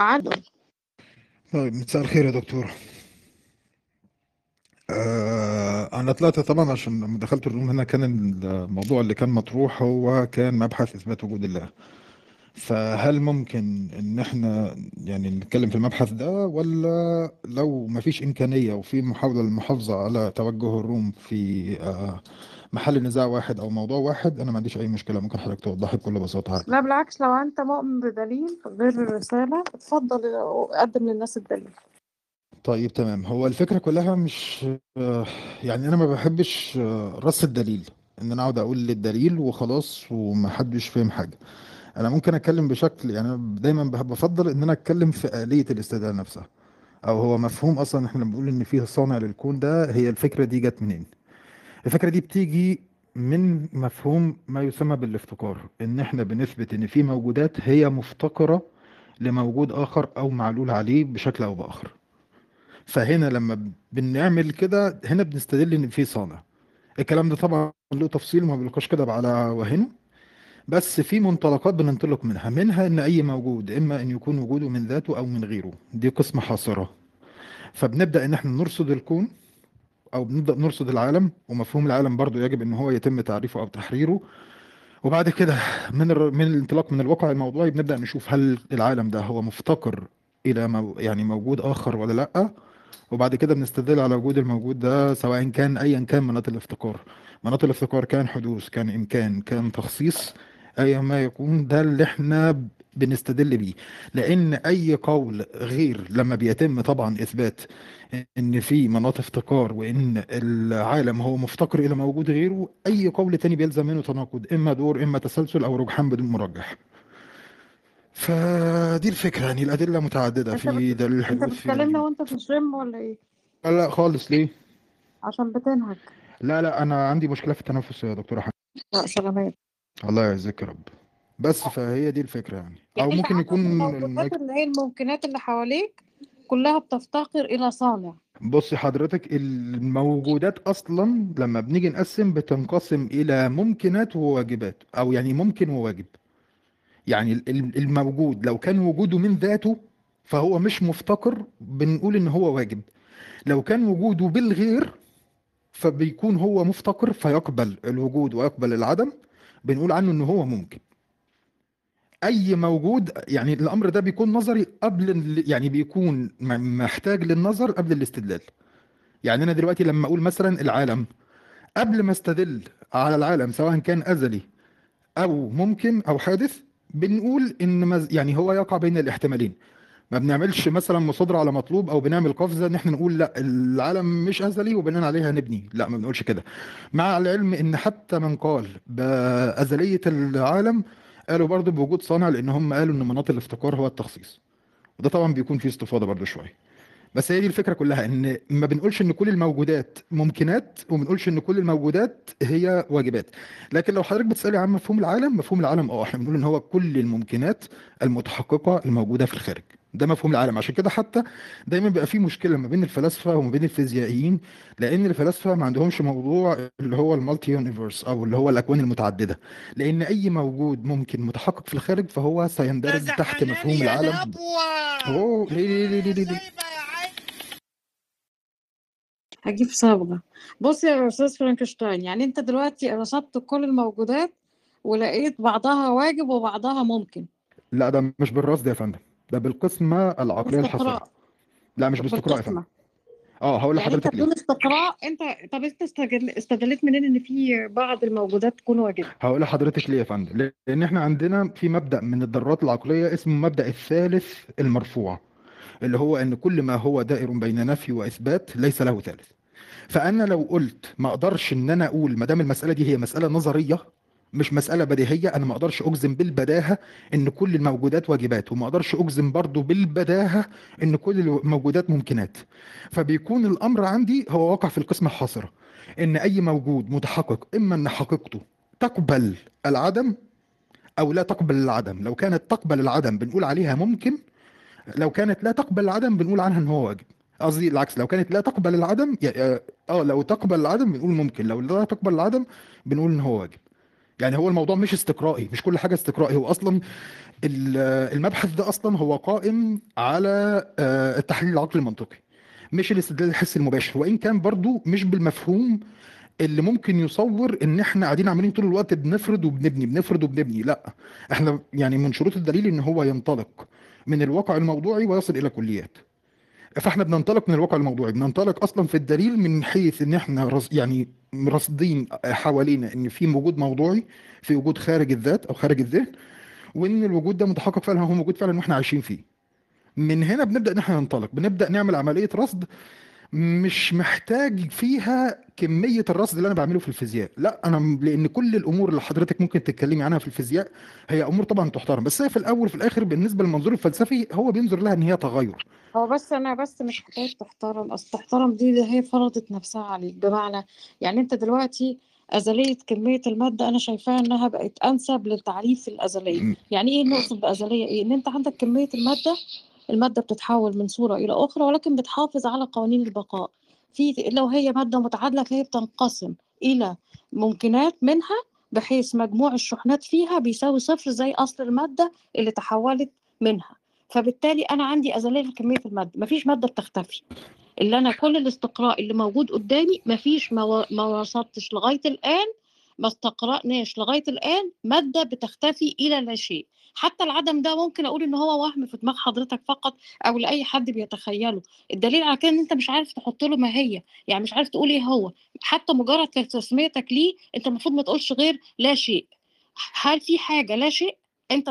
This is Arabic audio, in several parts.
عدو طيب مساء الخير يا دكتور. آه أنا طلعت طبعا عشان لما دخلت الروم هنا كان الموضوع اللي كان مطروح هو كان مبحث إثبات وجود الله. فهل ممكن إن إحنا يعني نتكلم في المبحث ده ولا لو مفيش إمكانية وفي محاولة للمحافظة على توجه الروم في آه محل نزاع واحد أو موضوع واحد أنا ما عنديش أي مشكلة ممكن حضرتك توضحي بكل عادي لا بالعكس لو أنت مؤمن بدليل غير الرسالة اتفضل قدم للناس الدليل. طيب تمام. هو الفكرة كلها مش يعني أنا ما بحبش رص الدليل إن أنا أقعد أقول الدليل وخلاص ومحدش فاهم حاجة. أنا ممكن أتكلم بشكل يعني دايما بفضل إن أنا أتكلم في آلية الاستدلال نفسها أو هو مفهوم أصلا إحنا لما بنقول إن فيه صانع للكون ده هي الفكرة دي جت منين؟ الفكرة دي بتيجي من مفهوم ما يسمى بالافتقار إن إحنا بنثبت إن في موجودات هي مفتقرة لموجود آخر أو معلول عليه بشكل أو بآخر. فهنا لما بنعمل كده هنا بنستدل إن في صانع. الكلام ده طبعا له تفصيل ما بنلقاش كده على وهنه بس في منطلقات بننطلق منها. منها إن أي موجود إما إن يكون وجوده من ذاته أو من غيره. دي قسمة حاصرة فبنبدأ إن إحنا نرصد الكون. أو بنبدأ نرصد العالم ومفهوم العالم برضو يجب إن هو يتم تعريفه أو تحريره. وبعد كده من الر... من الانطلاق من الواقع الموضوعي بنبدأ نشوف هل العالم ده هو مفتقر إلى مو... يعني موجود آخر ولا لأ. وبعد كده بنستدل على وجود الموجود ده سواء كان ايا كان مناط الافتقار. مناط الافتقار كان حدوث كان إمكان كان تخصيص ايا ما يكون ده اللي إحنا بنستدل بيه. لأن أي قول غير لما بيتم طبعا إثبات إن في مناط افتقار وإن العالم هو مفتقر إلى موجود غيره أي قول تاني بيلزم منه تناقض إما دور إما تسلسل أو رجحان بدون مرجح. فدي الفكرة يعني الأدلة متعددة أنت في. دليل أنت الحدوث بتكلمنا دليل وانت في الجيم ولا إيه؟ لا لا خالص. ليه؟ عشان بتنهج لا لا أنا عندي مشكلة في التنفس يا دكتورة حنان لا سلامات. الله يعزك يا رب. بس فهي دي الفكرة يعني. أو يعني أنت ممكن عندك يكون الموجودات المايك اللي هي الممكنات اللي حواليك كلها بتفتقر إلى صانع؟ بصي حضرتك الموجودات أصلا لما بنيجي نقسم بتنقسم إلى ممكنات وواجبات أو يعني ممكن وواجب. يعني ال- ال- الموجود لو كان وجوده من ذاته فهو مش مفتقر بنقول إن هو واجب. لو كان وجوده بالغير فبيكون هو مفتقر فيقبل الوجود ويقبل العدم بنقول عنه إن هو ممكن. أي موجود يعني الأمر ده بيكون نظري قبل يعني بيكون محتاج للنظر قبل الاستدلال. يعني أنا دلوقتي لما أقول مثلا العالم قبل ما أستدل على العالم سواء كان أزلي أو ممكن أو حادث بنقول إن يعني هو يقع بين الاحتمالين. ما بنعملش مثلا مصادرة على مطلوب أو بنعمل قفزة إن إحنا نقول لأ العالم مش أزلي وبناء عليها نبني. لأ ما بنقولش كده. مع العلم إن حتى من قال بأزلية العالم قالوا برضو بوجود صانع لأن هم قالوا إن مناط الافتقار هو التخصيص. وده طبعا بيكون فيه استفاضة برضو شوية. بس هي دي الفكرة كلها إن ما بنقولش إن كل الموجودات ممكنات وما بنقولش إن كل الموجودات هي واجبات. لكن لو حضرتك بتسألي عن مفهوم العالم مفهوم العالم آه إحنا بنقول إن هو كل الممكنات المتحققة الموجودة في الخارج. ده مفهوم العالم. عشان كده حتى دايما بيبقى في مشكلة ما بين الفلاسفة وما بين الفيزيائيين لأن الفلاسفة ما عندهمش موضوع اللي هو ال multi universe أو اللي هو الأكوان المتعددة. لأن أي موجود ممكن متحقق في الخارج فهو سيندرج تحت مفهوم العالم. أوه ليه ليه ليه ليه, ليه, ليه. هجيب صبغة. بص يا أستاذ فرانك إنشتاين يعني أنت دلوقتي رصدت كل الموجودات ولقيت بعضها واجب وبعضها ممكن. لا ده مش بالرصد ده يا فندم. ده بالقسمة العقلية الحصرية باستقراء لا مش باستقراء يا آه هقول يعني لحضرتك ليه. بدون استقراء أنت طب أنت استجل... استدلت منين إن في بعض الموجودات تكون واجبة؟ هقول لحضرتك ليه يا فندم. لأن إحنا عندنا في مبدأ من الذرات العقلية اسمه مبدأ الثالث المرفوع اللي هو إن كل ما هو دائر بين نفي وإثبات ليس له ثالث. فأنا لو قلت ما أقدرش إن أنا أقول ما دام المسألة دي هي مسألة نظرية مش مسألة بديهية أنا ما أقدرش أجزم بالبداهة إن كل الموجودات واجبات وما أقدرش أجزم برضو بالبداهة إن كل الموجودات ممكنات. فبيكون الأمر عندي هو واقع في القسمه الحاصره إن أي موجود متحقق إما أن حقيقته تقبل العدم أو لا تقبل العدم. لو كانت تقبل العدم بنقول عليها ممكن لو كانت لا تقبل العدم بنقول عنها إن هو واجب. قصدي العكس لو كانت لا تقبل العدم آه لو تقبل العدم بنقول ممكن لو لا تقبل العدم بنقول إن هو واجب. يعني هو الموضوع مش استقرائي مش كل حاجة استقرائي. هو أصلا ال- المبحث ده أصلا هو قائم على آه، التحليل العقلي المنطقي مش الاستدلال الحسي المباشر. وإن كان برضو مش بالمفهوم اللي ممكن يصور إن إحنا قاعدين عمالين طول الوقت بنفرض وبنبني بنفرض وبنبني. لأ إحنا يعني من شروط الدليل إن هو ينطلق من الواقع الموضوعي ويصل إلى كليات. فاحنا بننطلق من الواقع الموضوعي بننطلق أصلا في الدليل من حيث إن إحنا رص يعني راصدين حوالينا إن في وجود موضوعي في وجود خارج الذات أو خارج الذهن وإن الوجود ده متحقق فعلا هو موجود فعلا وإحنا عايشين فيه. من هنا بنبدأ إن إحنا ننطلق بنبدأ نعمل عملية رصد مش محتاج فيها كمية الرصد اللي أنا بعمله في الفيزياء. لا أنا م- لأن كل الأمور اللي حضرتك ممكن تتكلمي عنها في الفيزياء هي أمور طبعا تحترم. بس هي في الأول وفي الآخر بالنسبة للمنظور الفلسفي هو بينظر لها إن هي تغير. هو بس أنا بس مش حكايه تحترم. أصل تحترم دي, دي هي فرضت نفسها عليك. بمعنى يعني أنت دلوقتي أزلية كمية المادة أنا شايفاها إنها بقت أنسب للتعريف الأزلية. م- يعني إيه نقصد بأزلية؟ إيه؟ إن أنت عندك كمية المادة المادة بتتحول من صورة إلى أخرى ولكن بتحافظ على قوانين البقاء. في لو هي مادة متعادلة فهي بتنقسم إلى ممكنات منها بحيث مجموع الشحنات فيها بيساوي صفر زي أصل المادة اللي تحولت منها. فبالتالي أنا عندي أزلية لكميه المادة. مفيش مادة بتختفي. اللي أنا كل الاستقراء اللي موجود قدامي مفيش ما ما وصلتش لغاية الآن ما استقرأناش لغاية الآن مادة بتختفي إلى لا شيء. حتى العدم ده ممكن أقول إن هو وهم في دماغ حضرتك فقط أو لأي حد بيتخيله. الدليل على كده إن أنت مش عارف تحط له ماهيه يعني مش عارف تقول إيه هو. حتى مجرد تسميتك ليه أنت المفروض ما تقولش غير لا شيء. هل في حاجة لا شيء؟ أنت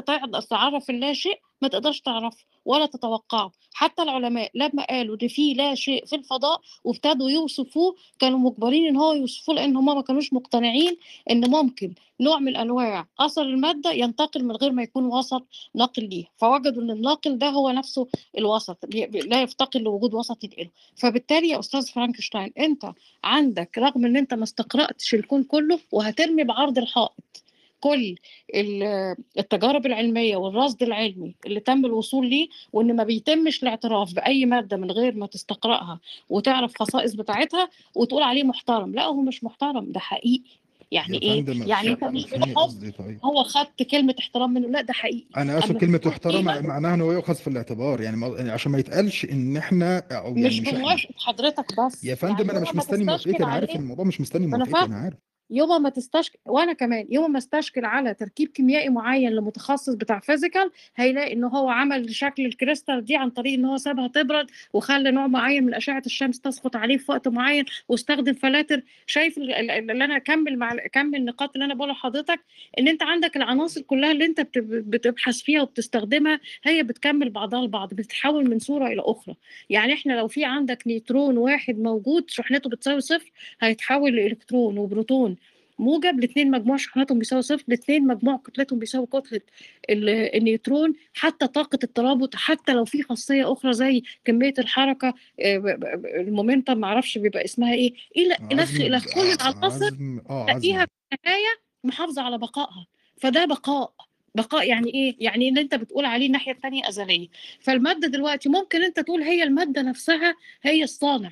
تعرف اللا شيء ما تقدرش تعرفه. ولا تتوقعه. حتى العلماء لما قالوا إن في لا شيء في الفضاء وابتدوا يوصفوه كانوا مجبرين إن هو يوصفوه لأن هم ما كانوش مقتنعين إن ممكن نوع من أنواع أثر المادة ينتقل من غير ما يكون وسط ناقل ليه. فوجدوا إن الناقل ده هو نفسه الوسط لا يفتقر لوجود وسط ينقله فبالتالي يا أستاذ فرانكشتاين أنت عندك رغم إن أنت ما استقرأتش الكون كله وهترمي بعرض الحائط كل ال- التجارب العلمية والرصد العلمي اللي تم الوصول ليه وإن ما بيتمش الاعتراف بأي مادة من غير ما تستقرأها وتعرف خصائص بتاعتها وتقول عليه محترم. لا هو مش محترم ده حقيقي. يعني إيه؟ يعني أنت مش بتحط قصدي طيب. هو خدت كلمة احترام منه لا ده حقيقي. أنا اقصد أما كلمة محترم قيمة معناها انه يؤخذ في الاعتبار. يعني يعني عشان ما يتقالش إن إحنا أو يعني مش مش بموافقة حضرتك بس. يا فندم يعني أنا مش مستني موافقتك أنا عارف الموضوع مش مستني موافقتك أنا عارف. يوم ما تستشكل وأنا كمان يوم ما استشكل على تركيب كيميائي معين لمتخصص بتاع فيزيكال هيلاقي إن هو عمل شكل الكريستال دي عن طريق إن هو سابها تبرد وخلى نوع معين من أشعة الشمس تسقط عليه في وقت معين واستخدم فلاتر. شايف ال- ال- اللي أنا أكمل مع أكمل النقاط اللي أنا بقولها لحضرتك إن أنت عندك العناصر كلها اللي أنت بت- بتبحث فيها وبتستخدمها هي بتكمل بعضها البعض بتتحول من صورة إلى أخرى. يعني إحنا لو في عندك نيوترون واحد موجود شحنته بتساوي صفر هيتحول لإلكترون وبروتون. موجب الاثنين مجموع شحناتهم بيساوي صفر الاثنين مجموع كتلتهم بيساوي كتلة ال- النيوترون حتى طاقة الترابط حتى لو في خاصية أخرى زي كمية الحركة آه، المومنتم معرفش بيبقى اسمها إيه إلى إلى كل العناصر آه تلاقيها في النهاية محافظة على بقائها. فده بقاء. بقاء يعني إيه؟ يعني اللي أنت بتقول عليه الناحية الثانية أزلية. فالمادة دلوقتي ممكن أنت تقول هي المادة نفسها هي الصانع.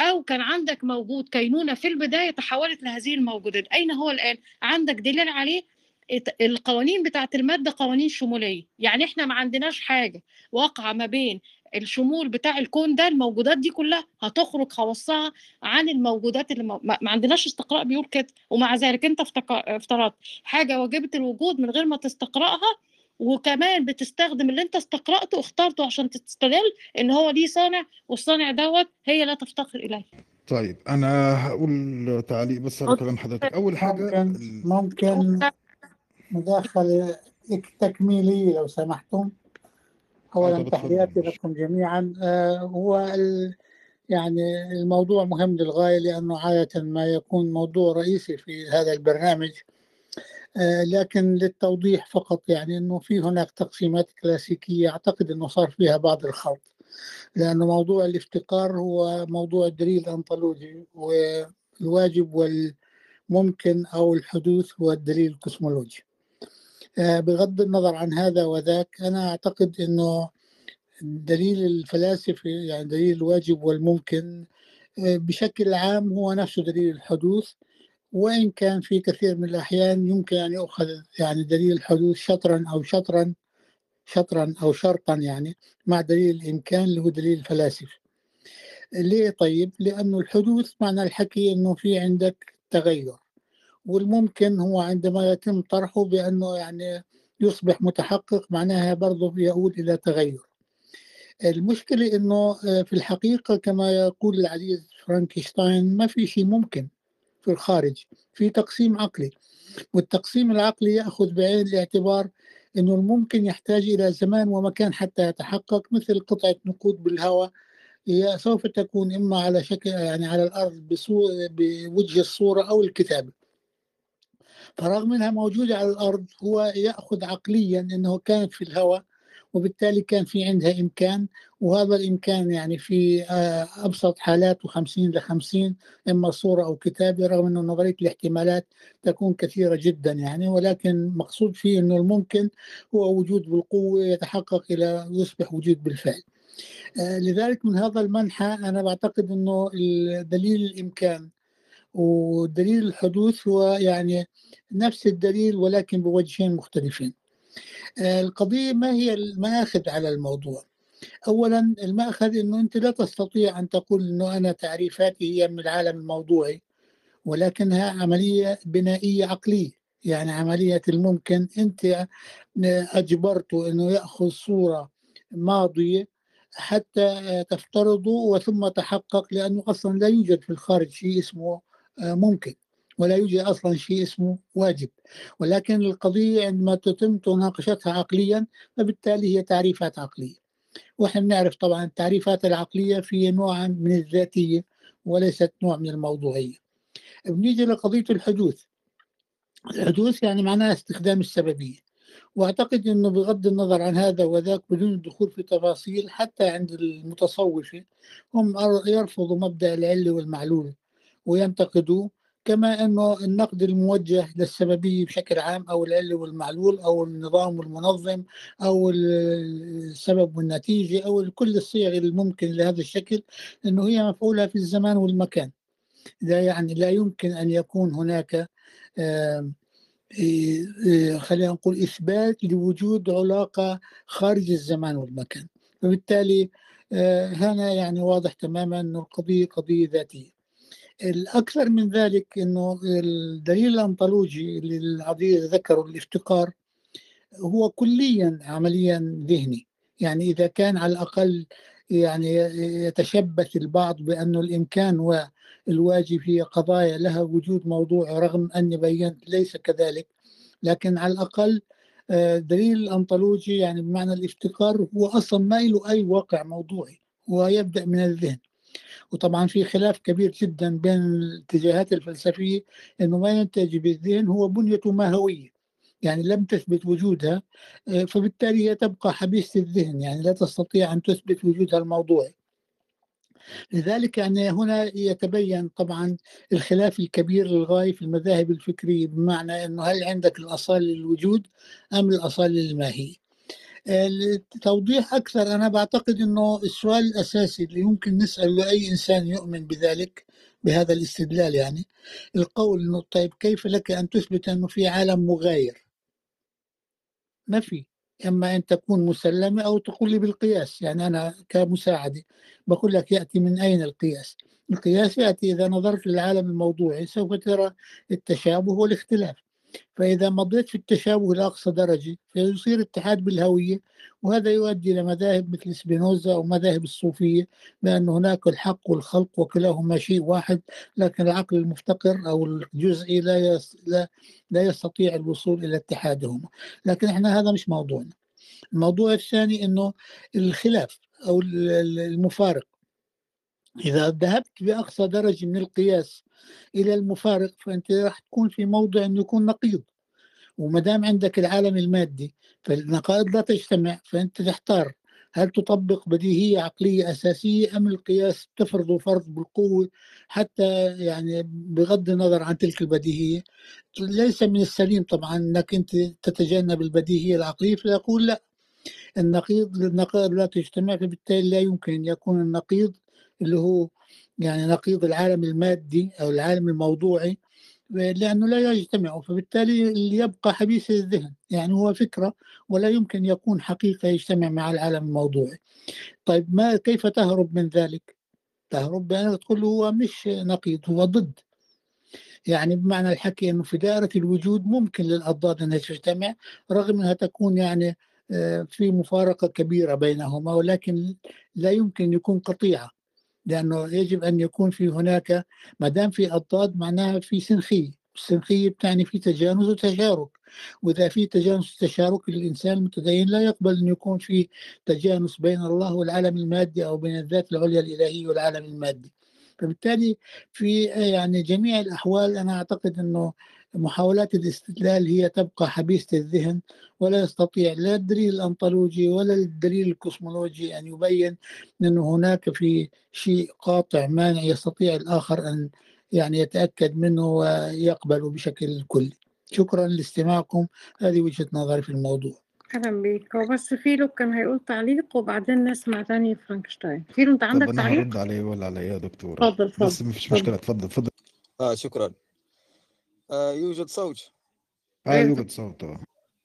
أو كان عندك موجود كينونة في البداية تحولت لهذه الموجودات أين هو الآن؟ عندك دليل عليه القوانين بتاعت المادة قوانين شمولية يعني إحنا ما عندناش حاجة واقعة ما بين الشمول بتاع الكون ده الموجودات دي كلها هتخرج خواصها عن الموجودات اللي. ما ما عندناش استقراء بيقول كده ومع ذلك أنت افترضت حاجة واجبة الوجود من غير ما تستقرأها وكمان بتستخدم اللي انت استقرأته واخترته عشان تستدل ان هو ليه صانع والصانع دوت هي لا تفتقر إليه. طيب أنا هقول تعليق بس على كلام حضرتك. أول حاجة ممكن ممكن مداخلة تكميلية لو سمحتم. أولا طب اتفضل تحياتي لكم جميعا. آه، هو ال- يعني الموضوع مهم للغاية لأنه عادة ما يكون موضوع رئيسي في هذا البرنامج. آه، لكن للتوضيح فقط يعني أنه في هناك تقسيمات كلاسيكية أعتقد أنه صار فيها بعض الخلط لأنه موضوع الافتقار هو موضوع الدليل الأنطولوجي والواجب والممكن أو الحدوث هو الدليل الكوسمولوجي آه، بغض النظر عن هذا وذاك أنا أعتقد أنه الدليل الفلاسفي يعني دليل الواجب والممكن آه، بشكل عام هو نفسه دليل الحدوث. وإن كان في كثير من الأحيان يمكن أن يؤخذ يعني دليل الحدوث شطرا أو شطرا شطرا أو شرطا يعني مع دليل الإمكان اللي هو دليل الفلاسفة ليه طيب؟ لأنه الحدوث معنى الحكي أنه في عندك تغير والممكن هو عندما يتم طرحه بأنه يعني يصبح متحقق معناها برضه يؤول إلى تغير. المشكلة أنه في الحقيقة كما يقول العزيز فرانكشتاين ما في شيء ممكن. في الخارج في تقسيم عقلي. والتقسيم العقلي يأخذ بعين الاعتبار أنه الممكن يحتاج إلى زمان ومكان حتى يتحقق مثل قطعة نقود بالهواء. هي سوف تكون إما على شكل يعني على الأرض بوجه الصورة أو الكتابة فرغم أنها موجودة على الأرض هو يأخذ عقليا أنه كانت في الهواء. وبالتالي كان في عندها إمكان وهذا الإمكان يعني في آه، أبسط حالاته 50 ل 50 إما صورة أو كتابة رغم أنه نظرية الاحتمالات تكون كثيرة جدا يعني ولكن مقصود فيه أنه الممكن هو وجود بالقوة يتحقق إلى يصبح وجود بالفعل. آه، لذلك من هذا المنحى أنا بعتقد أنه دليل الإمكان ودليل الحدوث هو يعني نفس الدليل ولكن بوجهين مختلفين. القضية ما هي المآخذ على الموضوع. أولا المأخذ أنه أنت لا تستطيع أن تقول أنه أنا تعريفاتي هي من العالم الموضوعي ولكنها عملية بنائية عقلية. يعني عملية الممكن أنت أجبرته أنه يأخذ صورة ماضية حتى تفترضه وثم تحقق لأنه أصلا لا يوجد في الخارج شيء اسمه آه، ممكن. ولا يوجد أصلا شيء اسمه واجب. ولكن القضية عندما تتم مناقشتها عقليا فبالتالي هي تعريفات عقلية. وإحنا بنعرف طبعا التعريفات العقلية في نوع من الذاتية وليست نوع من الموضوعية. بنيجي لقضية الحدوث. الحدوث يعني معناها استخدام السببية. وأعتقد إنه بغض النظر عن هذا وذاك بدون الدخول في تفاصيل حتى عند المتصوفة هم يرفضوا مبدأ العلة والمعلول وينتقدوا كما أنه النقد الموجه للسببية بشكل عام أو العلة والمعلول أو النظام والمنظم أو السبب والنتيجة أو كل الصيغ الممكن لهذا الشكل أنه هي مفعولة في الزمان والمكان. لا يعني لا يمكن أن يكون هناك خلينا نقول إثبات لوجود علاقة خارج الزمان والمكان. فبالتالي آه، هنا يعني واضح تماما أنه القضية قضية ذاتية. الأكثر من ذلك أنه الدليل الأنطولوجي اللي العزيز ذكره الافتقار هو كليا عمليا ذهني. يعني إذا كان على الأقل يعني يتشبث البعض بأنه الإمكان والواجب هي قضايا لها وجود موضوع رغم أني بينت ليس كذلك. لكن على الأقل آه، دليل الأنطولوجي يعني بمعنى الافتقار هو أصلا ما له أي واقع موضوعي هو يبدأ من الذهن. وطبعا في خلاف كبير جدا بين الاتجاهات الفلسفية أنه ما ينتج بالذهن هو بنيته ماهوية يعني لم تثبت وجودها آه، فبالتالي هي تبقى حبيسة الذهن يعني لا تستطيع أن تثبت وجودها الموضوعي. لذلك يعني هنا يتبين طبعا الخلاف الكبير للغاية في المذاهب الفكرية بمعنى أنه هل عندك الأصالة للوجود أم الأصالة للماهية التوضيح أكثر أنا بعتقد أنه السؤال الأساسي اللي يمكن نسأل لأي إنسان يؤمن بذلك بهذا الاستدلال يعني القول أنه طيب كيف لك أن تثبت أنه في عالم مغاير؟ ما في إما أن تكون مسلمة أو تقول لي بالقياس يعني أنا كمساعدة بقول لك يأتي من أين القياس؟ القياس يأتي إذا نظرت للعالم الموضوعي سوف ترى التشابه والاختلاف. فإذا مضيت في التشابه لأقصى درجة فيصير اتحاد بالهوية وهذا يؤدي إلى مذاهب مثل سبينوزا أو مذاهب الصوفية بأن هناك الحق والخلق وكلاهما شيء واحد لكن العقل المفتقر أو الجزئي لا لا لا يستطيع الوصول إلى اتحادهما. لكن إحنا هذا مش موضوعنا. الموضوع الثاني أنه الخلاف أو المفارق إذا ذهبت بأقصى درجة من القياس إلى المفارق فأنت راح تكون في موضع أنه يكون نقيض. وما دام عندك العالم المادي فالنقائض لا تجتمع فأنت تحتار هل تطبق بديهية عقلية أساسية أم القياس تفرض فرض بالقوة حتى يعني بغض النظر عن تلك البديهية. ليس من السليم طبعا أنك أنت تتجنب البديهية العقلية فيقول لا. النقيض النقائض لا تجتمع فبالتالي لا يمكن أن يكون النقيض اللي هو يعني نقيض العالم المادي أو العالم الموضوعي لأنه لا يجتمع فبالتالي اللي يبقى حبيس الذهن. يعني هو فكرة ولا يمكن يكون حقيقة يجتمع مع العالم الموضوعي. طيب ما كيف تهرب من ذلك؟ تهرب بأن تقول هو مش نقيض هو ضد. يعني بمعنى الحكي أنه في دائرة الوجود ممكن للأضداد أنها تجتمع رغم أنها تكون يعني آه، في مفارقة كبيرة بينهما ولكن لا يمكن يكون قطيعة. لأنه يجب أن يكون في هناك ما دام في أضداد معناها في سنخية السنخية بتعني في تجانس وتشارك. وإذا في تجانس وتشارك الإنسان المتدين لا يقبل أن يكون في تجانس بين الله والعالم المادي أو بين الذات العليا الإلهية والعالم المادي. فبالتالي في يعني جميع الأحوال أنا أعتقد أنه محاولات الاستدلال هي تبقى حبيسة الذهن ولا يستطيع لا الدليل الأنطولوجي ولا الدليل الكوسمولوجي أن يبين أن هناك في شيء قاطع مانع يستطيع الآخر أن يعني يتأكد منه ويقبله بشكل كلي شكرا لاستماعكم. هذه وجهة نظري في الموضوع. أهلا بيك هو بس فيلو كان هيقول تعليق وبعدين نسمع تاني فرانكشتاين. فيلو أنت عندك أنا تعليق؟ هرد عليه ولا على إيه يا دكتور؟ اتفضل بس اتفضل مفيش اتفضل مشكلة. اتفضل اتفضل آه شكرا. آه يوجد صوت. آه إيه. يوجد صوت آه.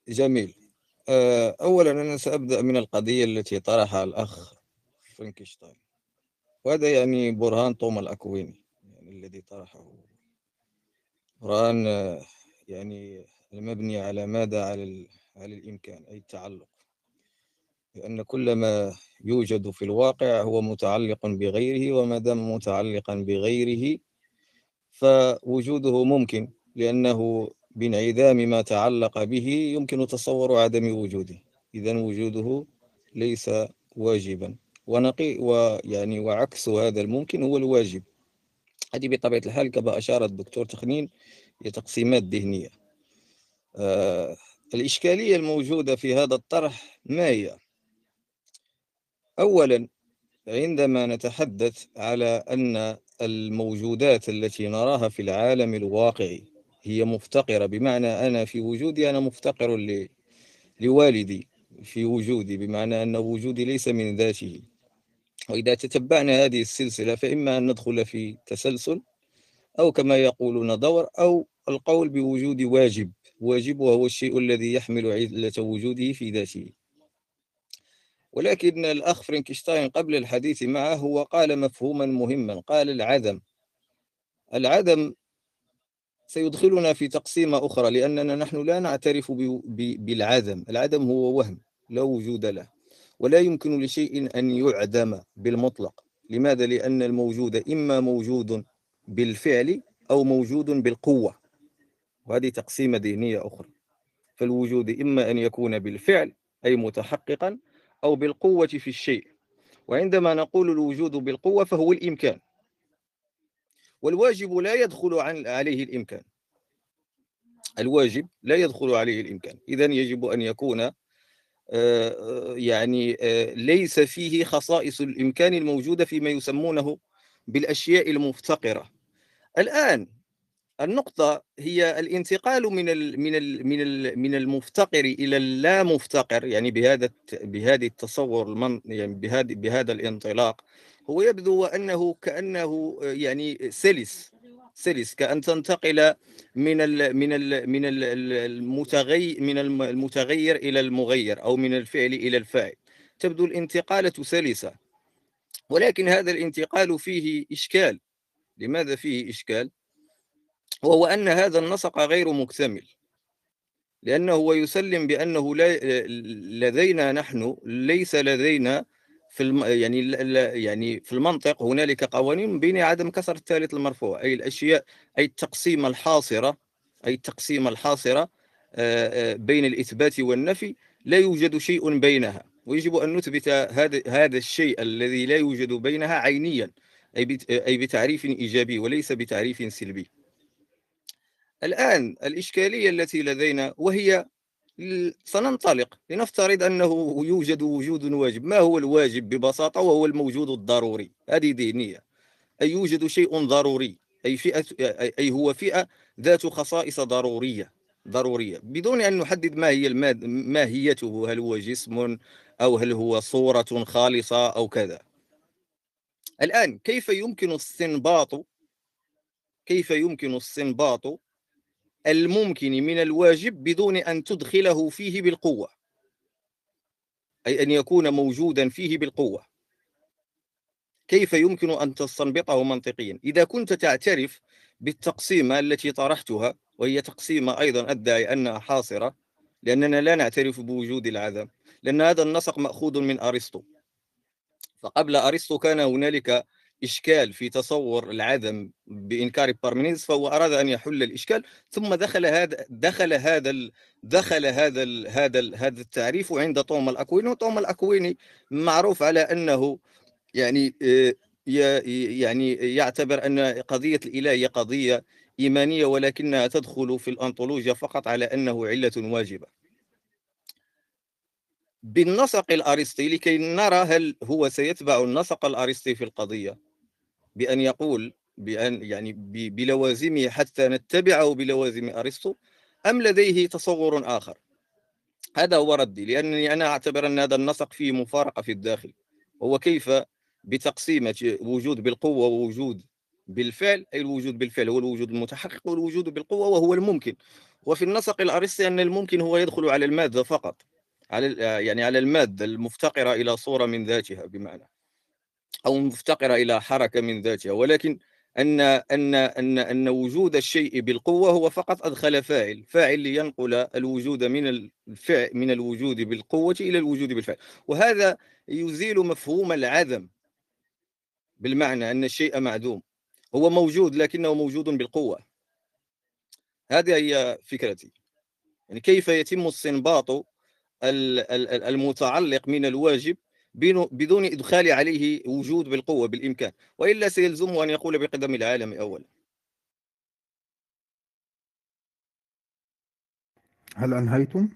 جميل. آه أولا أنا سأبدأ من القضية التي طرحها الأخ فرانكشتاين وهذا يعني برهان توما الأكويني يعني الذي طرحه. برهان آه، يعني المبني على ماذا؟ على ال- على الإمكان أي التعلق. لأن كل ما يوجد في الواقع هو متعلق بغيره وما دام متعلقا بغيره فوجوده ممكن. لأنه بانعدام ما تعلق به يمكن تصور عدم وجوده. إذا وجوده ليس واجبا. ونقي ويعني وعكس هذا الممكن هو الواجب. هذه بطبيعة الحال كما أشار الدكتور تخنين هي تقسيمات ذهنية. آه الإشكالية الموجودة في هذا الطرح ما هي؟ أولا عندما نتحدث على أن الموجودات التي نراها في العالم الواقعي هي مفتقرة. بمعنى أنا في وجودي أنا مفتقر ل- لوالدي في وجودي بمعنى أن وجودي ليس من ذاته. وإذا تتبعنا هذه السلسلة فإما أن ندخل في تسلسل أو كما يقولون دور أو القول بوجود واجب واجب وهو الشيء الذي يحمل علة وجوده في ذاته. ولكن الأخ فرانكشتاين قبل الحديث معه هو قال مفهوما مهما قال العدم. العدم سيدخلنا في تقسيمة أخرى لأننا نحن لا نعترف بالعدم. العدم هو وهم لا وجود له. ولا يمكن لشيء أن يعدم بالمطلق. لماذا؟ لأن الموجود إما موجود بالفعل أو موجود بالقوة. وهذه تقسيمة ذهنية أخرى. فالوجود إما أن يكون بالفعل أي متحققا أو بالقوة في الشيء. وعندما نقول الوجود بالقوة فهو الإمكان. والواجب لا يدخل عن عليه الإمكان. الواجب لا يدخل عليه الإمكان. إذا يجب أن يكون آه، يعني آه، ليس فيه خصائص الإمكان الموجودة فيما يسمونه بالأشياء المفتقرة. الآن النقطة هي الانتقال من ال من ال من ال من المفتقر إلى اللا مفتقر يعني بهذا بهذه التصور يعني بهذا بهذا الانطلاق. هو يبدو أنه كأنه يعني سلس سلس كأن تنتقل من ال من ال من ال- ال- المتغير من الم- المتغير إلى المغير أو من الفعل إلى الفاعل. تبدو الانتقالة سلسة ولكن هذا الانتقال فيه إشكال. لماذا فيه إشكال؟ وهو أن هذا النسق غير مكتمل. لأنه يسلم بأنه لا لدينا نحن ليس لدينا في الم يعني ال- يعني في المنطق هنالك قوانين بين عدم كسر الثالث المرفوع أي الأشياء أي التقسيم الحاصرة أي التقسيم الحاصرة آه، آه، بين الإثبات والنفي لا يوجد شيء بينها ويجب أن نثبت هذا هذا الشيء الذي لا يوجد بينها عينيا بت- أي بتعريف إيجابي وليس بتعريف سلبي. الآن الإشكالية التي لدينا وهي سننطلق لنفترض أنه يوجد وجود واجب. ما هو الواجب ببساطة؟ وهو الموجود الضروري. هذه ذهنية أي يوجد شيء ضروري أي فئة أي هو فئة ذات خصائص ضرورية ضرورية. بدون أن نحدد ما هي ماهيته. هل هو جسم أو هل هو صورة خالصة أو كذا. الآن كيف يمكن استنباط كيف يمكن استنباط الممكن من الواجب بدون أن تدخله فيه بالقوة. أي أن يكون موجودا فيه بالقوة. كيف يمكن أن تستنبطه منطقيا؟ إذا كنت تعترف بالتقسيمة التي طرحتها وهي تقسيمة أيضا أدعي أنها حاصرة لأننا لا نعترف بوجود العدم لأن هذا النسق مأخوذ من أرسطو. فقبل أرسطو كان هنالك إشكال في تصور العدم بإنكار بارمينيدس فهو أراد أن يحل الإشكال ثم دخل هذا دخل هذا ال دخل هذا ال هذا ال هذا التعريف عند توما الأكويني وتوما الأكويني معروف على أنه يعني آه، يعني يعتبر أن قضية الإله هي قضية إيمانية ولكنها تدخل في الأنطولوجيا فقط على أنه علة واجبة. بالنسق الأرسطي لكي نرى هل هو سيتبع النسق الأرسطي في القضية. بأن يقول بأن يعني بلوازمه حتى نتبعه بلوازم أرسطو أم لديه تصور آخر؟ هذا هو ردي لأنني أنا أعتبر أن هذا النسق فيه مفارقة في الداخل هو كيف بتقسيمة وجود بالقوة ووجود بالفعل أي الوجود بالفعل هو الوجود المتحقق والوجود بالقوة وهو الممكن. وفي النسق الأرسطي أن الممكن هو يدخل على المادة فقط على يعني على المادة المفتقرة إلى صورة من ذاتها بمعنى. أو مفتقرة إلى حركة من ذاتها. ولكن أن أن أن أن وجود الشيء بالقوة هو فقط أدخل فاعل. فاعل لينقل الوجود من الفعل من الوجود بالقوة إلى الوجود بالفعل وهذا يزيل مفهوم العدم بالمعنى أن الشيء معدوم. هو موجود لكنه موجود بالقوة. هذه هي فكرتي. يعني كيف يتم استنباط المتعلق من الواجب بدون إدخال عليه وجود بالقوة بالإمكان وإلا سيلزمه أن يقول بقدم العالم أولا. هل أنهيتم؟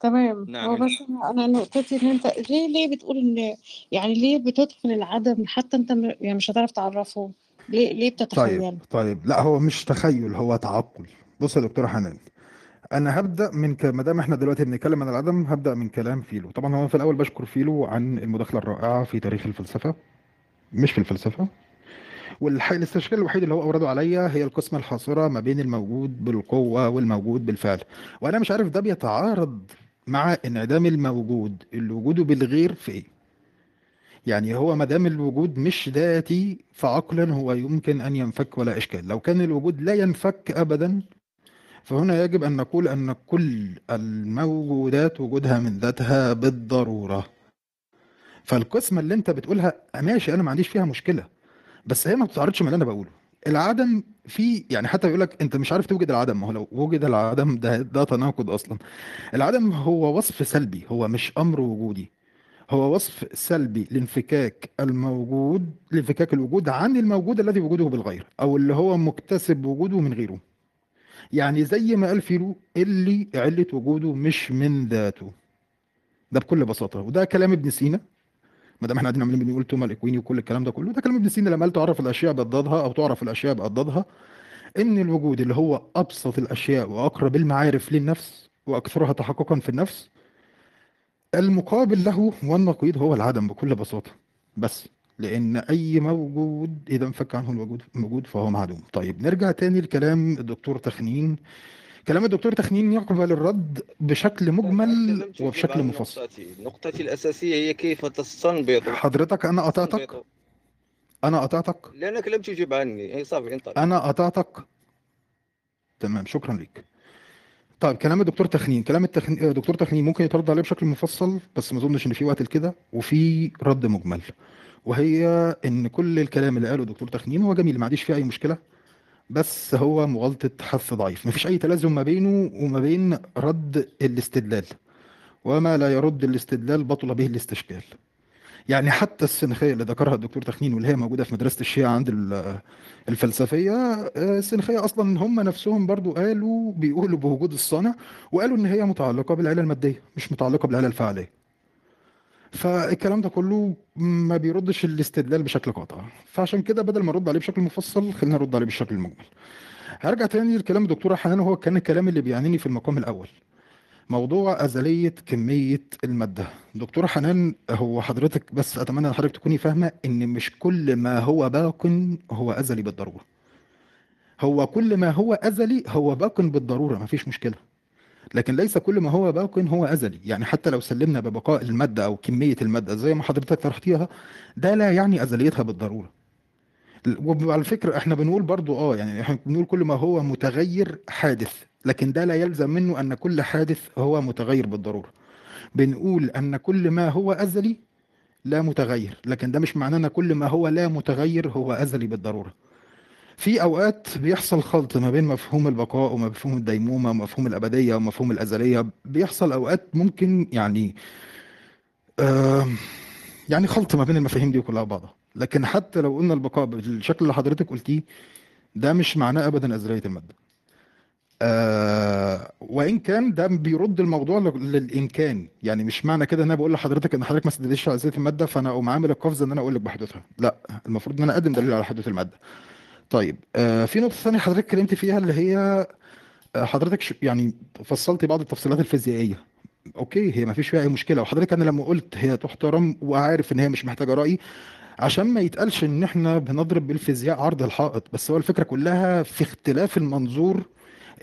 تمام. نعم هو بس أنا أنا نقطتي إن انت ليه ليه بتقول ان يعني ليه بتدخل العدم حتى أنت م- يعني مش هتعرف تعرفه؟ ليه ليه طيب بتتخيل طيب. لا هو مش تخيل هو تعقل. بص يا دكتور حنان. أنا هبدأ من ك... ما دام إحنا دلوقتي بنتكلم عن العدم هبدأ من كلام فيلو. طبعا هو في الأول بشكر فيلو عن المداخلة الرائعة في تاريخ الفلسفة. مش في الفلسفة. والحل الاستشكال الوحيد اللي هو اورده عليا هي القسمة الحاصرة ما بين الموجود بالقوة والموجود بالفعل. وأنا مش عارف ده بيتعارض مع انعدام الموجود. اللي وجوده بالغير في إيه؟ يعني هو ما دام الوجود مش ذاتي فعقلا هو يمكن أن ينفك ولا إشكال. لو كان الوجود لا ينفك ابدا فهنا يجب أن نقول أن كل الموجودات وجودها من ذاتها بالضرورة. فالقسمة اللي أنت بتقولها ماشي أنا ما عنديش فيها مشكلة بس هي ما بتتعارضش مع اللي أنا بقوله. العدم في يعني حتى بيقول لك أنت مش عارف توجد العدم ما هو لو وجد العدم ده ده تناقض أصلا. العدم هو وصف سلبي هو مش أمر وجودي. هو وصف سلبي لانفكاك الموجود لانفكاك الوجود عن الموجود الذي وجوده بالغير أو اللي هو مكتسب وجوده من غيره. يعني زي ما قال فيلو اللي علة وجوده مش من ذاته. ده بكل بساطة. وده كلام ابن سينا. ما دام إحنا قاعدين عمالين بنقول توما الاكويني وكل الكلام ده كله ده كلام ابن سينا. لما قال تعرف الأشياء باضدادها أو تعرف الأشياء باضدادها إن الوجود اللي هو أبسط الأشياء وأقرب المعارف للنفس وأكثرها تحققا في النفس المقابل له والنقيض هو العدم بكل بساطة. بس لأن أي موجود إذا انفك عنه الوجود موجود فهو معدوم. طيب نرجع تاني لكلام الدكتور حنان. كلام الدكتور تخنين يقبل الرد بشكل مجمل وبشكل مفصل. نقطتي. الأساسية هي كيف تستنبط. حضرتك أنا قطعتك أنا قطعتك لأنك لم تجب عني أي صافي انطلق. أنا قطعتك تمام شكرا لك طيب كلام الدكتور تخنين. كلام التخن... الدكتور تخنين ممكن يترد عليه بشكل مفصل بس ما أظنش إن في وقت لكده وفي رد مجمل. وهي إن كل الكلام اللي قاله الدكتور تخنين هو جميل ما عنديش فيه أي مشكلة. بس هو مغالطة حث ضعيف. مفيش أي تلازم ما بينه وما بين رد الاستدلال. وما لا يرد الاستدلال بطل به الاستشكال. يعني حتى السنخية اللي ذكرها الدكتور تخنين واللي هي موجودة في مدرسة الشيعة عند ال- الفلسفية آه، السنخية أصلا هم نفسهم برضو قالوا بيقولوا بوجود الصانع وقالوا إن هي متعلقة بالعلة المادية مش متعلقة بالعلة الفعلية فالكلام ده كله ما بيردش الاستدلال بشكل قاطع. فعشان كده بدل ما نرد عليه بشكل مفصل خلينا نرد عليه بالشكل المجمل هرجع تاني لكلام الدكتورة حنان وهو كان الكلام اللي بيعنيني في المقام الأول. موضوع أزلية كمية المادة. دكتورة حنان هو حضرتك بس أتمنى أن حضرتك تكوني فاهمة إن مش كل ما هو باق هو أزلي بالضرورة. هو كل ما هو أزلي هو باق بالضرورة مفيش مشكلة. لكن ليس كل ما هو باق هو أزلي. يعني حتى لو سلمنا ببقاء المادة أو كمية المادة زي ما حضرتك طرحتيها ده لا يعني أزليتها بالضرورة. وعلى فكرة إحنا بنقول برضو آه يعني إحنا بنقول كل ما هو متغير حادث لكن ده لا يلزم منه أن كل حادث هو متغير بالضرورة. بنقول أن كل ما هو أزلي لا متغير لكن ده مش معناه أن كل ما هو لا متغير هو أزلي بالضرورة. في أوقات بيحصل خلط ما بين مفهوم البقاء ومفهوم الديمومة ومفهوم الأبدية ومفهوم الأزلية. بيحصل أوقات ممكن يعني يعني خلط ما بين المفاهيم دي كلها بعضها لكن حتى لو قلنا البقاء بالشكل اللي حضرتك قلتيه ده مش معناه ابدا أزلية المادة. آه وإن كان ده بيرد الموضوع لل- للإمكان. يعني مش معنى كده إن أنا بقول لحضرتك إن حضرتك ما سددتش على أزلية المادة فأنا أقوم عامل القفزة إن أنا أقول لك بحدوثها. لا المفروض إن أنا أقدم دليل على حدوث المادة. طيب آه في نقطة ثانية حضرتك اتكلمت فيها اللي هي آه، حضرتك يعني فصلتي بعض التفصيلات الفيزيائية. أوكي هي ما فيش فيها أي مشكلة. وحضرتك أنا لما قلت هي تحترم وعارف إن هي مش محتاجة رأي عشان ما يتقالش إن إحنا بنضرب بالفيزياء عرض الحائط. بس هو الفكرة كلها في اختلاف المنظور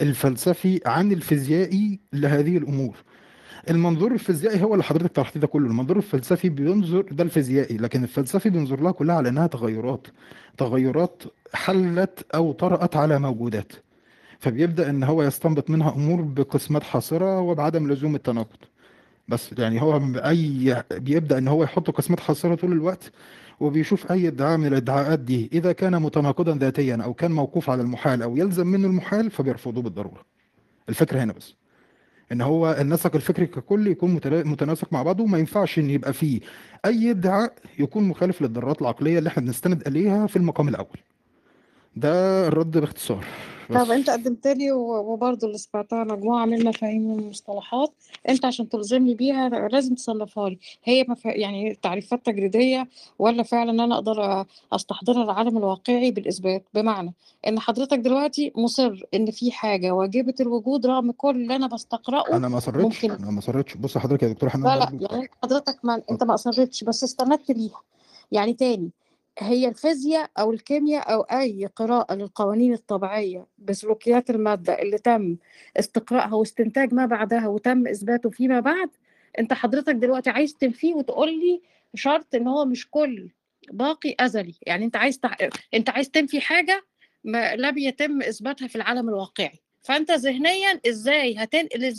الفلسفي عن الفيزيائي لهذه الأمور. المنظور الفيزيائي هو اللي حضرتك طرحتيه ده كله. المنظور الفلسفي بينظر ده الفيزيائي لكن الفلسفي بينظر لها كلها على إنها تغيرات. تغيرات حلت أو طرأت على موجودات. فبيبدأ إن هو يستنبط منها أمور بقسمات حاصرة وبعدم لزوم التناقض. بس يعني هو أي بيبدأ إن هو يحط قسمات حاصرة طول الوقت وبيشوف أي ادعاء من الادعاءات دي إذا كان متناقضا ذاتيا أو كان موقوف على المحال أو يلزم منه المحال فبيرفضوه بالضرورة. الفكرة هنا بس. إن هو النسق الفكري ككل يكون متناسق مع بعضه وما ينفعش إن يبقى فيه أي ادعاء يكون مخالف للضرورات العقلية اللي إحنا بنستند إليها في المقام الأول. ده الرد باختصار. طب انت قدمت لي وبرضه اللي سمعتها مجموعة من المفاهيم والمصطلحات انت عشان تلزمني بيها لازم تصنفها لي. هي مف... يعني تعريفات تجريدية ولا فعلا أنا أقدر أستحضرها العالم الواقعي بالإثبات؟ بمعنى إن حضرتك دلوقتي مصر إن في حاجة واجبة الوجود رغم كل اللي أنا بستقرأه أنا ما اصرتش ممكن أنا ما اصرتش بص حضرتك يا دكتور حنان لا لا يعني حضرتك ما أنت ما اصرتش بس استندت ليها. يعني تاني هي الفيزياء أو الكيمياء أو أي قراءة للقوانين الطبيعية بسلوكيات المادة اللي تم استقراءها واستنتاج ما بعدها وتم إثباته فيما بعد أنت حضرتك دلوقتي عايز تنفيه وتقول لي شرط إن هو مش كل باقي أزلي. يعني أنت عايز تع... أنت عايز تنفي حاجة ما لم يتم إثباتها في العالم الواقعي. فأنت ذهنيا إزاي هتنقل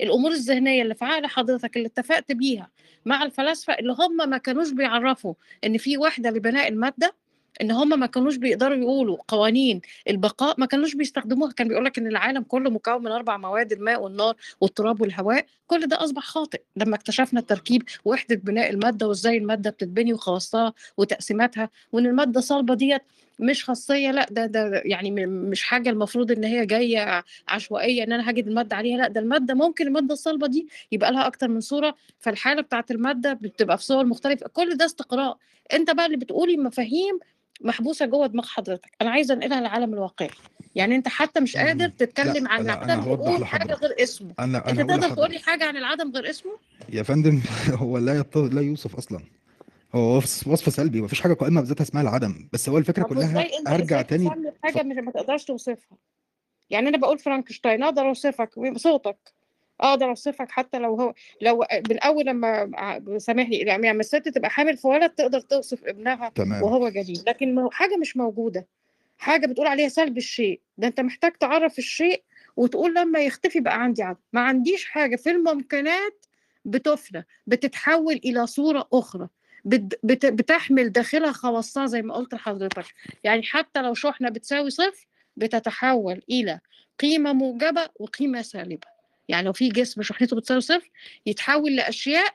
الأمور الذهنية اللي في عقل حضرتك اللي اتفقت بيها مع الفلاسفة اللي هم ما كانوش بيعرفوا إن في وحده لبناء المادة إن هم ما كانوش بيقدروا يقولوا قوانين البقاء ما كانوش بيستخدموها كان بيقول لك إن العالم كله مكون من أربع مواد الماء والنار والتراب والهواء كل ده أصبح خاطئ. لما اكتشفنا التركيب وحده بناء المادة وإزاي المادة بتتبني وخواصها وتقسيماتها وإن المادة الصلبه ديت مش خاصية لأ ده ده يعني مش حاجة المفروض إن هي جاية عشوائية إن أنا هجد المادة عليها لأ ده المادة ممكن المادة الصلبة دي يبقى لها أكتر من صورة فالحاله بتاعت المادة بتبقى في صور مختلفة كل ده استقراء. أنت بقى اللي بتقولي مفاهيم محبوسة جوه دماغ حضرتك. أنا عايزة أنقلها للعالم الواقعي. يعني أنت حتى مش قادر. تتكلم عن لا أنا عدم هوضح تقول حاجة غير اسمه. أنا أنت أنا هقول تقدر تقول لي لحضرتك حاجة عن العدم غير اسمه؟ يا فندم هو لا يط... لا يوصف أصلا. هو وصف وصف سلبي مفيش حاجة قائمة بذاتها اسمها العدم بس هو الفكرة طب كلها وازاي انت أرجع إزاي تاني تسمي ف... حاجة مش ما تقدرش توصفها؟ يعني أنا بقول فرانكشتاين أقدر أوصفك بصوتك. أقدر أوصفك حتى لو هو لو من اول لما ع- سامحني يعني لما الست تبقى حامل في ولد تقدر توصف ابنها تمام. وهو جنين لكن مو- حاجة مش موجودة. حاجة بتقول عليها سلب الشيء. ده أنت محتاج تعرف الشيء وتقول لما يختفي بقى عندي عدم. ما عنديش حاجة في الممكنات بتفنى بتتحول إلى صورة أخرى. بتحمل داخلها خواصها زي ما قلت لحضرتك. يعني حتى لو شحنة بتساوي صفر بتتحول إلى قيمة موجبة وقيمة سالبة. يعني لو في جسم شحنته بتساوي صفر يتحول لأشياء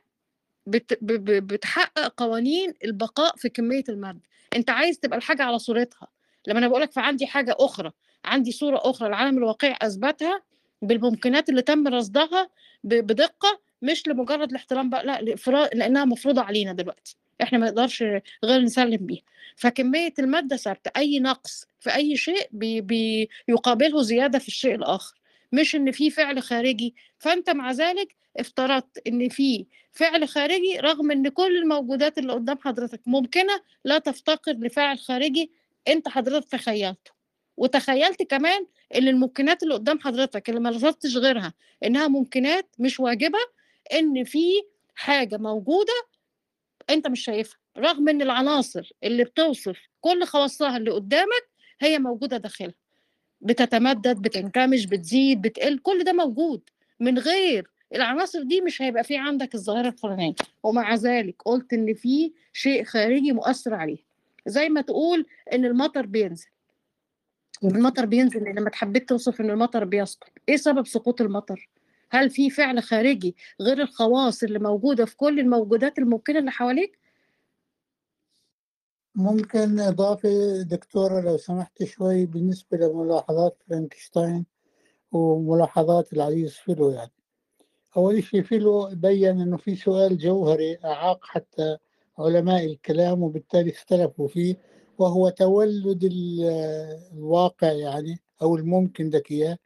بت بتحقق قوانين البقاء في كمية المادة. أنت عايز تبقى الحاجة على صورتها. لما أنا بقول لك فعندي حاجة أخرى عندي صورة أخرى العالم الواقعي أثبتها بالممكنات اللي تم رصدها ب- بدقة مش لمجرد الاحترام بقى لا لإفرا- لأنها مفروضة علينا دلوقتي إحنا ما نقدرش غير نسلم بيها. فكمية المادة ثابتة أي نقص في أي شيء بي بي يقابله زيادة في الشيء الآخر. مش إن في فعل خارجي. فأنت مع ذلك افترضت إن في فعل خارجي رغم إن كل الموجودات اللي قدام حضرتك ممكنة لا تفتقر لفعل خارجي أنت حضرتك تخيلته. وتخيلت كمان إن الممكنات اللي قدام حضرتك اللي ما غيرها إنها ممكنات مش واجبة إن في حاجة موجودة أنت مش شايفها رغم إن العناصر اللي بتوصف كل خواصها اللي قدامك هي موجودة داخلها. بتتمدد بتنكمش بتزيد بتقل كل ده موجود. من غير العناصر دي مش هيبقى في عندك الظاهرة الفلانية. ومع ذلك قلت إن في شيء خارجي مؤثر عليه. زي ما تقول إن المطر بينزل. المطر بينزل لما حبيت توصف إن المطر بيسقط. إيه سبب سقوط المطر؟ هل في فعل خارجي غير الخواص اللي موجودة في كل الموجودات الممكنة اللي حواليك؟ ممكن إضافة دكتورة لو سمحت شوي بالنسبة لملاحظات فرانكشتاين وملاحظات العزيز فيلو يعني. أول شيء فيلو بين أنه في سؤال جوهري أعاق حتى علماء الكلام وبالتالي اختلفوا فيه وهو تولد الواقع يعني أو الممكن لك إياه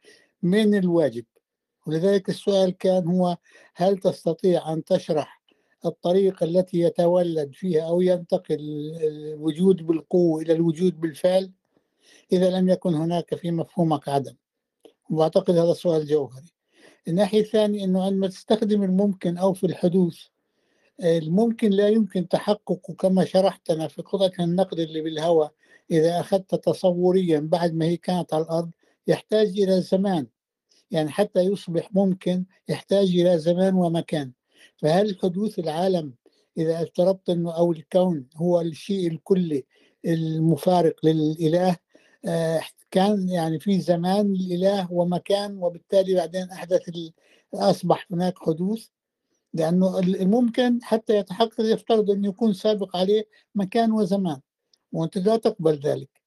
من الواجب. ولذلك السؤال كان هو هل تستطيع أن تشرح الطريقة التي يتولد فيها أو ينتقل الوجود بالقوة إلى الوجود بالفعل؟ إذا لم يكن هناك في مفهومك عدم. وأعتقد هذا سؤال جوهري. الناحية الثانية أنه عندما تستخدم الممكن أو في الحدوث الممكن لا يمكن تحققه كما شرحتنا في قطعة النقد اللي بالهواء. إذا أخذت تصوريا بعد ما هي كانت على الأرض يحتاج إلى زمان يعني حتى يصبح ممكن يحتاج إلى زمان ومكان. فهل حدوث العالم إذا افترضت أنه أو الكون هو الشيء الكلي المفارق للإله كان يعني في زمان للإله ومكان وبالتالي بعدين أحدث أصبح هناك حدوث؟ لأنه الممكن حتى يتحقق يفترض أن يكون سابق عليه مكان وزمان وأنت لا تقبل ذلك.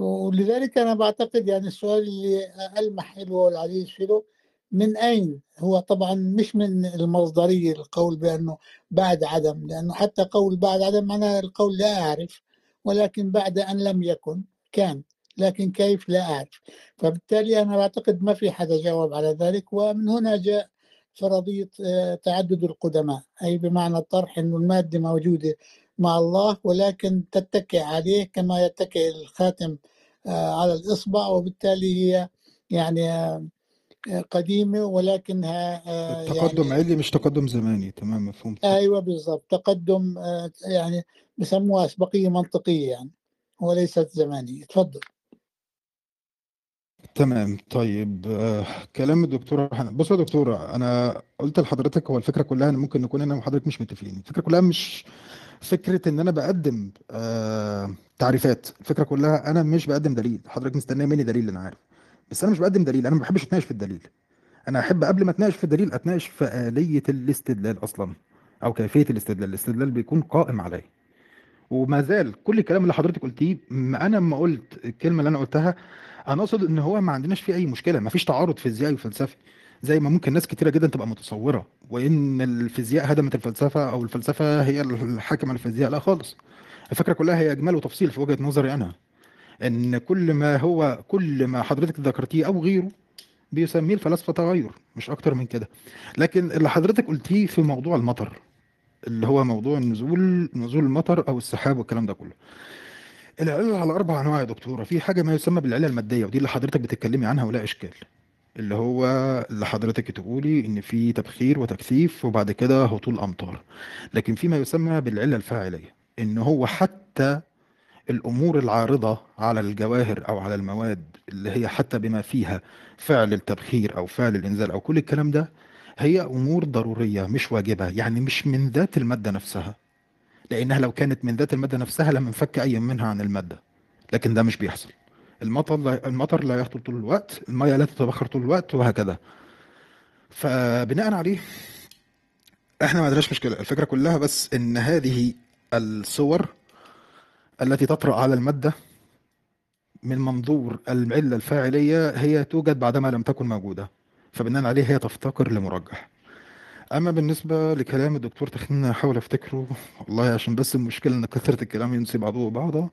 ولذلك أنا بعتقد يعني السؤال اللي ألمح له العزيز فيه من أين؟ هو طبعا مش من المصدرية القول بأنه بعد عدم لأنه حتى قول بعد عدم معناه القول لا أعرف ولكن بعد أن لم يكن كان لكن كيف لا أعرف؟ فبالتالي أنا أعتقد ما في حدا جاوب على ذلك ومن هنا جاء فرضية تعدد القدماء أي بمعنى الطرح أن المادة موجودة مع الله ولكن تتكئ عليه كما يتكئ الخاتم على الإصبع وبالتالي هي يعني قديمة ولكنها تقدم يعني علمي مش تقدم زماني. تمام مفهوم. أيوة بالضبط. تقدم يعني بسموها أسبقية منطقية يعني وليست زمانية. تفضل. تمام. طيب آه، كلام الدكتورة حنان بص يا دكتورة أنا قلت لحضرتك هو الفكرة كلها إن ممكن نكون أنا وحضرتك مش متفقين. الفكرة كلها مش فكرة إن أنا بقدم آه تعريفات الفكرة كلها أنا مش بقدم دليل حضرتك مستنية مني دليل أنا عارف. بس أنا مش بقدم دليل أنا ما بحبش أتناقش في الدليل. أنا أحب قبل ما أتناقش في الدليل أتناقش في آلية الاستدلال أصلا أو كيفية الاستدلال. الاستدلال بيكون قائم عليه وما زال كل الكلام اللي حضرتك قلتيه أنا لما قلت الكلمة اللي أنا قلتها أنا أقصد إن هو ما عندناش فيه أي مشكلة ما فيش تعارض فيزيائي وفلسفي. زي ما ممكن ناس كتيرة جدا تبقى متصورة وإن الفيزياء هدمت الفلسفة أو الفلسفة هي الحاكمه على الفيزياء لا خالص. الفكرة كلها هي إجمال وتفصيل في وجهة نظري أنا إن كل ما هو كل ما حضرتك ذكرتيه أو غيره بيسميه الفلاسفه تغير مش أكتر من كده. لكن اللي حضرتك قلتيه في موضوع المطر اللي هو موضوع النزول نزول المطر أو السحاب والكلام ده كله. العلل على أربع أنواع يا دكتورة. في حاجة ما يسمى بالعلل المادية ودي اللي حضرتك بتتكلمي عنها ولا إشكال. اللي هو اللي حضرتك تقولي إن في تبخير وتكثيف وبعد كده هطول أمطار. لكن في ما يسمى بالعلة الفاعلية إن هو حتى الأمور العارضة على الجواهر أو على المواد اللي هي حتى بما فيها فعل التبخير أو فعل الإنزال أو كل الكلام ده هي أمور ضرورية مش واجبة يعني مش من ذات المادة نفسها. لأنها لو كانت من ذات المادة نفسها لم نفك أي منها عن المادة. لكن ده مش بيحصل. المطر لا المطر لا يهطل طول الوقت المية لا تتبخر طول الوقت وهكذا. فبناء عليه إحنا ما عندناش مشكلة الفكرة كلها بس إن هذه الصور التي تطرأ على المادة من منظور العله الفاعلية هي توجد بعدما لم تكن موجودة فبناء عليه هي تفتقر لمرجح. أما بالنسبة لكلام الدكتور تخنين أحاول أفتكره والله عشان بس المشكلة إن كثرة الكلام ينسي بعضه بعضا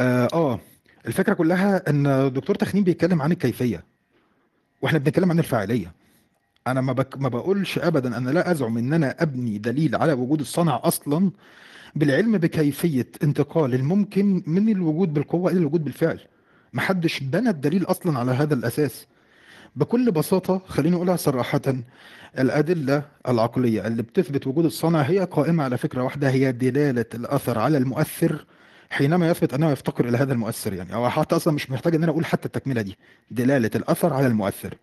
آه, آه. الفكرة كلها إن الدكتور تخنين بيتكلم عن الكيفية وإحنا بنتكلم عن الفاعلية. أنا ما, بك ما بقولش ابدا أنا لا أزعم إن أنا أبني دليل على وجود الصنع أصلا بالعلم بكيفية انتقال الممكن من الوجود بالقوة إلى الوجود بالفعل. محدش بنى الدليل أصلا على هذا الأساس. بكل بساطة خليني أقولها صراحة الأدلة العقلية اللي بتثبت وجود الصانع هي قائمة على فكرة واحدة هي دلالة الأثر على المؤثر حينما يثبت أنه يفتقر إلى هذا المؤثر يعني أو حتى أصلا مش محتاج أن أنا أقول حتى التكملة دي دلالة الأثر على المؤثر.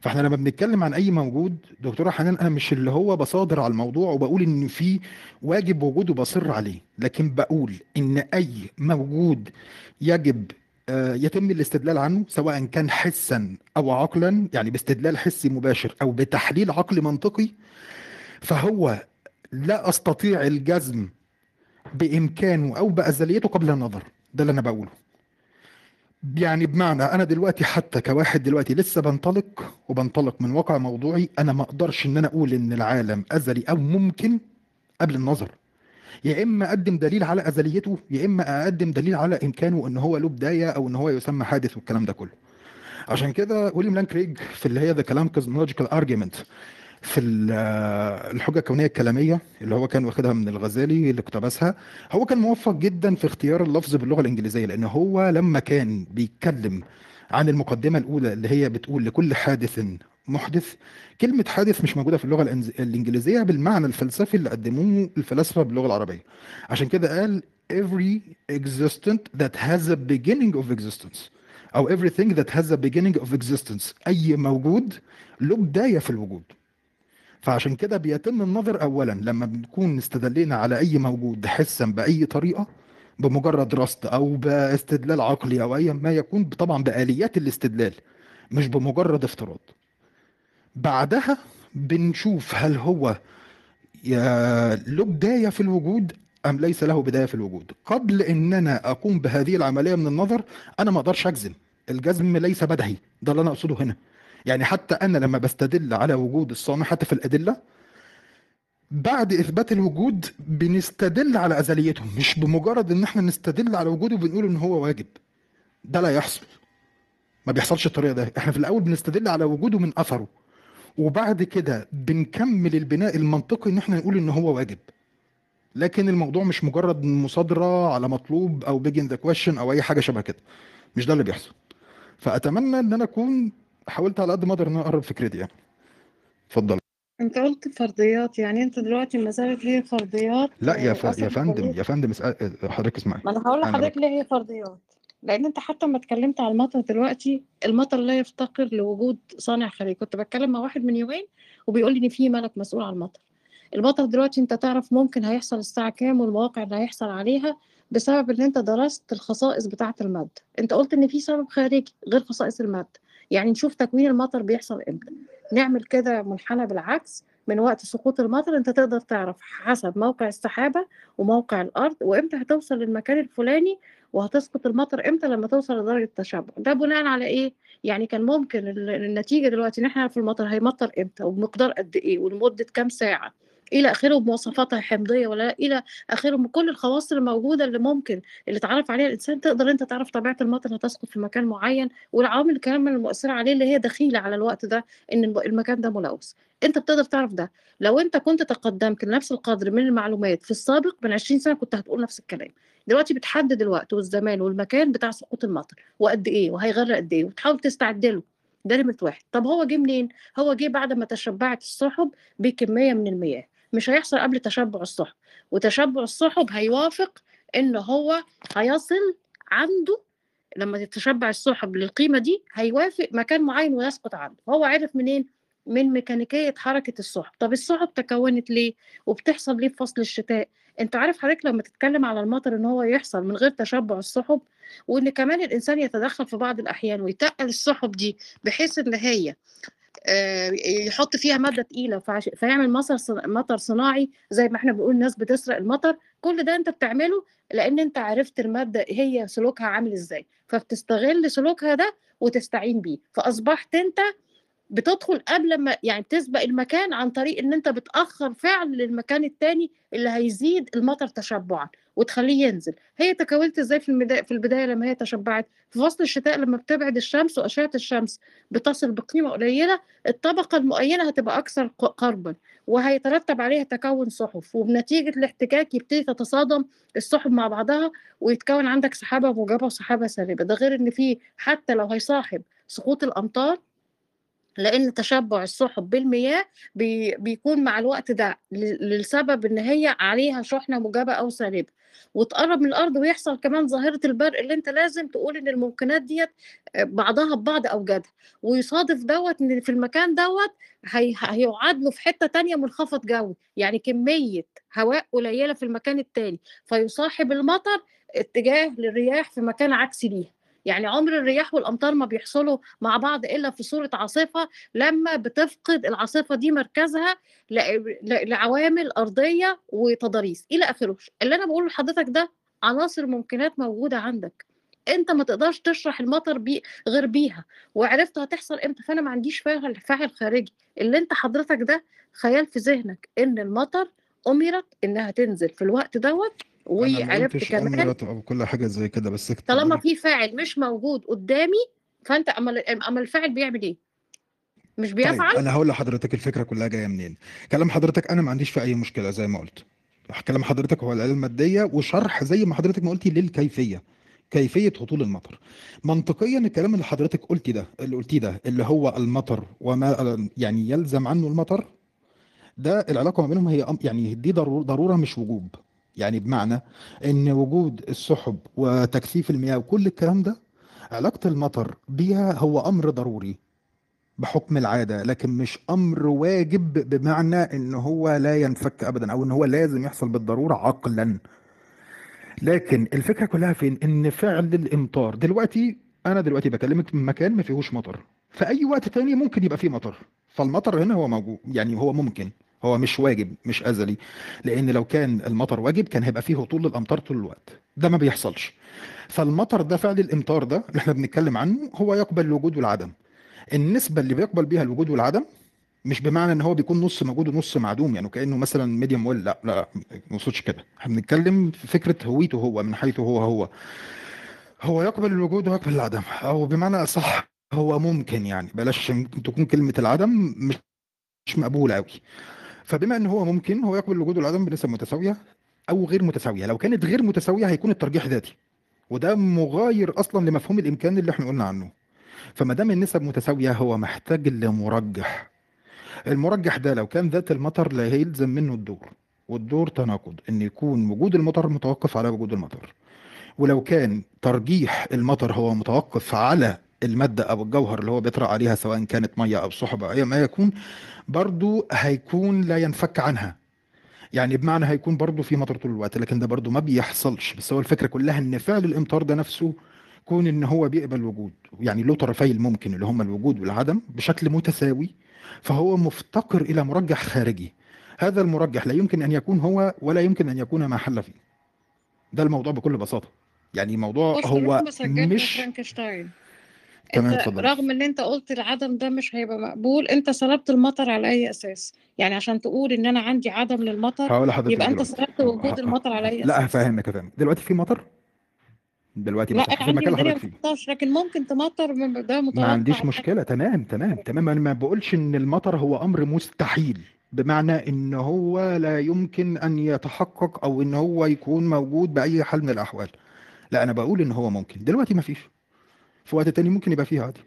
فإحنا لما بنتكلم عن أي موجود دكتورة حنان أنا مش اللي هو بصادر على الموضوع وبقول إن في واجب وجوده بصر عليه لكن بقول إن أي موجود يجب آه، يتم الاستدلال عنه سواء كان حسا أو عقلا يعني باستدلال حسي مباشر أو بتحليل عقلي منطقي فهو لا أستطيع الجزم بامكانه أو بأزليته قبل النظر. ده اللي أنا بقوله. يعني بمعنى أنا دلوقتي حتى كواحد دلوقتي لسه بنطلق وبنطلق من واقع موضوعي أنا ما أقدرش إن أنا أقول إن العالم أزلي أو ممكن قبل النظر. يا إما أقدم دليل على أزليته يا إما أقدم دليل على إمكانه إن هو له بداية أو إن هو يسمى حادث والكلام ده كله. عشان كده ويليام لين كريج في اللي هي the Kalam cosmological argument في ال- الحجة الكونية الكلامية اللي هو كان واخدها من الغزالي اللي اقتبسها هو كان موفق جدا في اختيار اللفظ باللغة الإنجليزية لأن هو لما كان بيتكلم عن المقدمة الأولى اللي هي بتقول لكل حادث محدث كلمة حادث مش موجودة في اللغة الإنجليزية بالمعنى الفلسفي اللي قدموه الفلاسفة باللغة العربية. عشان كده قال every existent that has a beginning of existence أو everything that has a beginning of existence أي موجود له بداية في الوجود. فعشان كده بيتم النظر أولا لما بنكون استدلينا على أي موجود حسا بأي طريقة بمجرد رصد أو باستدلال عقلي أو أي ما يكون طبعا بآليات الاستدلال مش بمجرد افتراض. بعدها بنشوف هل هو له بداية في الوجود أم ليس له بداية في الوجود. قبل أن أنا أقوم بهذه العملية من النظر أنا ما أقدرش أجزم. الجزم ليس بدهي ده اللي أنا أقصده هنا. يعني حتى أنا لما بستدل على وجود الصانع حتى في الأدلة بعد إثبات الوجود بنستدل على أزليته مش بمجرد إن إحنا نستدل على وجوده وبنقول إن هو واجب. ده لا يحصل. ما بيحصلش الطريقة ده إحنا في الأول بنستدل على وجوده من أثره وبعد كده بنكمل البناء المنطقي إن إحنا نقول إن هو واجب. لكن الموضوع مش مجرد مصادرة على مطلوب أو begging the question أو أي حاجة شبه كده. مش ده اللي بيحصل. فأتمنى إن أنا أكون حاولت على قد ما أقدر إن أنا اقرب فكرتي يعني. اتفضل. انت قلت فرضيات يعني انت دلوقتي ما زالت هي فرضيات لا يا آه، ف... يا فندم يا فندم اسأل حضرتك اسمعي. ما أنا هقول لحضرتك. ليه هي فرضيات. لأن انت حتى لما اتكلمت على المطر دلوقتي المطر لا يفتقر لوجود صانع خارجي. كنت بتكلم مع واحد من يومين وبيقول لي إن في ملك مسؤول عن المطر. المطر دلوقتي انت تعرف ممكن هيحصل الساعة كام والمواقع اللي هيحصل عليها بسبب إن انت درست الخصائص بتاعة الماده انت قلت إن في سبب خارجي غير خصائص الماده يعني نشوف تكوين المطر بيحصل إمتى. نعمل كده منحنى بالعكس من وقت سقوط المطر أنت تقدر تعرف حسب موقع السحابة وموقع الأرض وإمتى هتوصل للمكان الفلاني وهتسقط المطر إمتى لما توصل لدرجة التشبع. ده بناء على إيه؟ يعني كان ممكن ال- النتيجة دلوقتي إن إحنا نعرف المطر هيمطر إمتى وبمقدار قد إيه ولمده كام ساعة. إلى آخره بمواصفاتها حمضيه ولا لا إلى آخره بكل الخواص الموجودة اللي ممكن اللي تعرف عليها الإنسان تقدر أنت تعرف طبيعة المطر هتسقط في مكان معين والعوامل كمان المؤثره عليه اللي هي دخيلة على الوقت ده الم- المكان ده ملوث. أنت بتقدر تعرف ده. لو أنت كنت تقدمت لنفس القدر من المعلومات في السابق من 20 سنة كنت هتقول نفس الكلام. دلوقتي بتحدد الوقت والزمان والمكان بتاع سقوط المطر وقد إيه وهيغرق قد إيه وتحاول تستعد له ده نمرة واحد. طب هو جه منين؟ هو جه بعد ما تشبعت السحب بكمية من المياه. مش هيحصل قبل تشبع السحب وتشبع السحب هيوافق إن هو هيصل عنده لما تتشبع السحب للقيمة دي هيوافق مكان معين ويسقط عنده هو عرف منين؟ من ميكانيكية حركة السحب طب السحب تكونت ليه؟ وبتحصل ليه في فصل الشتاء؟ أنت عارف حضرتك لما تتكلم على المطر إن هو يحصل من غير تشبع السحب وإن كمان الإنسان يتدخل في بعض الأحيان ويتقل السحب دي بحيث إن هي يحط فيها مادة تقيلة فيعمل مطر مطر صناعي زي ما إحنا بنقول الناس بتسرق المطر. كل ده انت بتعمله لأن انت عرفت المادة هي سلوكها عامل إزاي فبتستغل سلوكها ده وتستعين بيه. فأصبحت انت بتدخل قبل ما يعني بتسبق المكان عن طريق إن أنت بتأخر فعل للمكان التاني اللي هيزيد المطر تشبعا وتخليه ينزل. هي تكونت إزاي في البدايه في البداية لما هي تشبعت؟ في فصل الشتاء لما بتبعد الشمس وأشعة الشمس بتصل بقيمة قليلة الطبقة المؤينة هتبقى أكثر قربا وهيترتب عليها تكون سحب وبنتيجة الاحتكاك يبتدي تتصادم السحب مع بعضها ويتكون عندك سحابة موجبة وسحابة سالبة. ده غير إن في حتى لو هيصاحب سقوط الأمطار لأن تشبع السحب بالمياه بي بيكون مع الوقت ده ل- للسبب إن هي عليها شحنة موجبه أو سالبة. وتقرب من الأرض ويحصل كمان ظاهرة البرق اللي أنت لازم تقول إن الممكنات ديت آه، بعضها ببعض اوجدها ويصادف دوت إن في المكان دوت هي هيعاد له في حتة تانية منخفض جوي يعني كمية هواء قليلة في المكان التاني. فيصاحب المطر اتجاه للرياح في مكان عكسي ليها. يعني عمر الرياح والامطار ما بيحصلوا مع بعض إلا في صورة عاصفة لما بتفقد العاصفة دي مركزها لعوامل أرضية وتضاريس. إلى آخره. اللي أنا بقوله لحضرتك ده عناصر ممكنات موجودة عندك. أنت ما تقدرش تشرح المطر بي غير بيها. وعرفت هتحصل إمتى فأنا ما عنديش فاعل فاعل خارجي. اللي أنت حضرتك ده خيال في ذهنك إن المطر أمرت إنها تنزل. في الوقت دوت أنا ما وعرفت قلتش كمان امرت أو كل حاجة زي كده بس كنت طالما بقول في فاعل مش موجود قدامي فأنت اما اما الفاعل بيعمل إيه؟ مش طيب بيفعل؟ أنا هقول لحضرتك الفكرة كلها جاية منين. كلام حضرتك أنا ما عنديش فيه أي مشكلة زي ما قلت. كلام حضرتك هو العلم المادية وشرح زي ما حضرتك ما قلتي للكيفية كيفية هطول المطر. منطقيا الكلام اللي حضرتك قلتي ده اللي قلتيه ده اللي هو المطر وما يعني يلزم عنه المطر ده العلاقة ما بينهم هي أم- يعني دي ضرو- ضرورة مش وجوب. يعني بمعنى إن وجود السحب وتكثيف المياه وكل الكلام ده علاقة المطر بيها هو أمر ضروري بحكم العادة لكن مش أمر واجب بمعنى إن هو لا ينفك ابدا أو إن هو لازم يحصل بالضرورة عقلا. لكن الفكرة كلها فين؟ إن فعل الإمطار. دلوقتي أنا دلوقتي بكلمك من مكان ما فيهوش مطر. في أي وقت تاني ممكن يبقى فيه مطر. فالمطر هنا هو موجود يعني هو ممكن. هو مش واجب مش أزلي لأن لو كان المطر واجب كان هيبقى فيه هطول للأمطار طول الوقت. ده ما بيحصلش. فالمطر ده فعل الإمطار ده اللي إحنا بنتكلم عنه هو يقبل الوجود والعدم النسبة اللي بيقبل بيها الوجود والعدم مش بمعنى إن هو بيكون نص موجود ونص معدوم يعني كأنه مثلا ميديوم ويل لا لا ما نقصدش كده. إحنا بنتكلم في فكرة هويته هو من حيث هو هو. هو يقبل الوجود ويقبل العدم. أو بمعنى أصح هو ممكن يعني بلاش تكون كلمة العدم مش مش مقبولة قوي فبما إن هو ممكن هو يقبل الوجود والعدم بنسب متساوية أو غير متساوية. لو كانت غير متساوية هيكون الترجيح ذاتي وده مغاير أصلا لمفهوم الإمكان اللي إحنا قلنا عنه. فما دام النسب متساوية هو محتاج لمرجح. المرجح ده لو كان ذات المطر لا هيلزم منه الدور والدور تناقض. إن يكون وجود المطر متوقف على وجود المطر ولو كان ترجيح المطر هو متوقف على المادة أو الجوهر اللي هو بيطرأ عليها سواء كانت مية أو سحب أو أي ما يكون برضو هيكون لا ينفك عنها. يعني بمعنى هيكون برضو في مطر طول الوقت لكن ده برضو ما بيحصلش. بس هو الفكرة كلها إن فعل الإمطار ده نفسه كون إن هو بيقبل وجود يعني له طرفي الممكن اللي هم الوجود والعدم بشكل متساوي فهو مفتقر إلى مرجح خارجي. هذا المرجح لا يمكن أن يكون هو ولا يمكن أن يكون ما حل فيه. ده الموضوع بكل بساطة. يعني موضوع بص هو مش فرانكشتاين. تمام اتفضل رغم إن أنت قلت العدم ده مش هيبقى مقبول أنت سلبت المطر على أي أساس؟ يعني عشان تقول إن أنا عندي عدم للمطر هقول لحضرتك يبقى أنت سلبت وجود المطر على أي لا أساس؟ هفهمك هفهمك. دلوقتي في مطر؟ دلوقتي لا أنا في المكان اللي حضرتك ما فيه لكن ممكن تمطر من- ده ما متوقع عنديش مشكلة. تمام تمام تمام. أنا ما بقولش إن المطر هو أمر مستحيل بمعنى إن هو لا يمكن أن يتحقق أو إن هو يكون موجود بأي حال من الأحوال. لا أنا بقول إن هو ممكن. دلوقتي ما فيش. في وقت تاني ممكن يبقى فيه عادي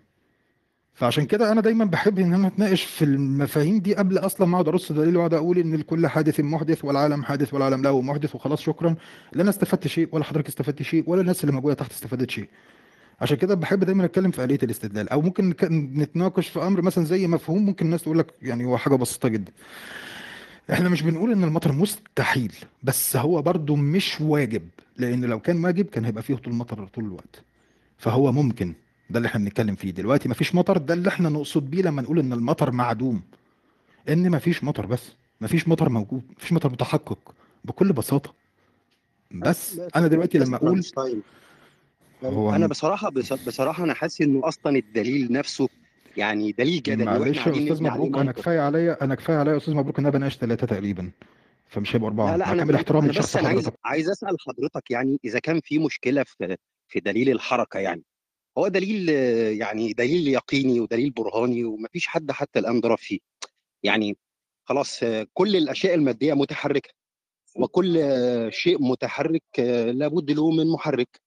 فعشان كده أنا دايما بحب إن أنا أتناقش في المفاهيم دي قبل أصلا ما أقعد أرص دليل وأقعد أقول إن لكل حادث محدث والعالم حادث والعالم له محدث وخلاص شكرا لا أنا استفدت شيء ولا حضرتك استفدت شيء ولا الناس اللي موجودة تحت استفادت شيء. عشان كده بحب دايما أتكلم في آلية الاستدلال. أو ممكن نتناقش في أمر مثلا زي مفهوم ممكن الناس تقول لك يعني هو حاجة بسيطة جدا. إحنا مش بنقول إن المطر مستحيل بس هو برضو مش واجب لأن لو كان واجب كان هيبقى فيه طول مطر طول الوقت. فهو ممكن. ده اللي إحنا بنتكلم فيه دلوقتي. مفيش مطر ده اللي إحنا نقصد بيه لما نقول إن المطر معدوم. إن مفيش مطر بس. مفيش مطر موجود. مفيش مطر متحقق. بكل بساطة. بس أنا دلوقتي لما أقول طيب. هو أنا بصراحة بص- بصراحة أنا حاسس إنه أصلا الدليل نفسه يعني دليل جدلي معلش يا أستاذ عليه مبروك أنا كفاية عليا أنا كفاية عليا يا أستاذ مبروك إن أنا بناقش ثلاثة تقريبا. فمش هيبقوا أربعة. لا لا مع أنا كامل احترامي لشخص بس أنا عايز حضرتك. عايز أسأل حضرتك يعني إذا كان في مشكلة في في دليل الحركة يعني. هو دليل آه، يعني دليل يقيني ودليل برهاني ومفيش حد حتى الآن ضرب فيه. يعني خلاص آه، كل الأشياء المادية متحركة وكل آه، شيء متحرك آه، لابد له من محرك.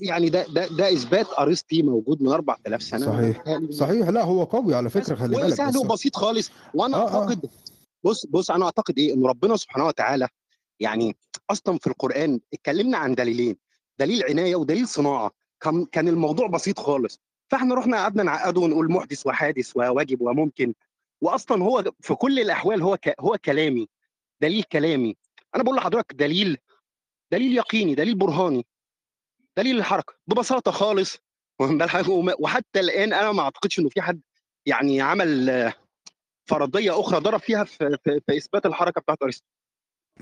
يعني ده ده ده إثبات أرسطي موجود من 4000 سنة. صحيح. صحيح. لا هو قوي على فكرة خلي بالك. وسهل بس وبسيط خالص. وأنا آه، آه. أعتقد بص بص أنا أعتقد إيه؟ إن ربنا سبحانه وتعالى يعني أصلا في القرآن اتكلمنا عن دليلين. دليل عناية ودليل صناعة. كان كان الموضوع بسيط خالص. فاحنا رحنا قعدنا نعقده ونقول محدث وحادث وواجب وممكن. واصلا هو في كل الأحوال هو ك... هو كلامي. دليل كلامي. أنا بقول لحضرتك دليل دليل يقيني دليل برهاني. دليل الحركة. ببساطة خالص. وحتى الآن أنا ما أعتقدش إنه في حد يعني عمل فرضية أخرى ضرب فيها في, في, في إثبات الحركة بتاعت أرسطو.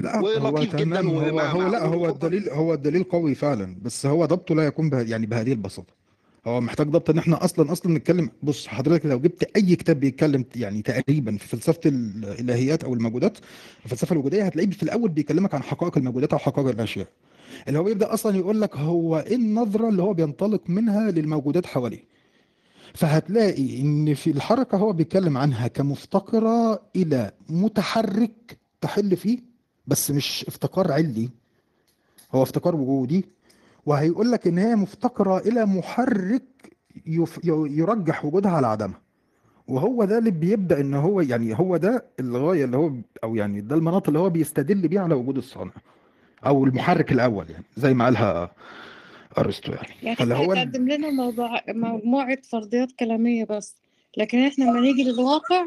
لا هو ولطيف جدا تمام هو ومع- هو لا هو. الدليل هو الدليل قوي فعلا بس هو ضبطه لا يكون به يعني بهذه البساطة. هو محتاج ضبط إن إحنا أصلا أصلا نتكلم بص حضرتك لو جبت أي كتاب بيتكلم يعني تقريبا في فلسفة الإلهيات أو الموجودات الفلسفة الوجودية هتلاقيه في الأول بيكلمك عن حقائق الموجودات أو حقائق الأشياء. اللي هو بيبدا أصلا يقول لك هو إيه النظرة اللي هو بينطلق منها للموجودات حواليه؟ فهتلاقي إن في الحركة هو بيتكلم عنها كمفتقرة إلى متحرك تحل فيه بس مش افتقار علي هو افتقار وجودي. وهيقول لك إن هي مفتقرة إلى محرك يف يرجح وجودها على عدمها. وهو ده اللي بيبدأ إن هو يعني هو ده الغاية اللي هو أو يعني ده المناط اللي هو بيستدل بيه على وجود الصانع أو المحرك الأول يعني زي ما قالها أرسطو يعني. يعني فاللي هو هتقدم لنا موضوع مجموعة فرضيات كلامية بس لكن إحنا لما نيجي للواقع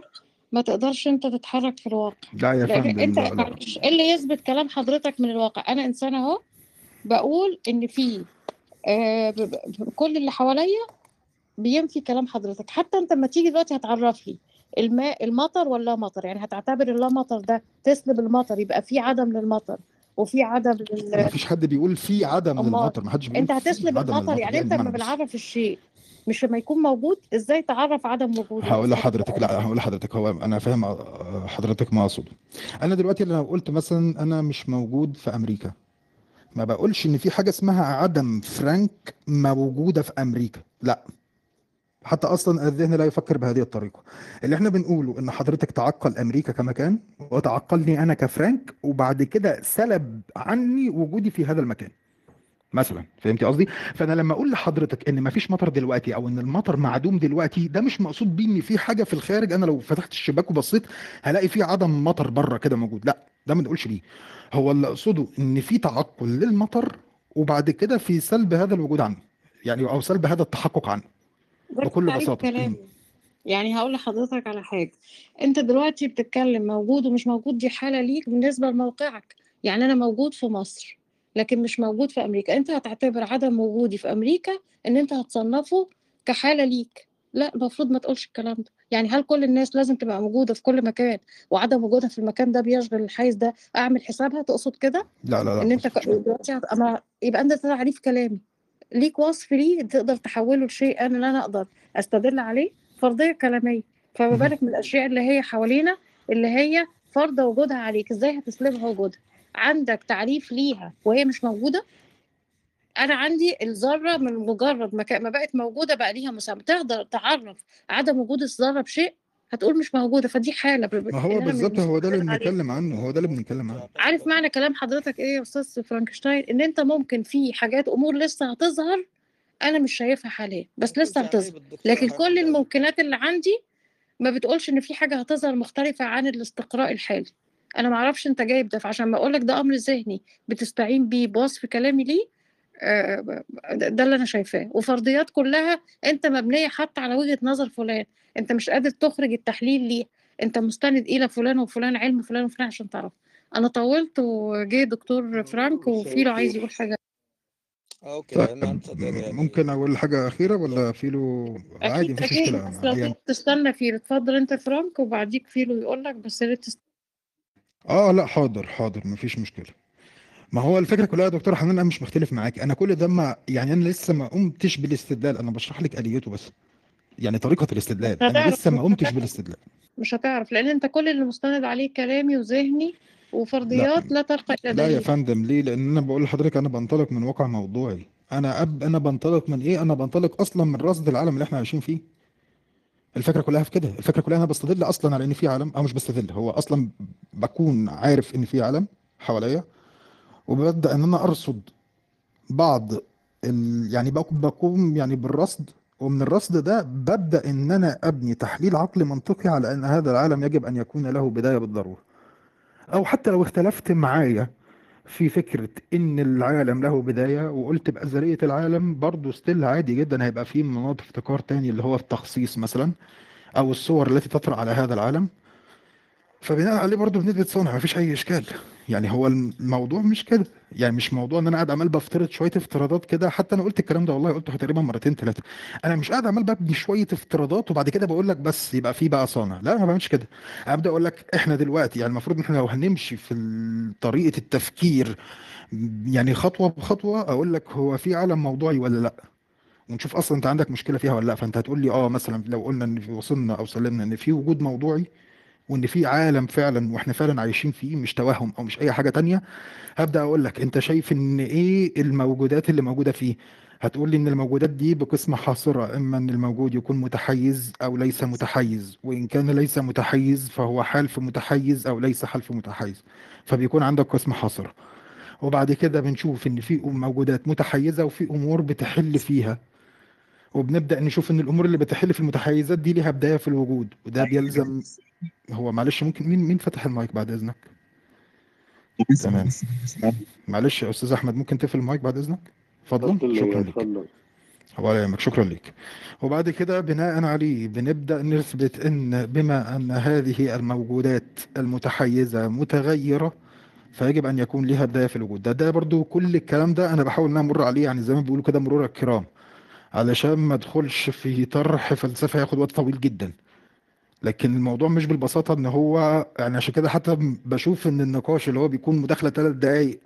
ما تقدرش انت تتحرك في الواقع. لا يا لأن فندم انت لا لا. معلش إيه اللي يثبت كلام حضرتك من الواقع؟ أنا انسان أهو بقول إن في آه ب- ب- كل اللي حواليا بينفي كلام حضرتك. حتى أنت لما تيجي دلوقتي هتعرف لي الماء المطر ولا مطر؟ يعني هتعتبر اللا مطر ده تسلب المطر يبقى في عدم للمطر وفي عدم لل... ما فيش حد بيقول في عدم للمطر ما حدش بيقول أنت في هتسلب عدم المطر يعني أنت لما. بنعرف الشيء. مش لما يكون موجود إزاي تعرف عدم وجوده؟ هقول؟ لحضرتك لا هقول لحضرتك هو أنا فاهم آه، حضرتك ما أقصده. أنا دلوقتي لو قلت مثلا أنا مش موجود في أمريكا ما بقولش إن في حاجة اسمها عدم فرانك موجودة في أمريكا لا. حتى أصلا الذهن لا يفكر بهذه الطريقة. اللي إحنا بنقوله إن حضرتك تعقل أمريكا كمكان وتعقلني أنا كفرانك وبعد كده سلب عني وجودي في هذا المكان. مثلا فهمتي قصدي؟ فأنا لما أقول لحضرتك إن مفيش مطر دلوقتي أو إن المطر معدوم دلوقتي ده مش مقصود بيه إن في حاجة في الخارج أنا لو فتحت الشباك وبصيت هلاقي في عدم مطر بره كده موجود. لا ده ما نقولش بيه. هو اللي أقصده إن في تعقل للمطر وبعد كده في سلب هذا الوجود عنه. يعني أو سلب هذا التحقق عنه. بكل. كلامي. يعني هقول لحضرتك على حاجة. أنت دلوقتي بتتكلم موجود ومش موجود دي حالة ليك بالنسبة لموقعك. يعني أنا موجود في مصر. لكن مش موجود في أمريكا. أنت هتعتبر عدم وجودي في أمريكا إن أنت هتصنفه كحالة ليك. لا المفروض ما تقولش الكلام ده. يعني هل كل الناس لازم تبقى موجودة في كل مكان وعدم وجودها في المكان ده بيشغل الحيز ده؟ أعمل حسابها؟ تقصد كده؟ لا لا لا إن أنت دلوقتي أما يبقى انت تعريف كلامي. ليك وصف ليه تقدر تحوله لشيء أنا لا أقدر أستدل عليه؟ فرضية كلامية. فما. بالك من الأشياء اللي هي حوالينا اللي هي فرض وجودها عليك. إزاي هتسلبها وجودها؟ عندك تعريف ليها وهي مش موجودة؟ أنا عندي الذرة من مجرد ما, ما بقت موجودة بقى ليها مسمى تقدر تعرف عدم وجود الذرة بشيء؟ هتقول مش موجودة فدي حالة ب- ما هو بالظبط هو ده اللي. بنتكلم عنه هو ده اللي بنتكلم عنه. عارف معنى كلام حضرتك إيه يا أستاذ فرانكشتاين؟ إن أنت ممكن في حاجات أمور لسه هتظهر أنا مش شايفها حاليا بس لسه هتظهر. لكن كل الممكنات اللي عندي ما بتقولش إن في حاجة هتظهر مختلفة عن الاستقراء الحالي. أنا ما أعرفش أنت جايب ده فعشان ما أقول لك ده أمر ذهني. بتستعين بيه بوصف كلامي ليه؟ آه، ده ده اللي أنا شايفاه. وفرضيات كلها أنت مبنية حتى على وجهة نظر فلان. أنت مش قادر تخرج التحليل ليه. أنت مستند إلى فلان وفلان علم فلان وفلان عشان تعرف أنا طولت وجه دكتور فرانك وفيلو عايز يقول حاجة. okay طيب يعني. ممكن أقول حاجة أخيرة ولا فيلو؟ عادي مفيش مشكلة يعني تستنى فيلو. اتفضل أنت فرانك وبعديك فيلو يقول لك بس يا آه لا حاضر حاضر مفيش مشكلة. ما هو الفكرة كلها يا دكتور حنان أنا مش مختلف معاك. أنا كل ده ما يعني أنا لسه ما قمتش بالاستدلال. أنا بشرح لك آليته بس. يعني طريقة الاستدلال. مش أنا هتعرف. لسه ما مش قمتش هتعرف بالاستدلال. مش هتعرف لأن أنت كل اللي مستند عليه كلامي وذهني لا. وفرضيات لا ترقى إلى لا يا دليل. فندم ليه؟ لأن أنا بقول لحضرتك أنا بنطلق من واقع موضوعي. أنا أب أنا بنطلق من إيه؟ أنا بنطلق أصلا من رصد العالم اللي إحنا عايشين فيه. الفكرة كلها في كده. الفكرة كلها أنا بستدل أصلا على إن في عالم أو مش بستدل هو أصلا بكون عارف إن في عالم حواليا وببدأ إن أنا أرصد بعض ال... يعني بقوم يعني بالرصد ومن الرصد ده ببدأ إن أنا أبني تحليل عقلي منطقي على إن هذا العالم يجب أن يكون له بداية بالضرورة. أو حتى لو اختلفت معايا في فكرة إن العالم له بداية وقلت بأزلية العالم برضه ستيل عادي جدا هيبقى فيه مناط افتكار تاني اللي هو التخصيص مثلا أو الصور التي تطرأ على هذا العالم. فبناء عليه برضه بنسبة صنع مفيش أي إشكال. يعني هو الموضوع مش كده. يعني مش موضوع إن أنا قاعد عمال بفترض شوية افتراضات كده. حتى أنا قلت الكلام ده والله قلته تقريبا مرتين ثلاثة أنا مش قاعد عمال ببني شوية افتراضات وبعد كده بقول لك بس يبقى في بقى صانع. لا أنا ما بعملش كده. أبدأ أقول لك إحنا دلوقتي يعني المفروض إن إحنا لو هنمشي في طريقة التفكير يعني خطوة بخطوة أقول لك هو في عالم موضوعي ولا لأ. ونشوف أصلا أنت عندك مشكلة فيها ولا لأ. فأنت هتقول لي آه مثلا لو قلنا إن وصلنا أو سلمنا إن في وجود موضوعي وإن في عالم فعلا وإحنا فعلا عايشين فيه مش توهم أو مش أي حاجة تانية هبدأ أقول لك أنت شايف إن إيه الموجودات اللي موجودة فيه؟ هتقول لي إن الموجودات دي بقسمه حاصرة إما إن الموجود يكون متحيز أو ليس متحيز وإن كان ليس متحيز فهو حلف متحيز أو ليس حلف متحيز فبيكون عندك قسمه حاصره وبعد كده بنشوف إن في موجودات متحيزة وفي أمور بتحل فيها. وبنبدأ نشوف إن الأمور اللي بتحل في المتحيزات دي ليها بداية في الوجود وده بيلزم هو معلش ممكن مين مين فتح المايك بعد إذنك؟ تمام. معلش يا أستاذ أحمد ممكن تقفل المايك بعد إذنك؟ اتفضل. شكرا لك اتفضل ولا يهمك شكرا لك وبعد كده بناء عليه بنبدأ نثبت إن بما أن هذه الموجودات المتحيزة متغيرة فيجب أن يكون لها بداية في الوجود. ده ده برضو كل الكلام ده أنا بحاول إن أنا أمر عليه يعني زي ما بيقولوا كده مرور الكرام. علشان ما أدخلش في طرح فلسفي هياخد وقت طويل جدا. لكن الموضوع مش بالبساطة إن هو يعني عشان كده حتى بشوف إن النقاش اللي هو بيكون مداخلة ثلاث دقايق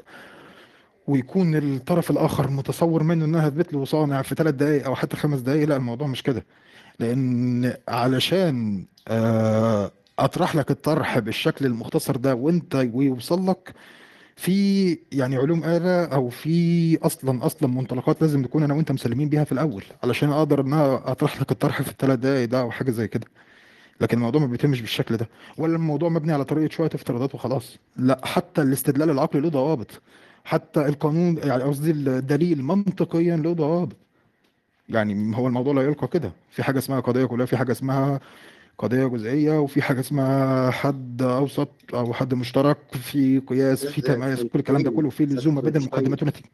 ويكون الطرف الآخر متصور منه إنها هتثبت له صانع في ثلاث دقايق أو حتى خمس دقايق لا الموضوع مش كده. لأن علشان آه، أطرح لك الطرح بالشكل المختصر ده وأنت ويوصل لك في يعني علوم آلة أو في أصلا أصلا منطلقات لازم نكون أنا وأنت مسلمين بيها في الأول علشان أقدر إن أنا أطرح لك الطرح في الثلاث دقايق ده أو حاجة زي كده. لكن الموضوع ما بيتمش بالشكل ده. ولا الموضوع مبني على طريقة شوية افتراضات وخلاص. لا حتى الاستدلال العقلي له ضوابط. حتى القانون يعني قصدي الدليل منطقيا له ضوابط. يعني هو الموضوع لا يلقى كده. في حاجة اسمها قضية كلها في حاجة اسمها قضية جزئية وفي حاجة اسمها حد أوسط أو حد مشترك في قياس في تماس كل الكلام ده كله في لزوم ما بين المقدمات والنتيجه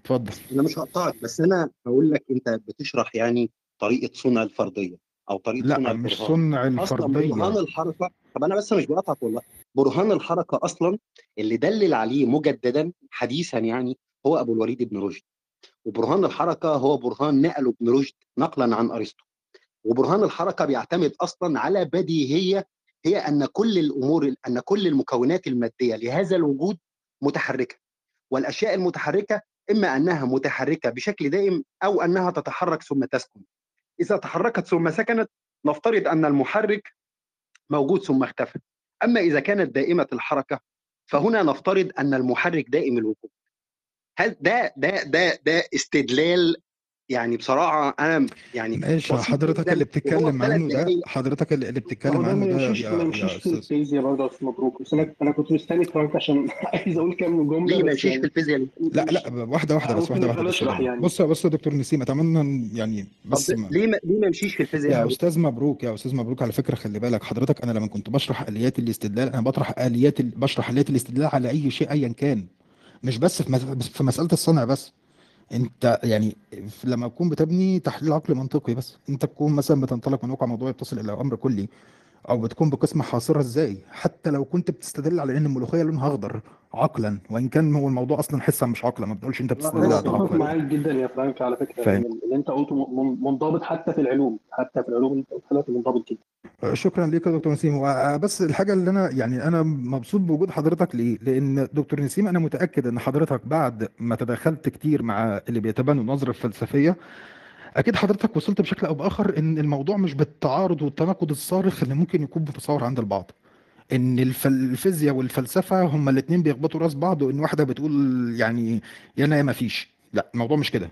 اتفضل. أنا مش هقطعك بس أنا هقول لك أنت بتشرح يعني طريقة صنع الفرديه أو طريقة صنع لا مش البرهان. صنع أصلا برهان الفرديه الحركة طب أنا بس مش بقطعك والله. برهان الحركة أصلا اللي دلل عليه مجددا حديثا يعني هو أبو الوليد بن رشد. وبرهان الحركة هو برهان نقله ابن رشد نقلا عن أرسطو. وبرهان الحركة بيعتمد أصلا على بديهية هي أن كل الأمور أن كل المكونات المادية لهذا الوجود متحركة. والأشياء المتحركة إما أنها متحركة بشكل دائم أو أنها تتحرك ثم تسكن. إذا تحركت ثم سكنت نفترض أن المحرك موجود ثم اختفى. أما إذا كانت دائمة الحركة فهنا نفترض أن المحرك دائم الوجود هل ده ده ده ده استدلال يعني بصراحة أنا يعني ماشي حضرتك اللي بتتكلم عنه ده حضرتك اللي بتتكلم عنه ده يمشيش يا ما يا يمشيش في الفيزياء برضه يا أستاذ مبروك. بس أنا أنا كنت مستني فرانك عشان عايز أقول كام جملة ليه يمشيش في يعني. الفيزياء ليه؟ لا مش لا واحدة واحدة بس واحدة واحدة بس يعني. بص بص يا دكتور نسيم أتمنى يعني بس ما ليه ما ليه ما يمشيش في الفيزياء؟ يا؟ أستاذ مبروك يا أستاذ مبروك على فكرة خلي بالك حضرتك أنا لما كنت بشرح آليات الاستدلال أنا بطرح آليات ال- بشرح آليات الاستدلال على أي شيء ايا كان. مش بس في مس- في مسألة الصنع بس. انت يعني لما تكون بتبني تحليل عقلي منطقي بس. انت تكون مثلا بتنطلق من واقع موضوع يتصل إلى أمر كلي. أو بتكون بقسمه حاصره إزاي؟ حتى لو كنت بتستدل على إن الملوخية لونها أخضر عقلا وإن كان هو الموضوع أصلا حسا مش عقلا ما بتقولش أنت بتستدل على عقلا. معاك جدا يا فرانك على فكرة فاهم. يعني اللي أنت قلته منضبط حتى في العلوم حتى في العلوم اللي انت قلتها منضبط جدا. شكرا ليك يا دكتور نسيم. هو بس الحاجة اللي أنا يعني أنا مبسوط بوجود حضرتك ليه؟ لأن دكتور نسيم أنا متأكد إن حضرتك بعد ما تدخلت كتير مع اللي بيتبنوا النظره الفلسفيه أكيد حضرتك وصلت بشكل أو بآخر إن الموضوع مش بالتعارض والتناقض الصارخ اللي ممكن يكون متصور عند البعض. إن الفيزياء والفلسفة هما الاثنين بيخبطوا راس بعض وإن واحدة بتقول يعني يا أنا يا ما فيش. لأ الموضوع مش كده.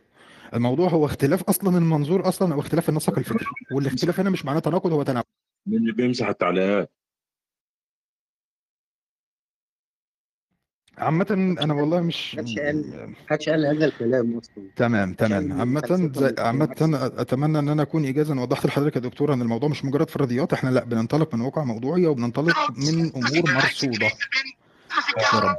الموضوع هو اختلاف أصلا المنظور أصلا أو اختلاف النسق الفكري. والاختلاف هنا مش معناه تناقض هو تناقض. اللي بيمسح التعليقات؟ عامة أنا والله مش محدش قال محدش قال هذا الكلام أصلا. تمام تمام. عامة عامة بالعكس. أتمنى إن أنا أكون ايجازا. وضحت لحضرتك يا دكتور إن الموضوع مش مجرد فرضيات إحنا لأ بننطلق من واقع موضوعي وبننطلق من أمور مرصودة. يا رب.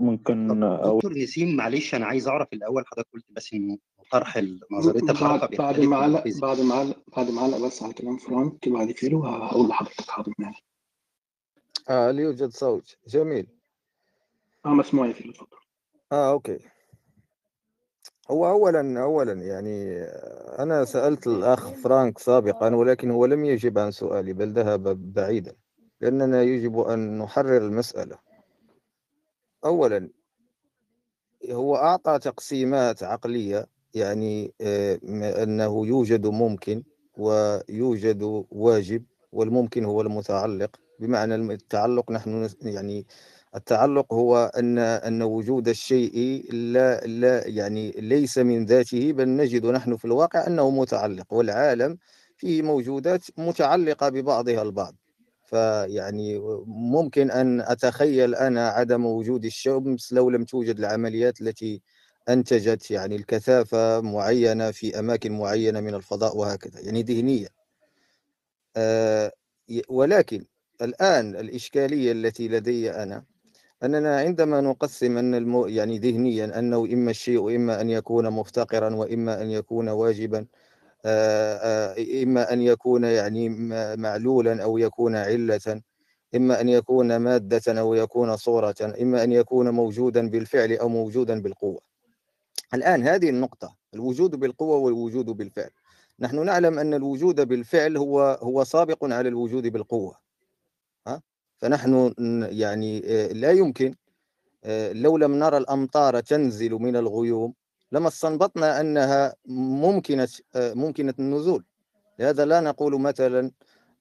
ممكن أو دكتور نسيم معلش أنا عايز أعرف الأول حضرتك قلت بس ان طرح نظرية الحركة بعد ما علق بعد ما علق بعد ما علق بس على كلام فرانك بعد فيلو هقول لحضرتك حاضر. ماشي آه هل يوجد صوت. جميل. آه مسموع يا فيلو اتفضل آه okay. هو أولا أولا يعني أنا سألت الأخ فرانك سابقا ولكن هو لم يجب عن سؤالي بل ذهب بعيدا لأننا يجب أن نحرر المسألة. أولا هو أعطى تقسيمات عقلية يعني آه، أنه يوجد ممكن ويوجد واجب والممكن هو المتعلق. بمعنى التعلق نحن يعني التعلق هو أن أن وجود الشيء لا لا يعني ليس من ذاته بل نجد نحن في الواقع أنه متعلق والعالم فيه موجودات متعلقة ببعضها البعض. فيعني ممكن أن أتخيل أنا عدم وجود الشمس لو لم توجد العمليات التي أنتجت يعني الكثافة معينة في أماكن معينة من الفضاء وهكذا يعني ذهنيا. آه، ولكن الآن الإشكالية التي لدي أنا أننا عندما نقسم أن المو يعني ذهنيا أنه إما الشيء إما أن يكون مفتقرا وإما أن يكون واجبا إما أن يكون يعني معلولا أو يكون علة إما أن يكون مادة أو يكون صورة إما أن يكون موجودا بالفعل أو موجودا بالقوة الآن هذه النقطة الوجود بالقوة والوجود بالفعل نحن نعلم أن الوجود بالفعل هو هو سابق على الوجود بالقوة؟ فنحن يعني آه، لا يمكن آه، لو لم نرى الأمطار تنزل من الغيوم لما استنبطنا أنها ممكنة آه، ممكنة النزول. لهذا لا نقول مثلا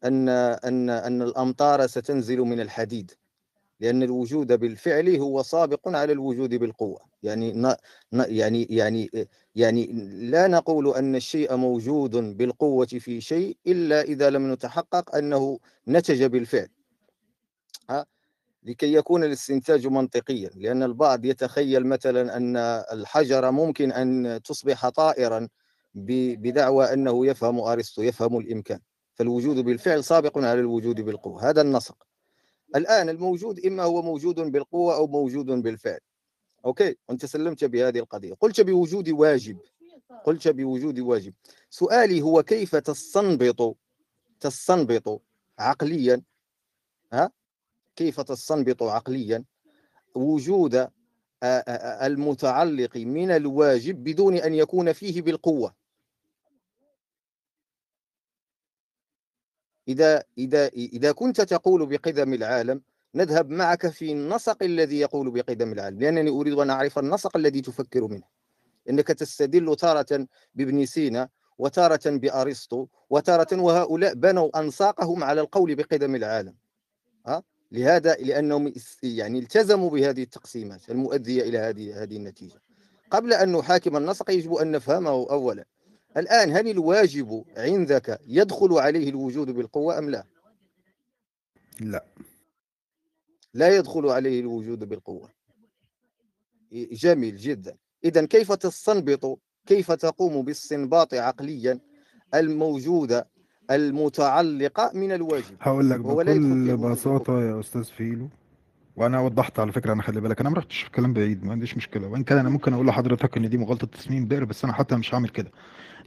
أن أن أن الأمطار ستنزل من الحديد لأن الوجود بالفعل هو سابق على الوجود بالقوة. يعني يعني يعني يعني لا نقول أن الشيء موجود بالقوة في شيء إلا إذا لم نتحقق أنه نتج بالفعل. لكي يكون الاستنتاج منطقيا لأن البعض يتخيل مثلا أن الحجر ممكن أن تصبح طائرا بدعوى أنه يفهم أرسطو يفهم الإمكان. فالوجود بالفعل سابق على الوجود بالقوة. هذا النسق. الآن الموجود إما هو موجود بالقوة أو موجود بالفعل. أوكي أنت سلمت بهذه القضية. قلت بوجود واجب. قلت بوجود واجب. سؤالي هو كيف تستنبط تستنبط عقليا ها؟ كيف تستنبط عقليا وجود آ- آ- آ- المتعلق من الواجب بدون أن يكون فيه بالقوة. إذا إذا إذا كنت تقول بقدم العالم نذهب معك في النسق الذي يقول بقدم العالم لأنني أريد أن أعرف النسق الذي تفكر منه. إنك تستدل تارة بابن سينا وتارة بأرسطو وتارة وهؤلاء بنوا أنساقهم على القول بقدم العالم. ها؟ لهذا لأنهم اس- يعني التزموا بهذه التقسيمات المؤدية إلى هذه هذه النتيجة. قبل أن نحاكم النسق يجب أن نفهمه أولا. الآن هل الواجب عندك يدخل عليه الوجود بالقوة أم لا؟ لا. لا يدخل عليه الوجود بالقوة. جميل جدا. إذا كيف تستنبط كيف تقوم باستنباط عقليا الموجودة المتعلقة من الواجب. هقول لك بكل بساطة يا أستاذ فيلو. وأنا وضحت على فكرة أنا خلي بالك أنا ما رحتش في كلام بعيد ما عنديش مشكلة. وإن كان أنا ممكن أقول لحضرتك إن دي مغالطة تصميم بئر بس أنا حتى مش هعمل كده.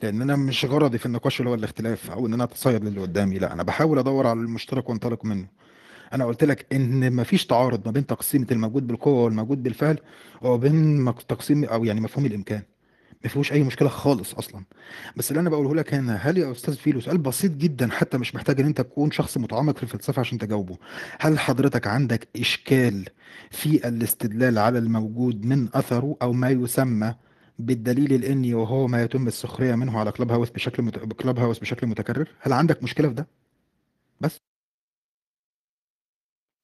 لأن أنا مش غرضي في النقاش اللي هو الاختلاف أو إن أنا أتصيد للي قدامي لا. أنا بحاول أدور على المشترك وأنطلق منه. أنا قلت لك إن مفيش تعارض ما بين تقسيمة الموجود بالقوة والموجود بالفعل وبين تقسيم أو يعني مفهوم الإمكان. ما فيهوش أي مشكلة خالص أصلا. بس اللي أنا بقوله لك هنا هل يا أستاذ فيلو سؤال بسيط جدا حتى مش محتاج إن أنت تكون شخص متعمق في الفلسفة عشان تجاوبه. هل حضرتك عندك إشكال في الاستدلال على الموجود من أثره أو ما يسمى بالدليل الإني وهو ما يتم السخرية منه على كلاب هاوس بشكل مت... كلاب هاوس بشكل متكرر؟ هل عندك مشكلة في ده؟ بس.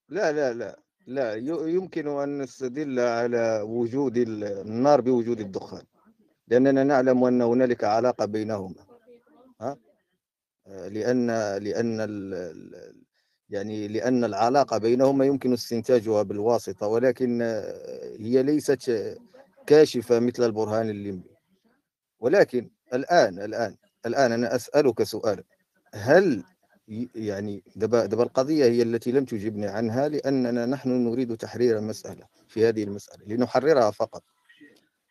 لا لا لا لا يمكن أن نستدل على وجود ال- النار بوجود الدخان. لأننا نعلم أن هنالك علاقة بينهما. ها؟ لأن لأن يعني لأن العلاقة بينهما يمكن استنتاجها بالواسطة ولكن هي ليست كاشفة مثل البرهان الليمبي. ولكن الآن الآن الآن أنا أسألك سؤالا. هل يعني دابا دابا القضية هي التي لم تجبني عنها؟ لأننا نحن نريد تحرير المسألة في هذه المسألة لنحررها فقط.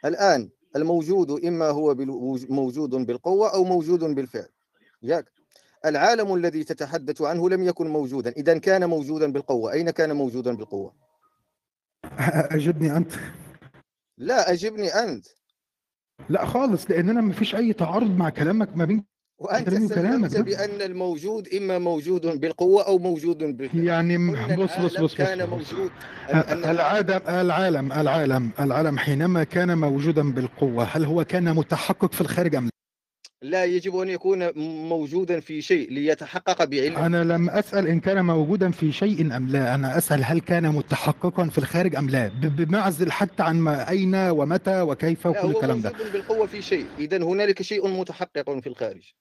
الآن الموجود إما هو موجود بالقوة أو موجود بالفعل. ياك العالم الذي تتحدث عنه لم يكن موجودا. إذا كان موجودا بالقوة. أين كان موجودا بالقوة؟ أجبني أنت. لا أجبني أنت. لا خالص لأن أنا مفيش أي تعارض مع كلامك ما بين وكلامك سلمت بأن الموجود إما موجود بالقوة أو موجود بالفعل يعني بص بص بص بص, كان. موجود. العالم العالم العالم العالم حينما كان موجودا بالقوة هل هو كان متحقق في الخارج أم لا؟ لا يجب أن يكون موجودا في شيء ليتحقق بعلم أنا لم أسأل إن كان موجودا في شيء أم لا. أنا أسأل هل كان متحققا في الخارج أم لا. بمعزل حتى عن ما أين ومتى وكيف وكل هو الكلام ده. موجود بالقوة في شيء. إذا هنالك شيء متحقق في الخارج.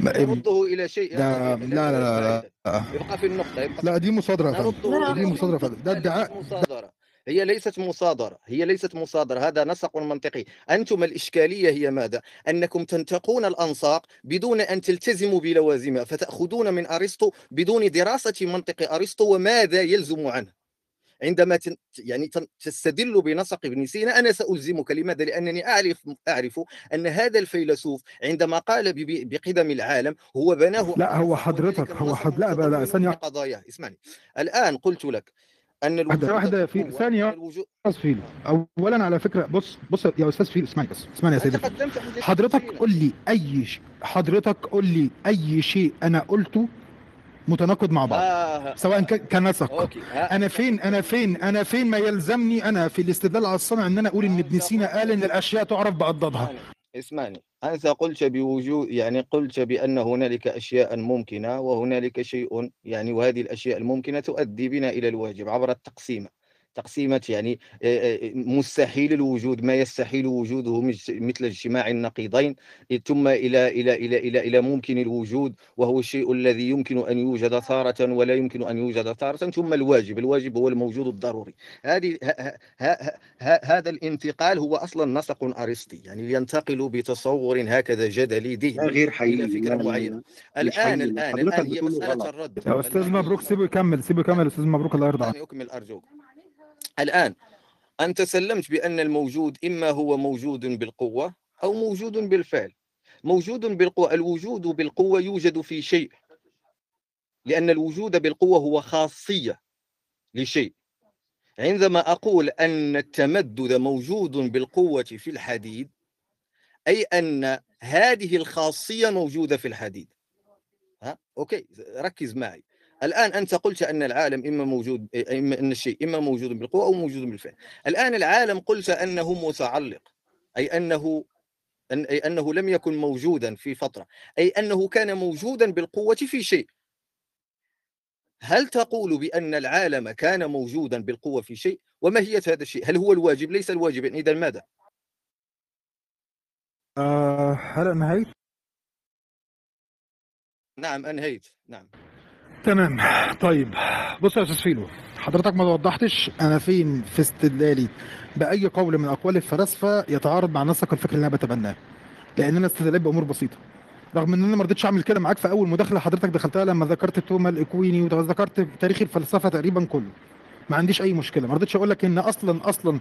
نرده إلى شيء ده آخر. لا لا لا لا. يبقى في النقطة يبقى لا دي نرده دي فندم ده لا، ادعاء مصادرة. هي ليست مصادرة. هي ليست مصادرة. هذا نسق منطقي. أنتم الإشكالية هي ماذا؟ أنكم تنتقون الأنساق بدون أن تلتزموا بلوازمها فتأخذون من أرسطو بدون دراسة منطق أرسطو وماذا يلزم عنه؟ عندما. يعني. تستدل بنسق ابن سينا أنا سألزمك لماذا؟ لأنني اعرف أعرف أن هذا الفيلسوف عندما قال. بقدم العالم هو بناه لا هو حضرتك هو حد لا لا, ثانية لقضاياه اسمعني الآن قلت لك أن الوجود واحدة واحدة في الوجود أستاذ فيلو أولا على فكرة بص بص يا أستاذ فيلو اسمعني بس اسمعني يا سيدي حضرتك. قول لي ش... حضرتك قول لي أي شيء أنا قلته متناقض مع بعض ها سواء كان كنسق. أوكي ها. أنا فين؟ أنا فين؟ أنا فين ما يلزمني أنا في الاستدلال على الصنع إن أنا أقول إن ابن سينا قال إن الأشياء تعرف بأضدادها. اسمعني أنت قلت بوجود يعني قلت بأن هنالك أشياء ممكنة وهنالك شيء يعني وهذه الأشياء الممكنة تؤدي بنا إلى الواجب عبر التقسيمة تقسيمة يعني مستحيل الوجود ما يستحيل وجوده مثل اجتماع النقيضين ثم إلى إلى إلى إلى إلى ممكن الوجود وهو الشيء الذي يمكن أن يوجد تارة ولا يمكن أن يوجد تارة ثم الواجب الواجب هو الموجود الضروري هذه هذا الانتقال هو أصلا نسق أرسطي يعني ينتقل بتصور هكذا جدلي ذهني غير حقيقي مش الآن حقيقي. الآن حضرتك الان هي غلط. الرد المنهجية. مبروك سيبه يكمل سيبه يكمل أستاذ مبروك الله يرضى عنك دعني اكمل الآن أنت سلمت بأن الموجود إما هو موجود بالقوة أو موجود بالفعل. موجود بالقوة الوجود بالقوة يوجد في شيء لأن الوجود بالقوة هو خاصية لشيء. عندما أقول أن التمدد موجود بالقوة في الحديد أي أن هذه الخاصية موجودة في الحديد. ها؟ أوكي ركز معي. الآن أنت قلت أن العالم إما موجود إما أن الشيء إما موجود بالقوة أو موجود بالفعل. الآن العالم قلت أنه متعلق أي أنه أن أي أنه لم يكن موجودا في فترة أي أنه كان موجودا بالقوة في شيء. هل تقول بأن العالم كان موجودا بالقوة في شيء؟ وماهية هذا الشيء؟ هل هو الواجب؟ ليس الواجب. إذا ماذا؟ آه هل أنهيت؟ نعم أنهيت. نعم. تمام. طيب بص يا أستاذ فيلو حضرتك ما وضحتش أنا فين في استدلالي بأي قول من أقوال الفلاسفة يتعارض مع نسق الفكر اللي أنا بتبناه لأن أنا استدليت بأمور بسيطة. رغم إن أنا ما رضيتش أعمل كده معاك في أول مداخلة حضرتك دخلتها لما ذكرت توما الإكويني وذكرت تاريخ الفلسفة تقريبا كله. ما عنديش أي مشكلة. ما رضيتش أقول لك إن أصلا أصلا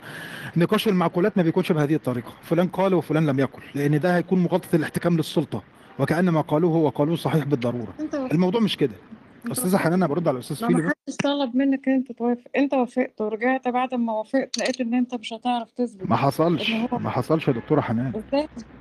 نقاش المعقولات ما بيكونش بهذه الطريقة. فلان قال وفلان لم يقل لأن ده هيكون مغالطه الاحتكام للسلطة وكأن ما قالوه وقالوه صحيح بالضرورة. الموضوع مش كده. أستاذة حنان أنا برد على الأستاذ ما فيلو بس محدش طلب منك إن أنت توافق. أنت وافقت ورجعت بعد ما وافقت لقيت إن أنت مش هتعرف تثبت. ما حصلش. ما حصلش يا دكتورة حنان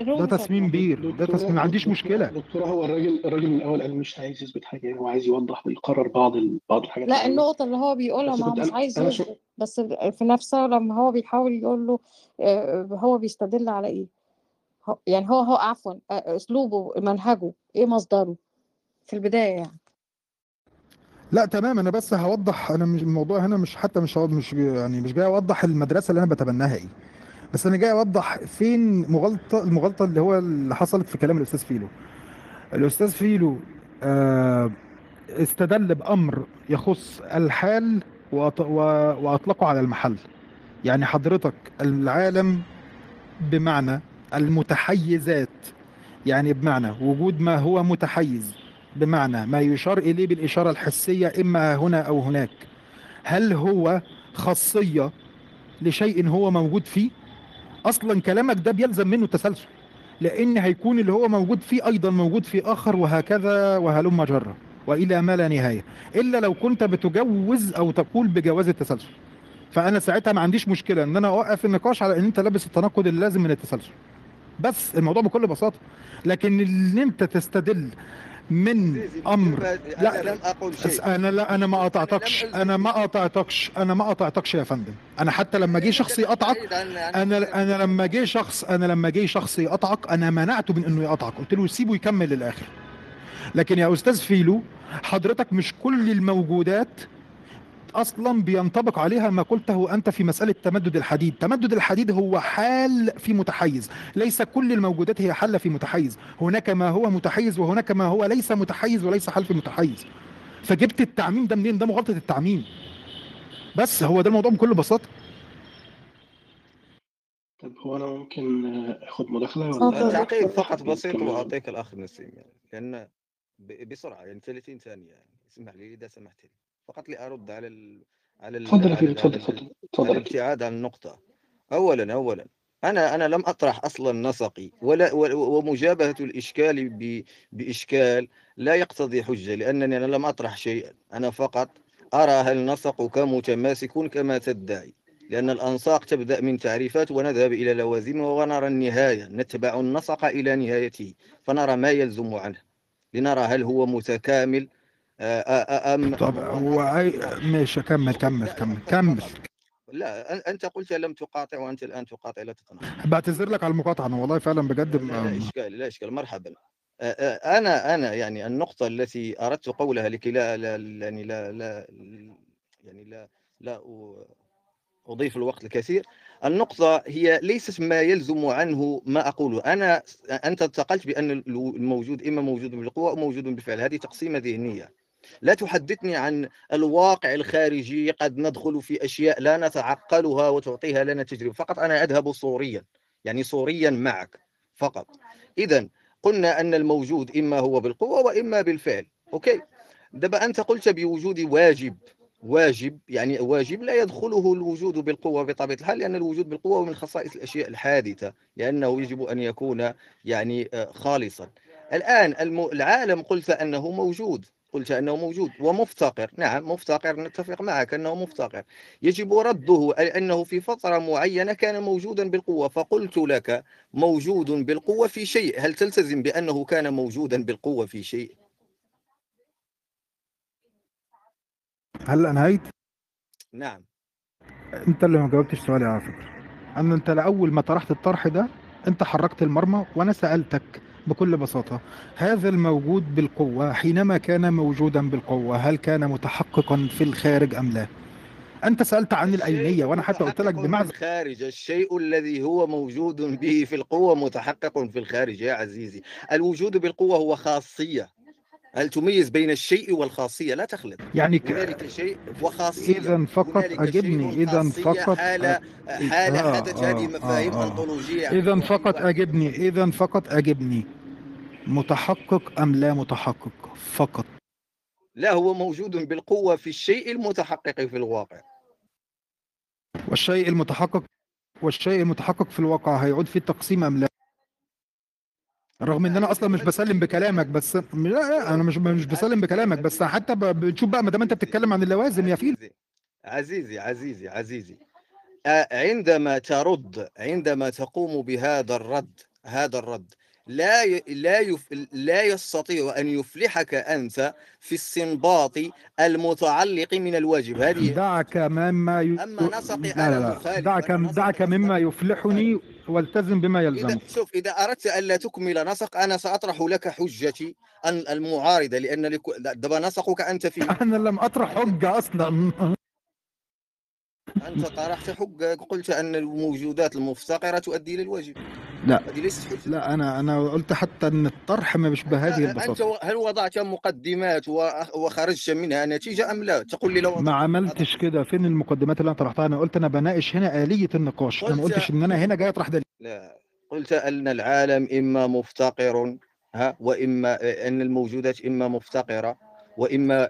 ده تسميم بير. ده تسميم ما عنديش مشكلة. دكتورة هو الراجل الراجل من الأول قال مش عايز يثبت حاجة يعني هو عايز يوضح ويقرر بعض ال... بعض الحاجات لا النقطة اللي هو بيقولها ما هو مش عايز يثبت. بس في نفسه لما هو بيحاول يقول له آه، هو بيستدل على إيه؟ هو- يعني هو هو عفوا آه، أسلوبه منهجه إيه مصدره؟ في البداية يعني. لا تمام أنا بس هوضح أنا مش الموضوع هنا مش حتى مش مش يعني مش جاي أوضح المدرسة اللي أنا بتبناها إيه. بس أنا جاي أوضح فين مغالطة المغالطة اللي هو اللي حصلت في كلام الأستاذ فيلو. الأستاذ فيلو آه استدل بأمر يخص الحال وأطلقه على المحل. يعني حضرتك العالم بمعنى المتحيزات. يعني بمعنى وجود ما هو متحيز. بمعنى ما يشار إليه بالإشارة الحسية إما هنا أو هناك. هل هو خاصية لشيء هو موجود فيه؟ أصلا كلامك ده بيلزم منه تسلسل لأن هيكون اللي هو موجود فيه أيضا موجود في آخر وهكذا وهلم جرة وإلى ما لا نهاية إلا لو كنت بتجوز أو تقول بجواز التسلسل. فأنا ساعتها ما عنديش مشكلة إن أنا أوقف النقاش على إن أنت لابس التناقض اللازم من التسلسل. بس الموضوع بكل بساطة لكن إن أنت تستدل من أمر. أنا لم بس شيء. أنا لا أنا ما لم أنا ما قطعتكش أنا ما قطعتكش يا فندم. أنا حتى لما جه شخص يقطعك أنا أنا لما جه شخص أنا لما جه شخص يقطعك أنا منعته من إنه يقطعك. قلت له سيبه يكمل للآخر. لكن يا أستاذ فيلو حضرتك مش كل الموجودات أصلا بينطبق عليها ما قلته أنت في مسألة تمدد الحديد. تمدد الحديد هو حال في متحيز. ليس كل الموجودات هي حل في متحيز. هناك ما هو متحيز وهناك ما هو ليس متحيز وليس حل في متحيز. فجبت التعميم ده منين؟ ده مغالطة التعميم. بس هو ده الموضوع بكل بساطة. طب هو أنا ممكن مداخلة اتفضل. ولا تعقيب فقط بسيط؟ وأعطيك الأخ نسيم يعني. لأن بسرعة يعني 30 ثانية يعني. اسمح لي إذا سمحت لي. فقط لأرد على ال... على ال... على ال... اتفضل اتفضل. يا فيلو. الابتعاد عن النقطة. أولا أولا أنا أنا لم أطرح أصلا نسقي ولا ومجابهة الإشكال ب- بإشكال لا يقتضي حجة لأنني أنا لم أطرح شيئا. أنا فقط أرى هل نسقك متماسك كما تدعي لأن الأنساق تبدأ من تعريفات ونذهب إلى لوازمها ونرى النهاية. نتبع النسق إلى نهايته فنرى ما يلزم عنه. لنرى هل هو متكامل أم طب هو ماشي كمل كمل كمل كمل. لا أنت قلت لم تقاطع وأنت الآن تقاطع لا تتناقض بعتذر لك على المقاطعة أنا والله فعلا بجد لا, لا إشكال لا إشكال مرحبا. أنا أنا يعني النقطة التي أردت قولها لكي لا لا يعني لا لا يعني لا لا أضيف الوقت الكثير. النقطة هي ليست ما يلزم عنه ما أقوله. أنا أنت انتقلت بأن الموجود إما موجود بالقوة أو موجود بالفعل. هذه تقسيمة ذهنية. لا تحدثني عن الواقع الخارجي. قد ندخل في أشياء لا نتعقلها وتعطيها لنا تجربة. فقط أنا أذهب صوريا يعني صوريا معك فقط. إذا قلنا أن الموجود إما هو بالقوة وإما بالفعل. أوكي. دابا أنت قلت بوجود واجب. واجب يعني واجب لا يدخله الوجود بالقوة بطبيعة الحال لأن الوجود بالقوة من خصائص الأشياء الحادثة لأنه يجب أن يكون يعني آه، خالصا. الآن الم- العالم قلت أنه موجود. قلت أنه موجود ومفتقر. نعم مفتقر نتفق معك أنه مفتقر. يجب رده أنه في فترة معينة كان موجودا بالقوة. فقلت لك موجود بالقوة في شيء. هل تلتزم بأنه كان موجودا بالقوة في شيء؟ هل انهيت نعم. أنت اللي ما جاوبتش سؤالي على فكرة. أنا أنت لأول ما طرحت الطرح ده أنت حركت المرمى وأنا سألتك. بكل بساطة هذا الموجود بالقوة حينما كان موجودا بالقوة هل كان متحققا في الخارج أم لا؟ أنت سألت عن الاينيه وأنا حتى قلت لك بمعزل الخارج الشيء الذي هو موجود به في القوة متحقق في الخارج يا عزيزي. الوجود بالقوة هو خاصية. هل تميز بين الشيء والخاصية؟ لا تخلط. يعني ك... هنالك شيء وخاصية. اذا فقط اذا خاصية فقط حالة حالة آه، حدث آه، هذه مفاهيم آه، آه. أنطولوجية. اذا فقط أجبني اذا فقط أجبني. متحقق أم لا متحقق فقط؟ لا هو موجود بالقوة في الشيء المتحقق في الواقع. والشيء المتحقق والشيء المتحقق في الواقع هيعود في التقسيم أم لا؟ رغم إن أنا أصلا مش بسلم بكلامك بس لا لا أنا مش مش بسلم بكلامك بس حتى بتشوف بقى ما دام أنت بتتكلم عن اللوازم يا فيل. عزيزي عزيزي عزيزي عزيزي. آه، عندما ترد عندما تقوم بهذا الرد هذا الرد لا ي- لا يف لا يستطيع أن يفلحك أنت في استنباط المتعلق من الواجب. هذه دعك مما ي... أما نسقي لا أنا لا لا. دعك دعك مما يفلحني والتزم بما إذا يلزمك شوف إذا أردت ألا تكمل نسق أنا سأطرح لك حجتي أن المعارضة لأن لك... دابا نسقك أنت فيه أنا لم أطرح حجة أصلا. أنت طرحت حجة قلت أن الموجودات المفتقرة تؤدي إلى الواجب لا. هذه ليست لا أنا أنا قلت حتى أن الطرح مش بهذه البساطة. و- هل وضعت مقدمات وخرجت منها نتيجة أم لا؟ تقول لي لو ما عملتش كده. فين المقدمات اللي أنا طرحتها؟ أنا قلت أنا بناقش هنا آلية النقاش. أنا ما قلت- قلتش إن أنا هنا جاي أطرح دليل. لا. قلت أن العالم إما مفتقر ها وإما أن الموجودات إما مفتقرة. وإما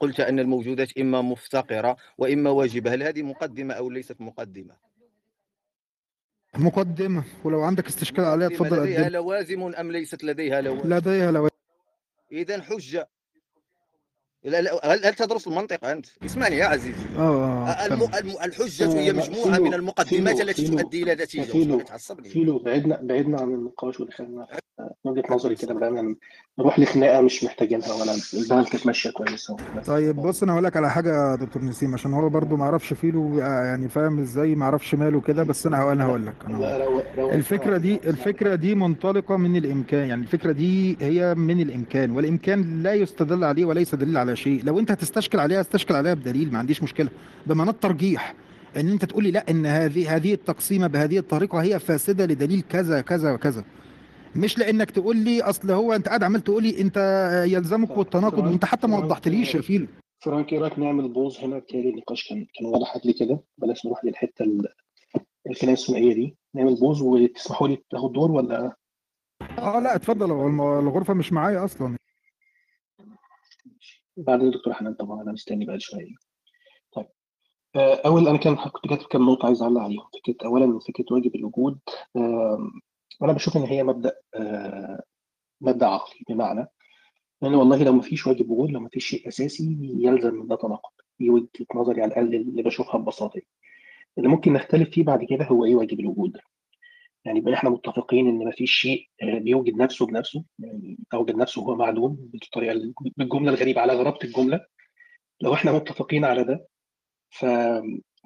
قلت أن الموجودات إما مفتقرة وإما واجبة. هل هذه مقدمة أو ليست مقدمة؟ مقدمة. ولو عندك استشكال عليها اتفضل لديها قدم لوازم أم ليست لديها لوازم؟ لديها لو إذا حجة. لا لا هل هل تدرس المنطق أنت؟ اسمعني يا عزيزي. آه آه الم... فهمت. الم... الحجة هي آه، فيلو- من المقدمات فيلو- التي فيلو- تؤدي إلى نتيجة. فيلو- تعصبني فيلو بعدنا بعدنا عن النقاش ودخلنا من وجهة نظري كده بدأنا نروح لخناقة مش محتاجينها ولا البلد كانت ماشية كويسة بس. طيب بص أنا هقول لك على حاجة يا دكتور نسيم عشان هو برضو ما أعرفش فيلو آه، يعني فاهم إزاي ما أعرفش ماله كده بس أنا أنا هقول لك رو- الفكرة دي الفكرة دي منطلقة من الإمكان يعني الفكرة دي هي من الإمكان والإمكان لا يستدل عليه وليس دليل على شيء. لو أنت هتستشكل عليها استشكل عليها بدليل ما عنديش مشكلة بمعنى الترجيح إن أنت تقول لي لا إن هذه هذه التقسيمة بهذه الطريقة هي فاسدة لدليل كذا كذا وكذا مش لانك تقول لي اصل هو انت قاعد عمال تقول لي انت يلزمك والتناقض وانت حتى ما وضحتليش يا فيلو. فرانك إيه رأيك نعمل pause هنا بالتالي النقاش كان كان واضح قبل كده. بلاش نروح للحتة ال- الخناقه الثنائيه دي؟ نعمل بوز وتسمحوا لي تاخد دور ولا؟ آه لا اتفضل. هو الغرفة مش معايا أصلا. بعدين دكتور حنان طبعا أنا مستني بقى شوية. طيب. آه، أول أنا كان كنت كاتب كام نقطة عايز أعلق عليهم. فكرة اولا فكرة واجب الوجود. آم، أنا بشوف إن هي مبدأ آه، مبدأ عقلي بمعنى لأن والله لو ما فيش واجب وجود لو ما فيش شيء أساسي يلزم من ده تناقض دي وجهة نظري على الأقل اللي بشوفها ببساطة. اللي ممكن نختلف فيه بعد كده هو إيه واجب الوجود. يعني يبقى إحنا متفقين إن ما فيش شيء آه، بيوجد نفسه بنفسه يعني أوجد نفسه وهو معدوم بالطريقة ال- بالجملة الغريبة على غرابة الجملة. لو إحنا متفقين على ده ف...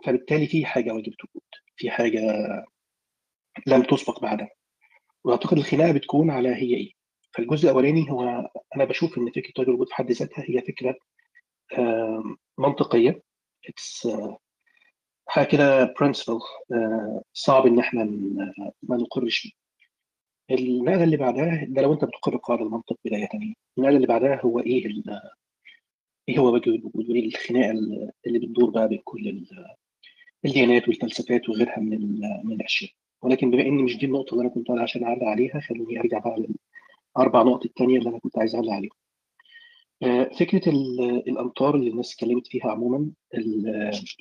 فبالتالي في حاجة واجب وجود في حاجة لم تسبق بعدها. وأعتقد الخناقة بتكون على هي إيه. فالجزء الأولاني هو أنا بشوف إن فكرة واجب الوجود في حد ذاتها هي فكرة منطقية. It's, آه، حاجة كده برنسبل صعب إن إحنا ما نقرش بيه. النقلة اللي بعدها ده لو أنت بتقر قاعدة المنطق بداية. النقلة اللي بعدها هو إيه إيه هو واجب الوجود؟ وإيه الخناقة اللي بتدور بقى بين كل ال- الديانات والفلسفات وغيرها من من الأشياء. ولكن بما ان مش دي النقطة اللي أنا كنت طالع عشان أعلق عليها خلوني أرجع بقى للأربع نقط الثانية اللي أنا كنت عايز أعلق عليهم. آه، فكرة ال- الأمطار اللي الناس اتكلمت فيها عموما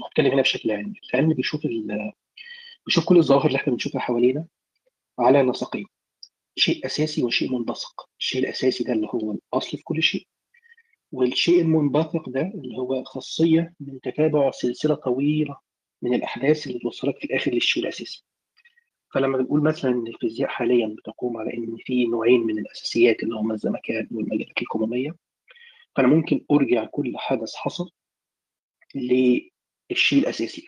هتكلم هنا بشكل علمي العلم بيشوف بيشوف كل الظواهر اللي إحنا بنشوفها حوالينا على نسقين. شيء أساسي وشيء منبثق. الشيء الأساسي ده اللي هو الأصل في كل شيء. والشيء المنبثق ده اللي هو خاصية من تتابع سلسلة طويلة من الأحداث اللي توصلك في الآخر للشيء الأساسي. فلما بنقول مثلا إن الفيزياء حاليا بتقوم على إن في نوعين من الأساسيات اللي هما الزمكان والمجالات الكمومية فأنا ممكن أرجع كل حدث حصل للشيء الأساسي.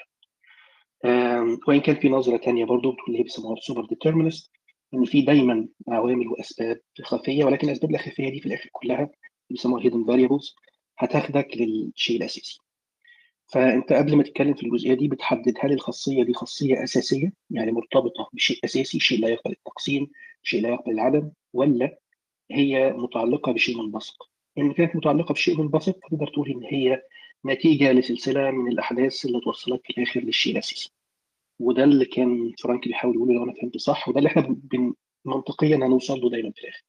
وإن كان في نظرة تانية برضو بتقول اللي هي بيسموها ال superdeterminist إن في دايما عوامل وأسباب خفية ولكن الأسباب الخفية دي في الآخر كلها بيسموها hidden variables هتاخدك للشيء الأساسي. فأنت قبل ما تتكلم في الجزئية دي بتحدد هل الخاصية دي خاصية أساسية يعني مرتبطة بشيء أساسي شيء لا يقبل التقسيم شيء لا يقبل العدم ولا هي متعلقة بشيء منبثق إن كانت متعلقة بشيء منبثق تقدر تقول إن هي نتيجة لسلسلة من الأحداث اللي توصلك في الآخر للشيء الأساسي. وده اللي كان فرانك بيحاول يقوله لو أنا فهمت صح وده اللي إحنا بن منطقيا هنوصل له دايما في الآخر.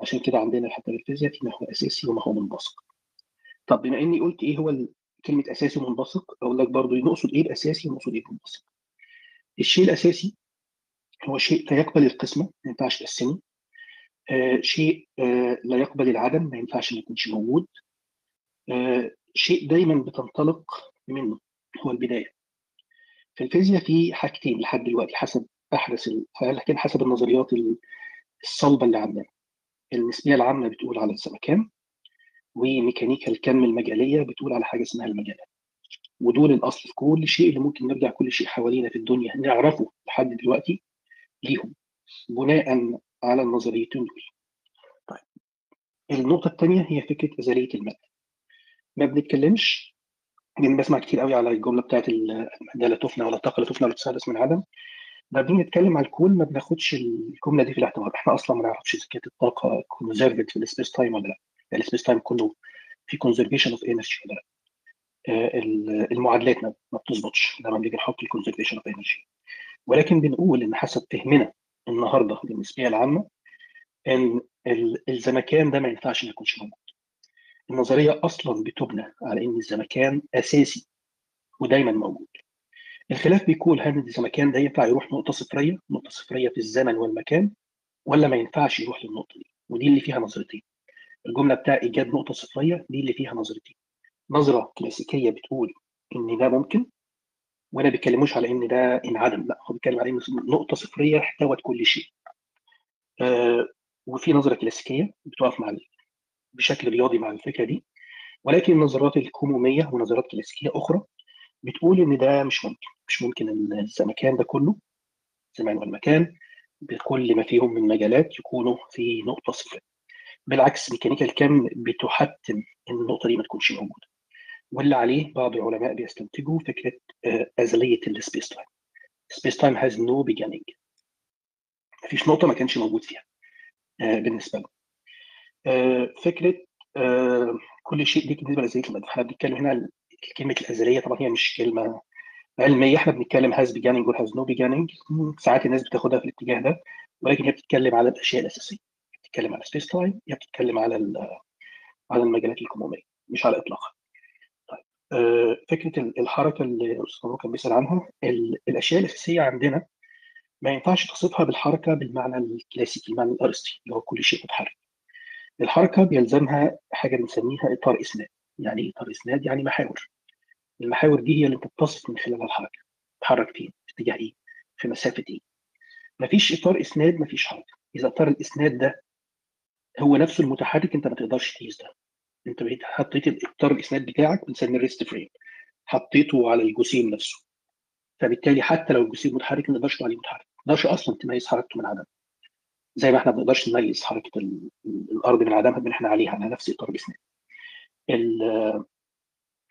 عشان كده عندنا حتى في الفيزياء في ما هو أساسي وما هو منبثق طب بما إني قلت إيه هو كلمة أساسي ومنبثق أقول لك برضو نقصد إيه الأساسي ونقصد إيه المنبثق الشيء الأساسي هو شيء لا يقبل القسمة ما ينفعش تقسمه. آه، شيء آه، لا يقبل العدم ما ينفعش ما يكونش موجود. آه، شيء دايما بتنطلق منه هو البداية. في الفيزياء في حاجتين لحد دلوقتي حسب أحدث لكن حسب النظريات الصلبة اللي عندنا. النسبيه العامة بتقول على الزمكان وميكانيكا الكم المجالية بتقول على حاجة اسمها المجالات ودول الأصل في كل شيء اللي ممكن نرجع كل شيء حوالينا في الدنيا نعرفه لحد دلوقتي ليهم بناء على النظريتين دول. طيب النقطة الثانية هي فكرة ازاليه المادة. ما بنتكلمش لأن بسمع كتير قوي على الجملة بتاعت الماده لا تفنى ولا طاقه لا تفنى ولا تستحدث من عدم لما بنيجي نتكلم على الكون ما بناخدش الجملة دي في الاعتبار. إحنا أصلا ما نعرفش إذا كانت الطاقة conserved في ال space-time ولا لا. يعني ال space-time كله في conservation of energy المعادلات ما بتظبطش لما بنيجي نحط ال conservation of energy ولكن بنقول إن حسب فهمنا النهارده للنسبيه العامة إن ال- الزمكان ده ما ينفعش ما يكونش موجود. النظرية أصلا بتبنى على إن الزمكان أساسي ودايما موجود. الخلاف بيكون هل الزمكان ده ينفع يروح نقطة صفرية نقطة صفرية في الزمن والمكان ولا ما ينفعش يروح للنقطة دي؟ ودي اللي فيها نظرتين. الجملة بتاع إيجاد نقطة صفرية دي اللي فيها نظرتين. نظرة كلاسيكية بتقول إن ده ممكن ولا بيتكلموش على إن ده انعدم لا هو بيتكلم على إن نقطة صفرية احتوت كل شيء. آه وفي نظرة كلاسيكية بتقف مع بشكل رياضي مع الفكرة دي. ولكن النظرات الكموميه ونظرات كلاسيكية أخرى بتقول إن ده مش ممكن مش ممكن إن الزمكان ده كله الزمان والمكان بكل ما فيهم من مجالات يكونوا في نقطة صفرية. بالعكس ميكانيكا الكم بتحتم إن النقطة دي ما تكونش موجودة. واللي عليه بعض العلماء بيستنتجوا فكرة آه، أزلية ال space-time. space-time has no beginning مفيش نقطة ما كانش موجود فيها آه، بالنسبة له آه، فكرة كل شيء دي بالنسبة لأزلية الماده إحنا بنتكلم هنا كلمة الأزلية طبعا هي مش كلمة علمية. إحنا بنتكلم has beginning و has no beginning ساعات الناس بتاخدها في الاتجاه ده ولكن هي بتتكلم على الأشياء الأساسية. بتتكلم على space-time هي بتتكلم على على المجالات الكمومية مش على اطلاقها طيب آه، فكرة ال- الحركة اللي الأستاذ كان بيسأل عنها ال- الأشياء الأساسية عندنا ما ينفعش تصفها بالحركة بالمعنى الكلاسيكي المعنى الارسطي اللي هو كل شيء متحرك. الحركة بيلزمها حاجة بنسميها إطار إسناد. يعني إيه إطار إسناد؟ يعني محاور. المحاور دي هي اللي بتتصف من خلالها الحركة. تتحرك فين؟ في اتجاه إيه؟ في مسافة إيه؟ مفيش إطار إسناد مفيش حركة. إذا إطار الإسناد ده هو نفسه المتحرك انت ما تقدرش تقيس ده. انت بقيت حطيت اطار الاسناد بتاعك بنسميه الريست فريم. حطيته على الجسيم نفسه. فبالتالي حتى لو الجسيم متحرك ما تقول عليه متحرك. ما تقدرش أصلا تميز حركته من عدمه. زي ما إحنا ما بنقدرش نميز حركة ال- الأرض من عدمها بان إحنا عليها على نفس اطار الاسناد ال-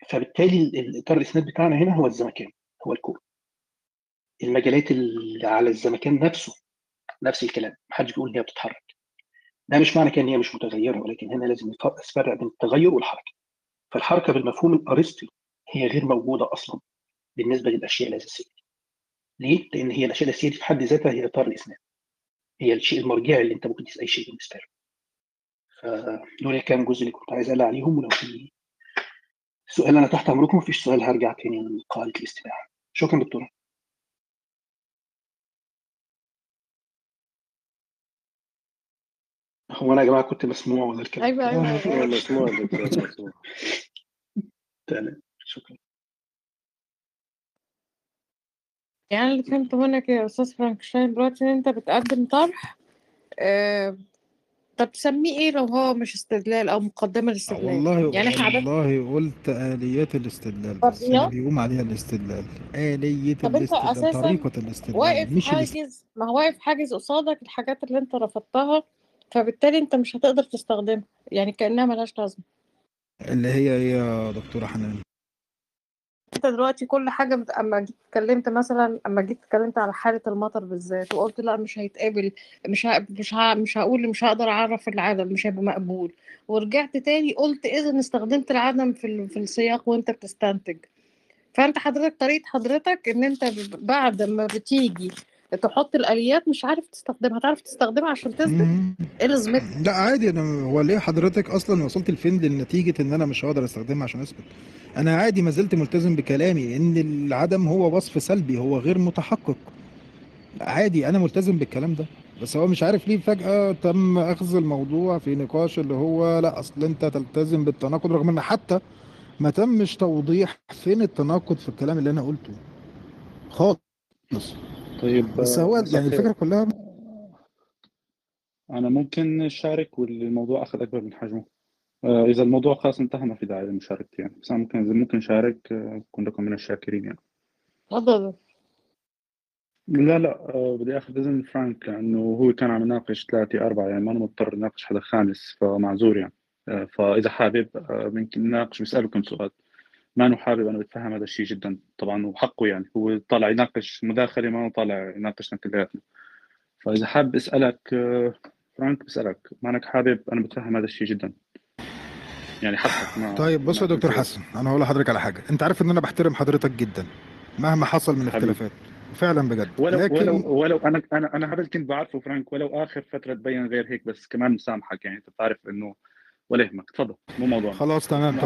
فبالتالي ال- الاطار الاسناد بتاعنا هنا هو الزمكان هو الكون. المجالات اللي على الزمكان نفسه نفس الكلام. محدش بيقول إن هي بتتحرك. ده مش معنى كده ان هي مش متغيرة ولكن هنا لازم نفرق بين التغير والحركة. فالحركة بالمفهوم الارسطي هي غير موجودة أصلا بالنسبة للأشياء الأساسية. ليه؟ لأن هي الأشياء الأساسية دي في حد ذاتها هي إطار الاسناد هي الشيء المرجعي اللي أنت ممكن تقيس أي شيء بالنسبة له. فدول كام جزء اللي كنت عايز اقلع عليهم ولو في سؤال أنا تحت أمركم مفيش سؤال هرجع تاني لقاعده الاستماع. شكرا دكتور هو أنا يا جماعة كنت مسموع ولا الكلام؟ أيوه أيوه مسموع يا دكتور مسموع. تمام شكرا. يعني اللي فهمته منك يا أستاذ فرانكشتاين دلوقتي إن أنت بتقدم طرح آه، طب تسميه إيه لو هو مش استدلال أو مقدمة للاستدلال؟ والله يعني إحنا عادة والله قلت آليات الاستدلال بس اللي فرضيات بيقوم عليها الاستدلال. آلية طب أنت الاستدلال أساسا طريقة الاستدلال واقف مش. حاجز ما هو واقف حاجز قصادك الحاجات اللي أنت رفضتها فبالتالي انت مش هتقدر تستخدمها يعني كأنها ملهاش لازمة. اللي هي إيه يا دكتورة حنان؟ انت دلوقتي كل حاجة بت... أما جيت اتكلمت مثلا أما جيت اتكلمت على حالة المطر بالذات وقلت لا مش هيتقابل مش ه... مش ه... مش هقول مش هقدر أعرف العدم مش هيبقى مقبول. ورجعت تاني قلت اذا استخدمت العدم في ال... في السياق وأنت بتستنتج. فأنت حضرتك طريقة حضرتك إن أنت بعد ما بتيجي تحط الآليات مش عارف تستخدمها هتعرف تستخدمها عشان تثبت. إيه لازمتها لا عادي أنا هو ليه حضرتك أصلا وصلت لفين لنتيجة إن أنا مش هقدر أستخدمها عشان أثبت؟ أنا عادي ما زلت ملتزم بكلامي إن العدم هو وصف سلبي هو غير متحقق. عادي أنا ملتزم بالكلام ده. بس هو مش عارف ليه فجأة تم أخذ الموضوع في نقاش اللي هو لا أصل أنت تلتزم بالتناقض رغم إن حتى ما تمش توضيح فين التناقض في الكلام اللي أنا قلته. خالص. طيب بس هو مساء يعني الفكرة كلها أنا ممكن أشارك والموضوع أخذ أكبر من حجمه. آه، إذا الموضوع خلاص انتهى ما في داعي لمشاركتي يعني. بس أنا ممكن إذا ممكن أشارك آه، أكون لكم من الشاكرين يعني. تفضل. لا لا آه، بدي آخذ إذن فرانك لأنه هو كان عم يناقش ثلاثة أربعة يعني ما أنا مضطر أناقش حدا خامس فمعذور يعني. آه، فإذا حابب آه، ممكن نناقش ويسأله كم سؤال. ما أنه حابب أنا بتفهم هذا الشيء جدا طبعا وحقه يعني. هو طالع يناقش مداخلة ما طالع يناقشنا كلياتنا فإذا حابب أسألك آه، فرانك بسألك ما أنك حابب أنا بتفهم هذا الشيء جدا. يعني حقك ما طيب بص يا دكتور حسن أنا هقول لحضرتك على حاجة. أنت عارف إن أنا بحترم حضرتك جدا مهما حصل من اختلافات. فعلا بجد. ولو ولو لكن ولو أنا أنا أنا هذا كنت بعرفه فرانك ولو آخر فترة تبين غير هيك بس كمان مسامحك يعني. أنت بتعرف إنه ولا يهمك تفضل مو موضوعنا. خلاص تمام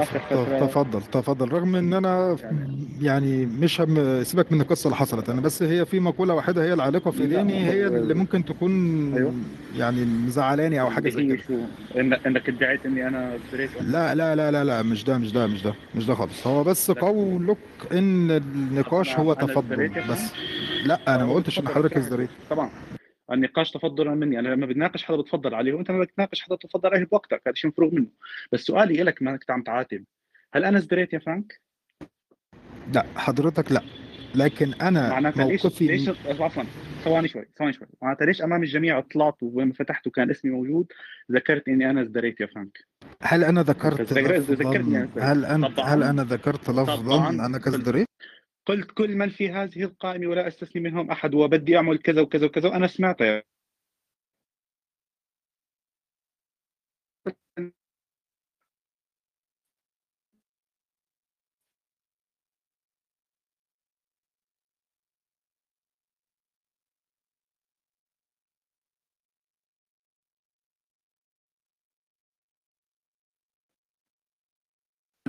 تفضل تفضل رغم إن أنا يعني يعني مش هم سيبك من القصة اللي حصلت أنا بس هي في مقولة واحدة هي العالقه في ذهني هي اللي ممكن تكون أيوه. يعني مزعلاني أو حاجة زي كده. إنك ادعيت إني أنا لا لا لا لا لا مش ده مش ده مش ده مش ده خالص. هو بس قولك إن النقاش هو تفضل بس. لا أنا ما قلتش إن حضرتك ازدريت طبعا. النقاش تفضلا مني. أنا لما بتناقش حدا بتفضل عليه وأنت لما بتناقش حدا تفضل عليه بوقتك هذا شيء مفروغ منه. بس سؤالي لك ما إنك عم تعاتب. هل أنا ازدريت يا فرانك؟ لا حضرتك لا. لكن أنا معناتها ليش موقفي ليش عفوا ثواني شوي ثواني شوي. معناتها ليش أمام الجميع طلعت وين فتحت وكان اسمي موجود ذكرت إني أنا ازدريت يا فرانك؟ هل أنا ذكرت ذكر- ذكرتني لفظا أنا هل هل أنا ذكرت لفظا أنا كازدريت قلت كل من في هذه القائمة ولا أستثني منهم أحد وبدي أعمل كذا وكذا وكذا وأنا سمعتها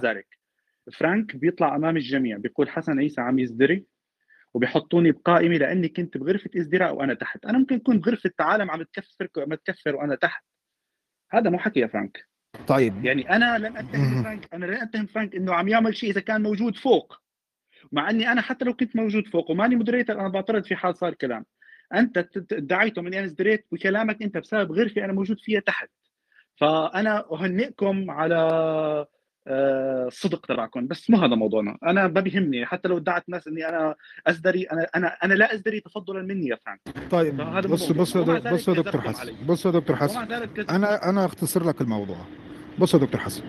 ذلك. فرانك بيطلع أمام الجميع بيقول حسن عيسى عم يزدري وبيحطوني بقائمه لأني كنت بغرفة ازدراء وأنا تحت. أنا ممكن أكون بغرفة عالم عم تكفر عم تكفر وأنا تحت. هذا مو حكي يا فرانك. طيب. يعني أنا لن أتهم. فرانك أنا لن أتهم فرانك إنه عم يعمل شيء إذا كان موجود فوق. مع إني أنا حتى لو كنت موجود فوق وماني moderator أنا بعترض في حال صار كلام. أنت ادعيتم اني أنا ازدريت؟ بكلامك أنت بسبب غرفة أنا موجود فيها تحت. فأنا أهنئكم على الصدق تبعكم. بس مو هذا موضوعنا. أنا ما بيهمني. حتى لو ادعت ناس إني أنا أزدري أنا أنا أنا لا أزدري تفضلا مني يا فرانك طيب بص بص بص يا دكتور حسن. بص يا دكتور حسن. أنا أنا أختصر لك الموضوع. بص يا دكتور حسن.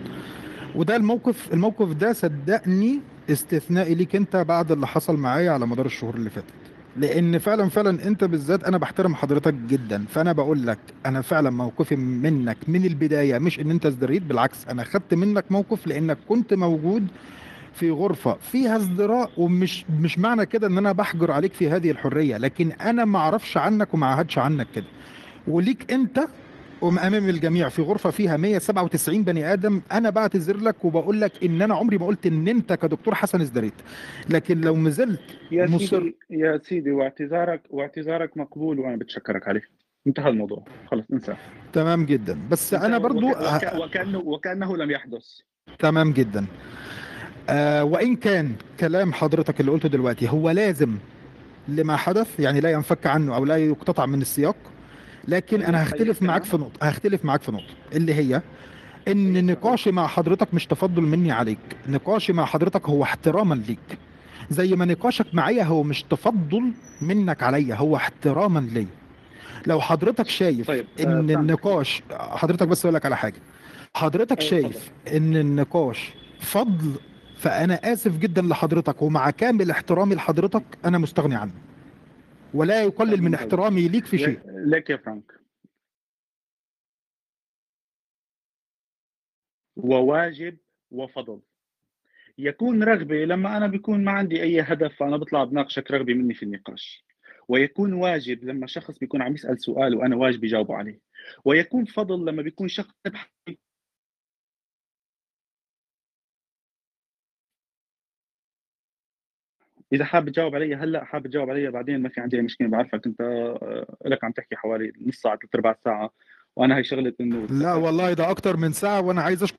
وده الموقف الموقف ده صدقني استثنائي ليك أنت بعد اللي حصل معايا على مدار الشهور اللي فاتت. لأن فعلا فعلا انت بالذات أنا بحترم حضرتك جدا. فانا بقول لك أنا فعلا موقفي منك من البداية مش ان انت ازدريت بالعكس أنا خدت منك موقف لانك كنت موجود في غرفة فيها ازدراء ومش مش معنى كده ان أنا بحجر عليك في هذه الحرية لكن أنا ما أعرفش عنك وما عهدش عنك كده. وليك انت وامام الجميع في غرفة فيها 197 بني آدم. أنا بعتذر لك وبقول لك إن أنا عمري ما قلت إن أنت كدكتور حسن ازدريت لكن لو مازلت يا مصر سيدي يا سيدي واعتذارك واعتذارك مقبول وأنا بتشكرك عليه. انتهى الموضوع. خلص انسى. تمام جدا. بس أنا برضو وك... وك... وكانه وكأنه لم يحدث. تمام جدا. آه وإن كان كلام حضرتك اللي قلته دلوقتي هو لازم لما حدث يعني لا ينفك عنه أو لا يقتطع من السياق لكن أنا هختلف معاك في نقطة هختلف معاك في نقطة اللي هي إن نقاشي مع حضرتك مش تفضل مني عليك نقاشي مع حضرتك هو احتراما ليك. زي ما نقاشك معايا هو مش تفضل منك عليا هو احتراما ليا. لو حضرتك شايف طيب آه إن النقاش حضرتك بس أقول لك على حاجة. حضرتك تفضل شايف إن النقاش فضل فأنا آسف جدا لحضرتك ومع كامل احترامي لحضرتك أنا مستغني عنه. ولا يقلل من احترامي ليك في شيء. لك يا فرانك. وواجب وفضل. يكون رغبة لما أنا بيكون ما عندي أي هدف فأنا بطلع بناقشك رغبة مني في النقاش. ويكون واجب لما شخص بيكون عم يسأل سؤال وأنا واجب جاوبه عليه. ويكون فضل لما بيكون شخص إذا حابب تجاوب علي هلأ حابب تجاوب علي بعدين ما في عندي أي مشكلة بعرفك أنت آه، لك عم تحكي حوالي نص ساعة ثلاث ساعة وأنا هي شغلة إنه لا والله ده أكتر من ساعة وأنا عايز أشكر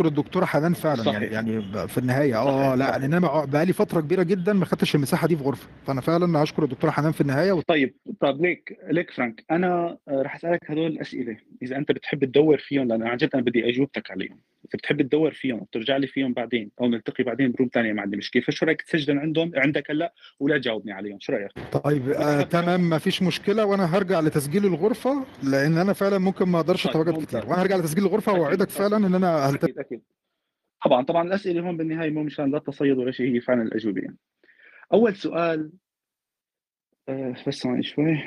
الدكتوره حنان فعلا يعني صحيح. يعني ب- في النهاية آه لا. لأن أنا بقالي فترة كبيرة جدا ما خدتش المساحة دي في غرفة فأنا فعلا هشكر الدكتوره حنان في النهاية طيب طيب ليك ليك فرانك أنا آه، رح أسألك هدول الأسئلة إذا أنت بتحب تدور فيهم لأن عن جد أنا بدي أجوبتك عليهم إذا بتحب تدور فيهم وترجع لي فيهم بعدين أو نلتقي بعدين بروم ثانية ما عندي مشكله فشو رأيك تسجل عندهم عندك هلأ ولا تجاوبني عليهم شو رأيك طيب آه تمام ما فيش مشكلة وأنا هرجع لتسجيل الغرفة لأن أنا فعلا ممكن ما أقدرش طيب، اتواجد ممتاز. كتير وأنا هرجع لتسجيل الغرفة وأوعدك. فعلا إن أنا هلتزم أكيد طبعا طبعا الأسئلة هون بالنهاية مو مشان لا تصيد ولا شيء هي فعلا الأجوبة. يعني أول سؤال آه بس ثواني شوي.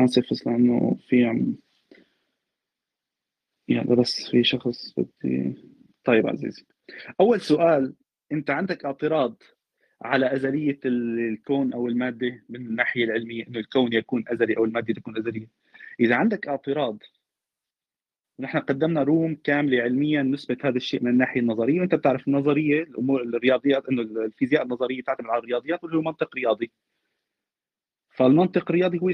اسف بس لأنه في عم يعني بس في شخص بدي طيب عزيزي. أول سؤال أنت عندك اعتراض على أزلية ال- الكون أو المادة من الناحية العلمية إنه الكون يكون أزلي أو المادة تكون أزلية؟ إذا عندك اعتراض نحن قدمنا روم كاملة علميا نثبت هذا الشيء من الناحية النظرية. وأنت بتعرف النظرية الأمور الرياضيات إنه الفيزياء النظرية تعتمد على الرياضيات واللي هو منطق رياضي. فالمنطق الرياضي هو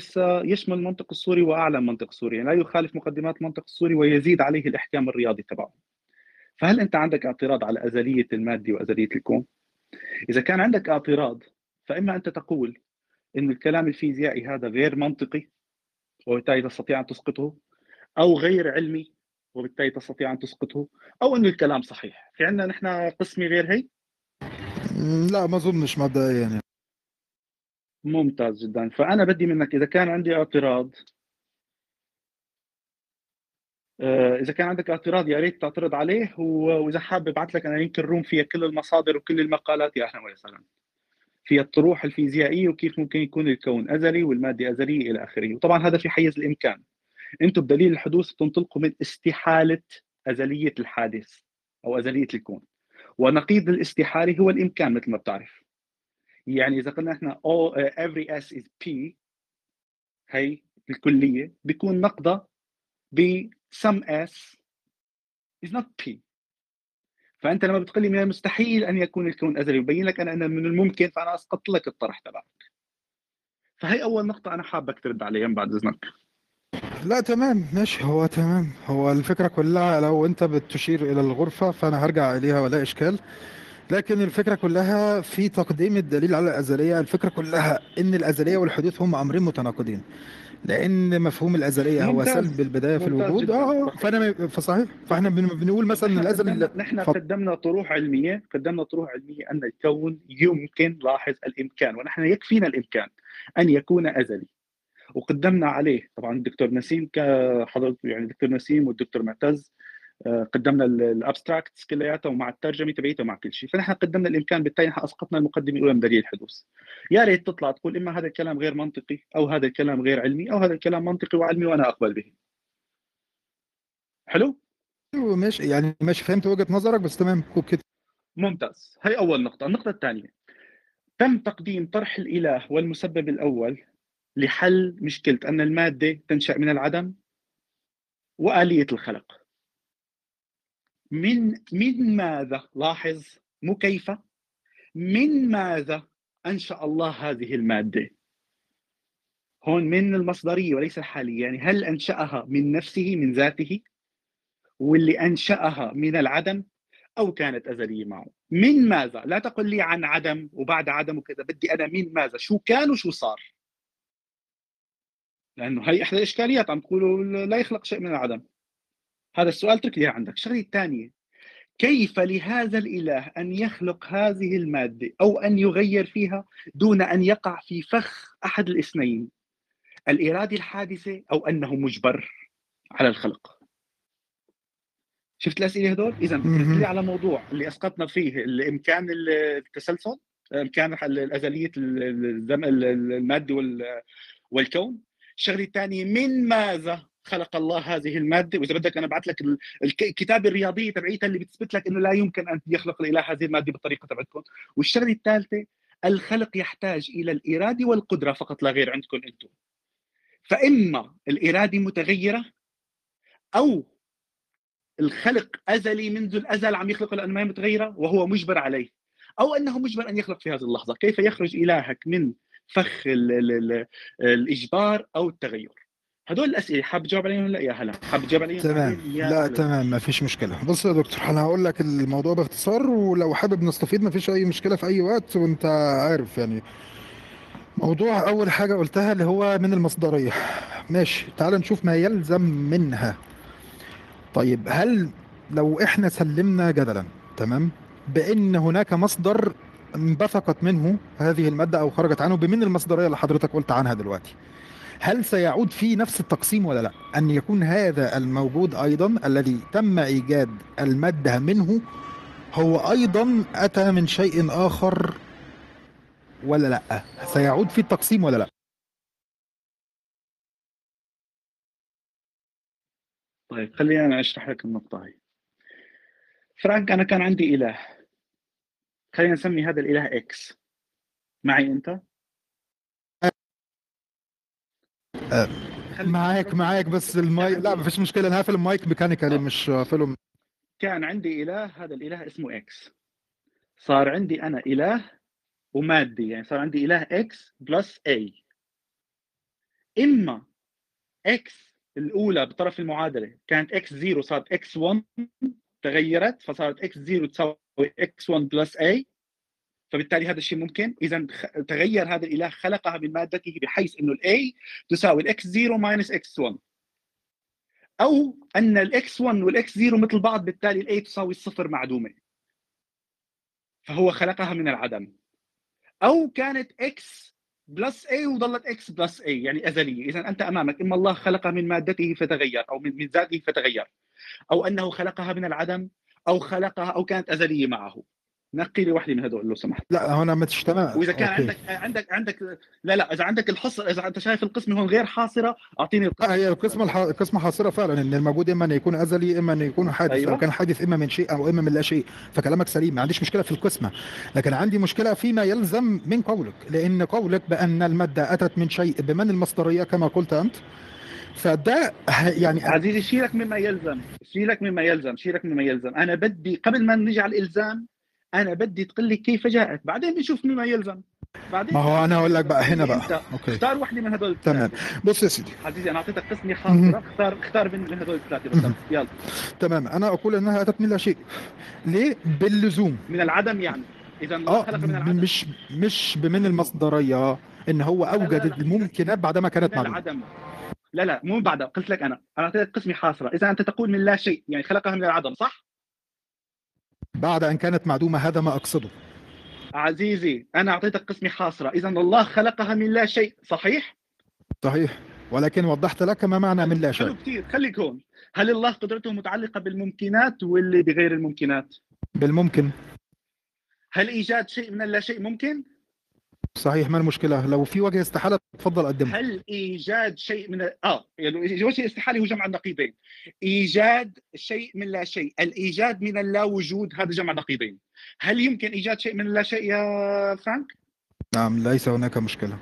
يشمل المنطق السوري وأعلى من المنطق السوري يعني لا يخالف مقدمات المنطق السوري ويزيد عليه الإحكام الرياضي تبعه. فهل أنت عندك اعتراض على أزلية المادة وأزلية الكون؟ إذا كان عندك اعتراض فإما أنت تقول إن الكلام الفيزيائي هذا غير منطقي وبالتالي تستطيع أن تسقطه أو غير علمي وبالتالي تستطيع أن تسقطه أو انه الكلام صحيح. في عندنا نحن قسمه غير هي لا ما أظنش مبدئيا. يعني ممتاز جدا. فأنا بدي منك إذا كان عندي اعتراض آه، إذا كان عندك اعتراض يا ريت تعترض عليه وإذا حابب أبعث لك أنا يمكن روم فيها كل المصادر وكل المقالات يا أهلا وسهلا فيها الطروح الفيزيائية وكيف ممكن يكون الكون أزلي والمادة أزلية إلى آخره. وطبعا هذا في حيز الإمكان. أنتم بدليل الحدوث بتنطلقوا من استحالة أزلية الحادث أو أزلية الكون. ونقيض الاستحالة هو الإمكان مثل ما بتعرف. يعني إذا قلنا إحنا all, uh, every s is p هي الكلية بيكون نقضه ب some s is not p. فأنت لما بتقول لي من المستحيل أن يكون الكون أزلي وبين لك أنا إنه من الممكن فأنا اسقطت لك الطرح تبعك. فهي أول نقطة أنا حابك ترد عليها بعد إذنك. لا تمام ماشي هو تمام. هو الفكرة كلها لو انت بتشير إلى الغرفة فأنا هرجع إليها ولا إشكال. لكن الفكرة كلها في تقديم الدليل على الأزلية. الفكرة كلها إن الأزلية والحدوث هم أمرين متناقضين. لأن مفهوم الأزلية هو ممتاز. سلب البداية في ممتاز الوجود. جدا. آه. فأنا فصحيح. فإحنا بن- بنقول مثلا إن نحن الازل قدمنا, نحن ف- قدمنا طروح علمية قدمنا طروح علمية أن الكون يمكن لاحظ الإمكان ونحن يكفينا الإمكان أن يكون أزلي. وقدمنا عليه. طبعا الدكتور نسيم كحضرتك يعني الدكتور نسيم والدكتور معتز آه، قدمنا الابستراكتس كلياتها ومع الترجمة تبعيتها ومع كل شيء. فنحن قدمنا الإمكان بالتالي نحن أسقطنا المقدمة الأولى من دليل الحدوث. يا ريت تطلع تقول إما هذا الكلام غير منطقي أو هذا الكلام غير علمي أو هذا الكلام منطقي وعلمي وأنا أقبل به. حلو؟ ماشي. يعني ماشي فهمت وجهة نظرك بس تمام. أوكي ممتاز. هي أول نقطة. النقطة الثانية. تم تقديم طرح الإله والمسبب الأول لحل مشكلة أن المادة تنشأ من العدم وآلية الخلق. من من ماذا؟ لاحظ مو كيف؟ من ماذا أنشأ الله هذه المادة؟ هون من المصدرية وليس الحالية. يعني هل أنشأها من نفسه من ذاته؟ واللي أنشأها من العدم أو كانت أزلية معه. من ماذا؟ لا تقل لي عن عدم وبعد عدم وكذا بدي أنا من ماذا؟ شو كان وشو صار؟ لأنه هي إحدى الإشكاليات عم تقولوا لا يخلق شيء من العدم. هذا السؤال اترك لي عندك. الشغلة الثانية كيف لهذا الإله أن يخلق هذه المادة أو أن يغير فيها دون أن يقع في فخ أحد الاثنين؟ الإرادة الحادثة أو أنه مجبر على الخلق؟ شفت الأسئلة هدول؟ مهم. لي على موضوع اللي أسقطنا فيه الإمكان التسلسل الزم- المادة وال- والكون. الشغله الثانية من ماذا خلق الله هذه المادة؟ وإذا بدك أنا أبعث لك ال- الك- الكتابه الرياضيه تبعيتها اللي بتثبت لك إنه لا يمكن أن يخلق الإله هذه المادة بالطريقة تبعتكم. والشغلة الثالثة الخلق يحتاج إلى الإرادة والقدرة فقط لا غير عندكم أنتم. فإما الإرادة متغيرة أو الخلق أزلي منذ الأزل عم يخلق لأنه ما هي متغيرة وهو مجبر عليه أو أنه مجبر أن يخلق في هذه اللحظة. كيف يخرج إلهك من فخ ال ال ال الإجبار أو التغير. هدول الأسئلة حاب تجاوب عليهم ولا يا هلا؟ حاب تجاوب عليهم؟ تمام. لا هلا. تمام ما فيش مشكلة. بص يا دكتور أنا هقول لك الموضوع باختصار ولو حابب نستفيد ما فيش أي مشكلة في أي وقت وأنت عارف يعني. موضوع أول حاجة قلتها اللي هو من المصدرية. ماشي تعال نشوف ما يلزم منها. طيب هل لو إحنا سلمنا جدلا تمام بإن هناك مصدر انبثقت منه هذه المادة أو خرجت عنه بمن المصدرية اللي حضرتك قلت عنها دلوقتي. هل سيعود فيه نفس التقسيم ولا لا؟ أن يكون هذا الموجود أيضا الذي تم إيجاد المادة منه هو أيضا أتى من شيء آخر ولا لا؟ سيعود فيه التقسيم ولا لا؟ طيب خليني أنا أشرح لك النقطة هاي فرانك أنا كان عندي إله. خلينا نسمي هذا الإله X معي أنت؟ خلي- معاك معاك بس المايك لا مفيش مشكلة. أنا هقفل ال mic mechanically مش هقفله كان عندي إله هذا الإله اسمه X صار عندي أنا إله ومادي يعني صار عندي إله X plus E إما X الأولى بطرف المعادلة كانت X 0 صارت X 1 تغيرت فصارت X 0 تساوي X 1 plus E فبالتالي هذا الشيء ممكن. إذا تغير هذا الإله خلقها من مادته بحيث إنه ال E تساوي ال X 0 minus X 1 أو أن ال X 1 وال X 0 مثل بعض بالتالي ال E تساوي الصفر معدومة. فهو خلقها من العدم. أو كانت X plus E وظلت X plus E يعني أزلية. إذا أنت أمامك إما الله خلقها من مادته فتغير أو من ذاته فتغير. أو أنه خلقها من العدم أو خلقها أو كانت أزلية معه. نقي لي واحدة من هدول لو سمحت. لا هنا مش تمام. وإذا كان okay. عندك عندك عندك لا لا إذا عندك الحصر إذا أنت شايف القسم هون غير حاصرة أعطيني القسم. لا هي القسمة الح... القسمة حاصرة فعلا. إن الموجود إما أن يكون أزلي إما أن يكون حادث. أيوة. أو كان حادث إما من شيء أو إما من لا شيء فكلامك سليم. ما عنديش مشكلة في القسمة. لكن عندي مشكلة فيما يلزم من قولك. لأن قولك بأن المادة أتت من شيء. بمن المصدرية كما قلت أنت؟ فده يعني عزيزي شيلك مما يلزم. شيلك مما يلزم شيلك مما يلزم. أنا بدي قبل ما نجي على الإلزام أنا بدي تقول لي كيف جاءت بعدين بنشوف مما يلزم. بعدين ما هو أنا أقول لك بقى هنا بقى. أوكي. اختار واحدة من هدول تمام. بص يا سيدي. عزيزي أنا أعطيتك قسمة حاصره اختار اختار من هدول الثلاثة بالضبط يلا. تمام. أنا أقول إنها أتت من لا شيء. ليه؟ باللزوم. من العدم يعني. إذا الله خلق من العدم. مش مش بمن المصدرية إن هو أوجد. الممكنات بعدما كانت من معلومة. العدم. لا لا مو بعد قلت لك أنا. أنا أعطيتك قسمة حاصرة. إذا أنت تقول من لا شيء يعني خلقها من العدم صح؟ بعد أن كانت معدومة هذا ما أقصده. عزيزي أنا أعطيتك قسمة حاصرة. إذا الله خلقها من لا شيء صحيح؟ صحيح. ولكن وضحت لك ما معنى من لا حلو شيء كثير خليك هون. هل الله قدرته متعلقة بالممكنات واللي بغير الممكنات؟ بالممكن. هل إيجاد شيء من اللا شيء ممكن؟ صحيح ما المشكلة؟ لو في وجه استحالة تفضل قدمه هل إيجاد شيء من آه يعني وجه الاستحاله هو جمع النقيضين. إيجاد شيء من لا شيء. الإيجاد من اللا وجود هذا جمع نقيضين هل يمكن إيجاد شيء من اللا شيء يا فرانك؟ نعم ليس هناك مشكلة.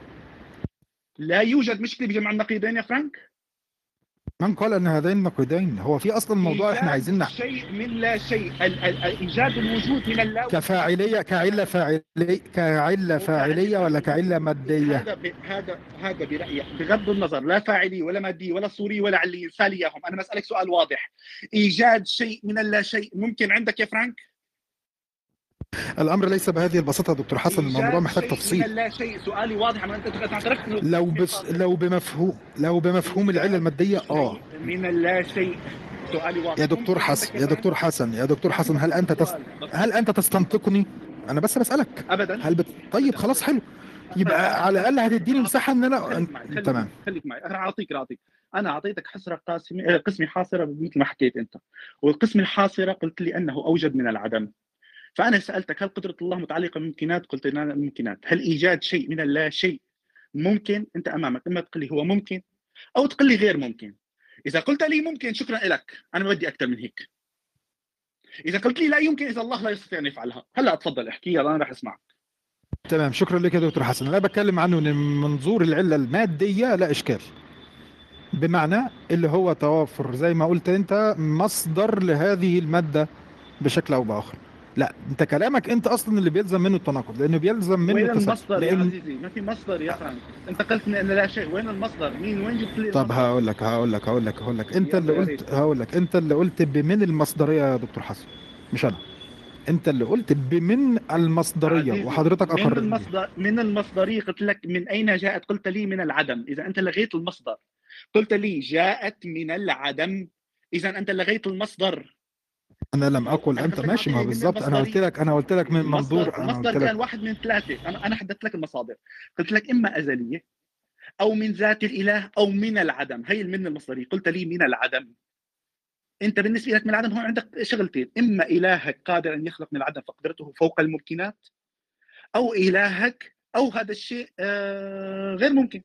لا يوجد مشكلة بجمع النقيضين يا فرانك؟ من قال أن هذين النقيضين هو في أصلا موضوع إحنا عايزين نح- شيء من لا شيء. ال- ال- إيجاد الوجود من اللا كفاعلية كعلة فاعلية كعلة فاعلية ولا كعلة مادية؟ هذا ب... هذا هذا برأيي. بغض النظر لا فاعلي ولا مادي ولا صوري ولا علي سالي اياهم أنا بسألك سؤال واضح. إيجاد شيء من اللا شيء ممكن عندك يا فرانك؟ الأمر ليس بهذه البساطة يا دكتور حسن الموضوع محتاج تفصيل. اللا شيء سؤالي واضح أنا أنت اعترفت لو بس لو بمفهوم لو بمفهوم العلة المادية آه. من اللا شيء سؤالي واضح. يا دكتور حسن يا دكتور حسن يا دكتور حسن هل أنت تس... هل أنت تستنطقني؟ أنا بس بسألك. ابدا. هل بت... طيب خلاص حلو. يبقى على الأقل هتديني مساحة إن أنا خليك معي تمام. خليك معي. أنا أعطيك أعطيك. أنا أعطيتك حصرة قاسمه قسمه حاصرة مثل ما حكيت أنت. والقسم الحاصرة قلت لي أنه اوجد من العدم. فأنا سألتك هل قدرة الله متعلقة بممكنات قلت نعم ممكنات. هل إيجاد شيء من اللا شيء ممكن أنت أمامك؟ إما تقول لي هو ممكن أو تقول لي غير ممكن. إذا قلت لي ممكن شكرا لك. أنا ما بدي أكثر من هيك. إذا قلت لي لا يمكن إذا الله لا يستطيع أن يفعلها. هلأ تفضل احكي يلا أنا راح أسمعك. تمام شكرا لك يا دكتور حسن. أنا بتكلم عنه من منظور العلة المادية لا إشكال. بمعنى اللي هو توافر زي ما قلت أنت مصدر لهذه المادة بشكل أو بآخر. لا انت كلامك انت أصلا اللي بيلزم منه التناقض لأنه بيلزم منه وين المصدر يا لأن عزيزي؟ ما في مصدر يا فرانك انت قلت ان لا شيء. وين المصدر؟ مين؟ وين جبت لي طب هقول لك هقول لك هقول لك هقول لك. انت اللي يا قلت هقول لك. انت اللي قلت بمن المصدرية يا دكتور حسن. مش أنا. انت اللي قلت بمن المصدرية وحضرتك من اقررت بيه المصدر من المصدرية قلت لك من أين جاءت؟ قلت لي من العدم. إذا أنت لغيت المصدر. قلت لي جاءت من العدم. إذا أنت لغيت المصدر. أنا لم أقل. أنت لك ماشي. ما بالظبط أنا قلت لك أنا قلت لك من منظور أنا قلت المصدر كان لك واحد من ثلاثة. أنا أنا حددت لك المصادر. قلت لك إما أزلية أو من ذات الإله أو من العدم. هي من المصدرية. قلت لي من العدم. أنت بالنسبة لك من العدم هون عندك شغلتين. إما إلهك قادر أن يخلق من العدم فقدرته فوق الممكنات أو إلهك أو هذا الشيء آه غير ممكن.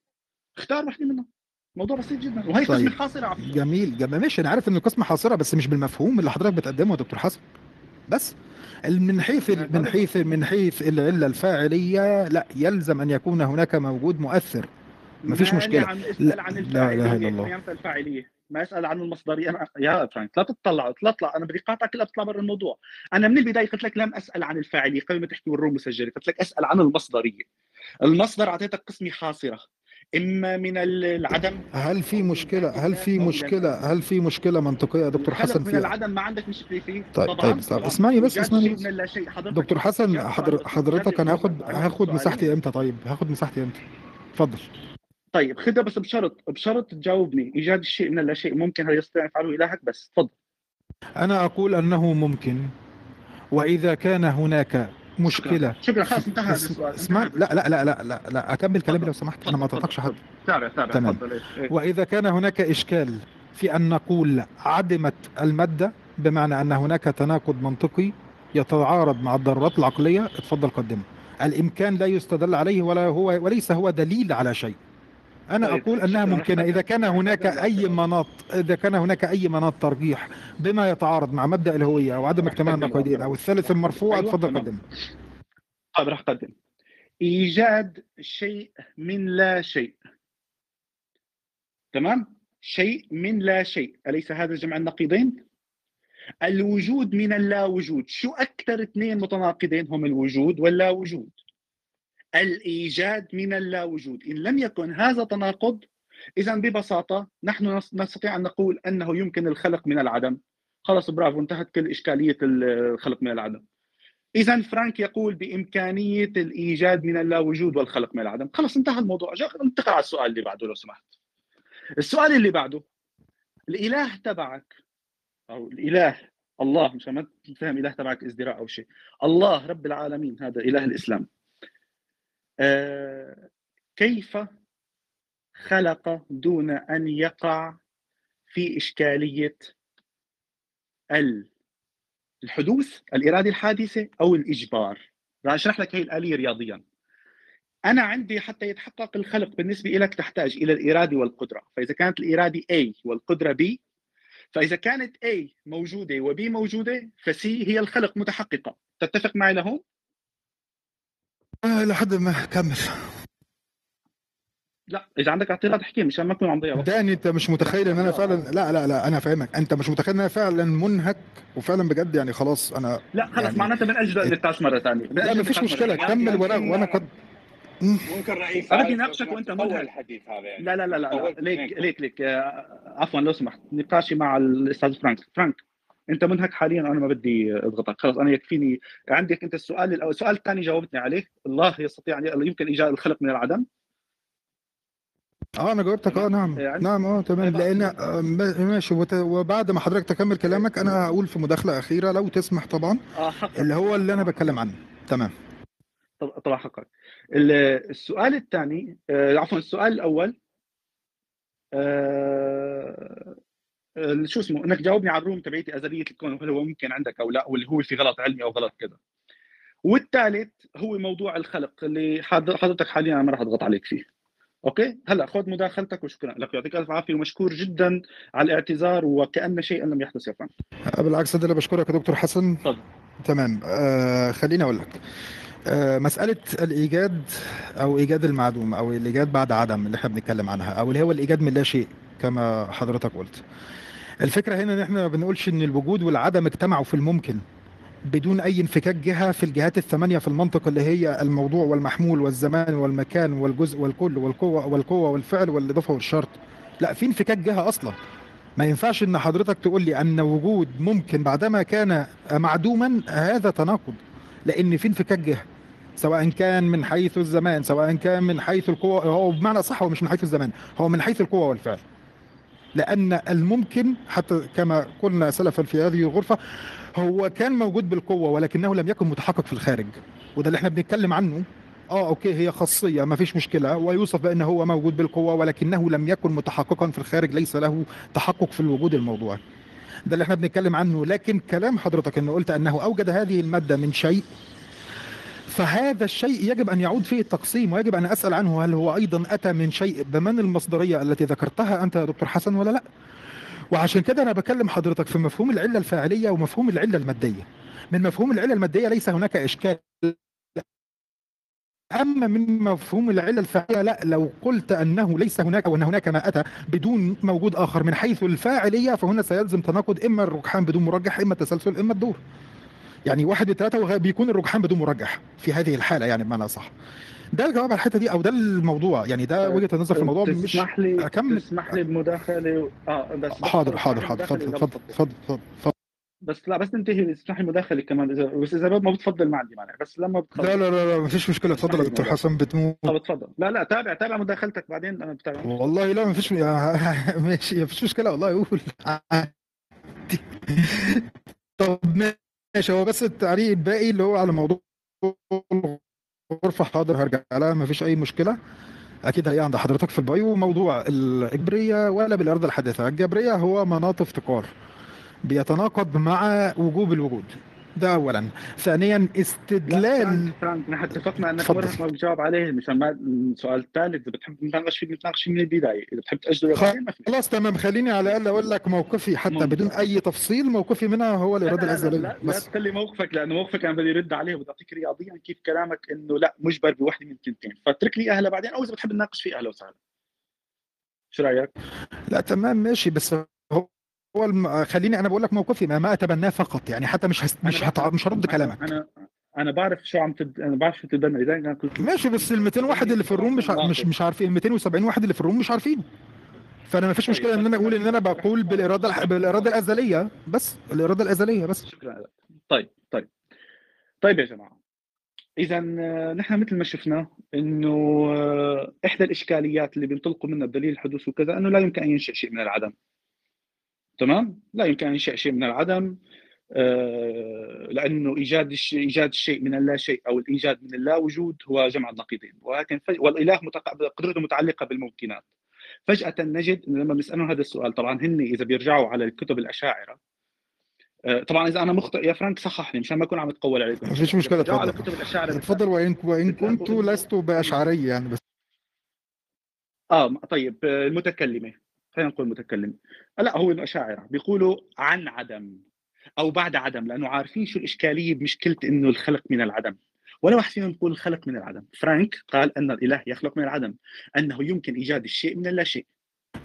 اختار واحدة منهم. موضوع بسيط جدا. وهي قسمه طيب. حاصرة على فكرة. جميل جميل. ماشي أنا عارف ان القسمه حاصرة بس مش بالمفهوم اللي حضرتك بتقدمه يا دكتور حسن. بس من حيث من حيث من حيث العلة الفاعلية لا يلزم أن يكون هناك موجود مؤثر. مفيش مشكلة. لا اسأل عن لا إله إلا الفاعليه الله. الفاعلية؟ ما اسال عن المصدريه أنا يا فرانك لا تطلع لا تطلع. أنا بدي قاطعك كلها بتطلع برا الموضوع. أنا من البداية قلت لك لم أسأل عن الفاعلية. قبل ما تحكي والروم مسجله قلت لك أسأل عن المصدرية. المصدر أعطيتك قسمه حاصرة. إما من العدم. هل في مشكله هل في مشكله هل في مشكلة منطقية يا دكتور حسن من العدم ما عندك مشكله فيه طيب طيب طبعا. طب طبعا اسمعني بس اسمعني بس. لا دكتور حسن حضر حضرتك أنا هاخد هاخد مساحتي إمتى؟ طيب هاخد مساحتي إمتى؟ اتفضل. طيب خدها بس بشرط بشرط تجاوبني. إيجاد الشيء من اللا شيء. ممكن هل يستطيع يفعله إلهك؟ بس تفضل أنا أقول أنه ممكن وإذا كان هناك مشكلة. شكرا خلاص انتهى. السؤال اسمع لا لا لا لا لا لا أكمل كلامي لو سمحت أنا ما قطعتش حد. تفضل تابع تابع تمام. وإذا كان هناك إشكال في أن نقول عدمت المادة بمعنى أن هناك تناقض منطقي يتعارض مع الضرورات العقلية اتفضل قدمه. الإمكان لا يستدل عليه ولا هو وليس هو دليل على شيء. أنا طيب أقول أنها شكرا. ممكنة. إذا كان هناك أي مناط إذا كان هناك أي مناط ترجيح بما يتعارض مع مبدأ الهوية أو عدم اكتمال قدمه النقيضين أو الثالث المرفوع اتفضل تمام. قدمه طيب راح أقدم. إيجاد شيء من لا شيء. تمام؟ شيء من لا شيء. أليس هذا جمع النقيضين؟ الوجود من اللا وجود شو أكثر اثنين متناقضين هم الوجود واللا وجود الإيجاد من اللا وجود إن لم يكن هذا تناقض اذا ببساطة نحن نس- نستطيع أن نقول أنه يمكن الخلق من العدم. خلص برافو انتهت كل إشكالية الخلق من العدم. اذا فرانك يقول بإمكانية الإيجاد من اللا وجود والخلق من العدم. خلص انتهى الموضوع. انتقل على السؤال اللي بعده لو سمحت. السؤال اللي بعده الإله تبعك أو الإله الله مش ما تفهم إله تبعك ازدراء أو شيء. الله رب العالمين هذا إله الإسلام. كيف خلق دون أن يقع في إشكالية ال- الحدوث الإرادة الحادثة أو الإجبار؟ راح أشرح لك هي الآلية رياضيا. أنا عندي حتى يتحقق الخلق بالنسبة لك تحتاج إلى الإرادة والقدرة. فإذا كانت الإرادة A والقدرة B فإذا كانت A موجودة وB موجودة فسي هي الخلق متحققة. تتفق معي لهون؟ آه لحد ما. كمل. لا إذا عندك اعتراض احكي مشان ما اكون عم ضيع وقت داني أنت مش متخيل إن أنا فعلا لا لا لا أنا فاهمك. أنت مش متخيل إن أنا فعلا منهك وفعلا بجد يعني خلاص أنا لا خلص يعني معناتها بنأجل النقاش مرة ثانية. لا مفيش مشكلة. كمل وأنا وأنا قد ممكن رئيس أنا بدي ناقشك وأنت منهك. الحديث هذا يعني. لا لا لا لا, لا. ليك. ليك ليك. آه، عفوا لو سمحت. نقاشي مع الأستاذ فرانك. فرانك. انت منهك حاليا أنا ما بدي اضغطك خلص أنا يكفيني. عندك أنت السؤال الأول السؤال الثاني جاوبتني عليه. الله يستطيع أن يمكن ايجاد الخلق من العدم. آه أنا جاوبتك. آه نعم. عندي- نعم آه تمام. طيب، لأن آه، ما- ماشي. وبعد ما حضرتك تكمل كلامك أنا هقول في مداخلة أخيرة لو تسمح طبعا حقك اللي هو اللي أنا بتكلم عنه. تمام. طب- طبعا حقك. ال- السؤال الثاني آه، عفوا السؤال الأول آه، آه، شو اسمه إنك جاوبني على الروم تبعيتي ازليه الكون وهل هو ممكن عندك أو لا واللي هو في غلط علمي أو غلط كذا. والثالث هو موضوع الخلق اللي حض- حضرتك حاليا ما راح أضغط عليك فيه. أوكي؟ هلأ خذ مداخلتك وشكرا لك. يعطيك ألف عافية ومشكور جدا على الاعتذار وكأن شيئا لم يحدث يا فندم. آه، بالعكس ده اللي بشكرك يا دكتور حسن. تفضل. تمام. آه خليني أقول لك. آه مسألة الإيجاد أو إيجاد المعدوم أو الإيجاد بعد عدم اللي إحنا بنتكلم عنها أو اللي هو الإيجاد من لا شيء. كما حضرتك قلت. الفكرة هنا إن إحنا ما بنقولش إن الوجود والعدم اجتمعوا في الممكن بدون أي انفكاك جهة في الجهات الثمانية في المنطق اللي هي الموضوع والمحمول والزمان والمكان والجزء والكل والقوة والقوة والفعل والإضافة والشرط. لا في انفكاك جهة أصلا. ما ينفعش إن حضرتك تقول لي أن وجود ممكن بعدما كان معدوما هذا تناقض لأن في انفكاك جهة سواء كان من حيث الزمان سواء كان من حيث القوة هو بمعنى صح هو مش من حيث الزمان هو من حيث القوة والفعل. لأن الممكن حتى كما قلنا سلفا في هذه الغرفة هو كان موجود بالقوة ولكنه لم يكن متحقق في الخارج. وده اللي إحنا بنتكلم عنه. آه أوكي هي خاصية ما فيش مشكلة. ويوصف بأنه هو موجود بالقوة ولكنه لم يكن متحققا في الخارج ليس له تحقق في الوجود الموضوعي ده اللي إحنا بنتكلم عنه. لكن كلام حضرتك إنه قلت أنه أوجد هذه المادة من شيء فهذا الشيء يجب أن يعود فيه التقسيم ويجب أن أسأل عنه هل هو أيضا أتى من شيء بمن المصدرية التي ذكرتها أنت يا دكتور حسن ولا لا؟ وعشان كده أنا بكلم حضرتك في مفهوم العلة الفاعلية ومفهوم العلة المادية. من مفهوم العلة المادية ليس هناك إشكال أما من مفهوم العلة الفاعلية لا لو قلت أنه ليس هناك أو أن هناك ما أتى بدون موجود آخر من حيث الفاعلية فهنا سيلزم تناقض إما الرجحان بدون مرجح إما التسلسل إما الدور. يعني واحد وثلاثة وغ- بيكون الرجحان بدون مرجح في هذه الحالة يعني بمعنى صح. ده الجواب على الحتة دي أو ده الموضوع. يعني ده وجهة النظر في الموضوع مش تسمح لي أكمل. تسمح لي بمداخلة؟ آه بس حاضر حاضر حاضر. اتفضل اتفضل. اتفضل. بس لا بس تنتهي تسمح لي مداخلة كمان اذا بس إذا ما بتفضل ما عندي مانع بس لما بتفضل لا لا لا لا مفيش مشكلة. اتفضل يا دكتور حسن بتموت. طب اتفضل. لا لا تابع تابع مداخلتك بعدين أنا بتابع. والله لا مفيش ماشي مفيش مشكلة والله يقول طب ماشي هو بس التعليق الباقي اللي هو على موضوع الغرفة حاضر هرجع لها مفيش أي مشكلة. أكيد هي عند حضرتك في البايو موضوع الإجبارية ولا بالأرض الحادثة الجبرية هو مناط افتقار بيتناقض مع وجوب الوجود. ده أولا ثانيا لا استدلال فرانك نحن اتفقنا أنك. مرهق ما بتجاوب عليه مشان ما السؤال الثالث إذا بتحب نتناقش فيه نتناقش فيه من البداية. إذا بتحب تأجله خلاص تمام. خليني على الأقل أقول لك موقفي حتى ممتاز. بدون أي تفصيل موقفي منها هو لا الإرادة لا لا, لا, لا, تخلي موقفك لأنه موقفك أنا بدي ارد عليه وبدي اعطيك رياضيا كيف كلامك إنه لا مجبر بوحدة من الكلمتين فاترك لي أهلا بعدين أو إذا بتحب نناقش فيه أهلا وسهلا. شو رأيك؟ لا تمام ماشي. بس الم... خليني أنا بقول لك موقفي ما, ما أتبناه فقط يعني حتى مش هس... مش هتع... مش هرد كلامك. أنا أنا بعرف شو عم تد... أنا بعرف شو تتبنى لذلك أنا قلت ماشي بس ال 200 واحد اللي في الروم مش ع... مش مش عارفين ال 270 واحد اللي في الروم مش عارفينه فأنا ما فيش طيب، مشكلة إن أنا أقول إن أنا بقول بالإرادة الح... بالإرادة الأزلية بس الإرادة الأزلية بس. شكرا طيب طيب. طيب يا جماعة اذا آه، نحن مثل ما شفنا إنه آه، إحدى الإشكاليات اللي بينطلقوا منها بدليل الحدوث وكذا إنه لا يمكن أن ينشأ شيء من العدم. تمام؟ لا يمكن أن ينشا شيء من العدم آه، لأنه إيجاد إيجاد الشيء من اللا شيء أو الإيجاد من اللا وجود هو جمع النقيضين. ولكن ف... والإله متق... قدرته متعلقة بالممكنات. فجأة نجد لما بنسالهم هذا السؤال طبعا هن إذا بيرجعوا على الكتب الأشاعرة آه، طبعا إذا أنا مخطئ يا فرانك صححني مشان ما أكون عم أتقول عليكم. ما فيش مشكلة على كتب الأشاعرة اتفضل وان وإن كنت لست باشعري يعني بس. آه طيب آه، المتكلمة. خلينا نقول متكلم. لا هو الاشاعره بيقولوا عن عدم أو بعد عدم لأنه عارفين شو الإشكالية بمشكلة إنه الخلق من العدم. ولا واحد فيهم يقول الخلق من العدم. فرانك قال أن الإله يخلق من العدم أنه يمكن إيجاد الشيء من اللا شيء.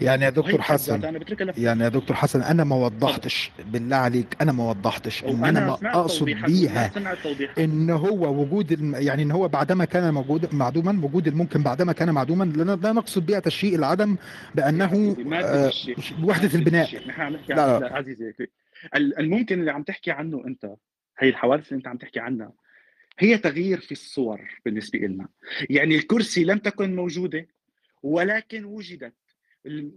يعني يا دكتور حسن يعني يا دكتور حسن أنا ما وضحتش بالله عليك أنا ما وضحتش إن أنا ما أقصد بيها إن هو وجود الم... يعني إن هو بعدما كان موجود معدوما وجود الممكن بعدما كان معدوما لا نقصد بها تشيء العدم بأنه آه وحدة البناء. لا، لا. عزيزي ال- الممكن اللي عم تحكي عنه أنت هي الحوادث اللي أنت عم تحكي عنها هي تغيير في الصور بالنسبة لنا يعني الكرسي لم تكن موجودة ولكن وجدت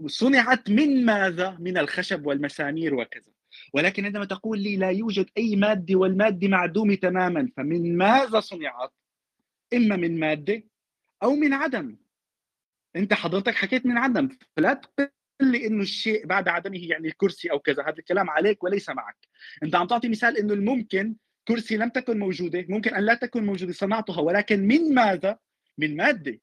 صنعت من ماذا؟ من الخشب والمسامير وكذا. ولكن عندما تقول لي لا يوجد أي مادة والمادة معدومة تماما فمن ماذا صنعت؟ إما من مادة أو من عدم. أنت حضرتك حكيت من عدم فلا تقول لي إنه الشيء بعد عدمه يعني الكرسي أو كذا هذا الكلام عليك وليس معك. أنت عم تعطي مثال إنه الممكن كرسي لم تكن موجودة ممكن أن لا تكن موجودة صنعتها ولكن من ماذا؟ من مادة.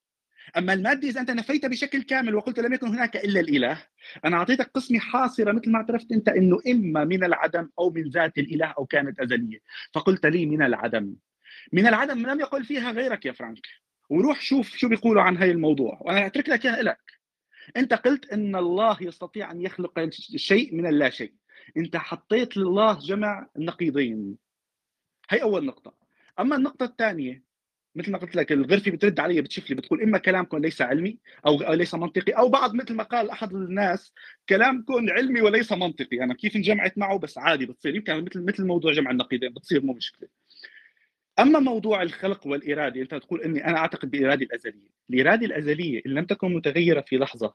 أما الماده إذا أنت نفيتها بشكل كامل وقلت لم يكن هناك إلا الإله أنا أعطيتك قسمة حاصرة مثل ما اعترفت أنت إنه إما من العدم أو من ذات الإله أو كانت أزلية. فقلت لي من العدم. من العدم لم يقل فيها غيرك يا فرانك. وروح شوف شو بيقولوا عن هاي الموضوع وأنا أترك لك إياها لك أنت قلت إن الله يستطيع أن يخلق شيء من اللا شيء أنت حطيت لله جمع نقيضين. هي أول نقطة. أما النقطة الثانية مثل ما قلت لك الغرفة بترد علي بتشوف لي بتقول إما كلامكم ليس علمي أو ليس منطقي أو بعض مثل ما قال أحد الناس كلامكم علمي وليس منطقي. أنا كيف انجمعت معه؟ بس عادي بتصير يمكن مثل مثل موضوع جمع النقيضين بتصير مو مشكلة. أما موضوع الخلق والإرادة أنت تقول إني أنا أعتقد بالاراده الأزلية. الإرادة الأزلية إن لم تكن متغيرة في لحظة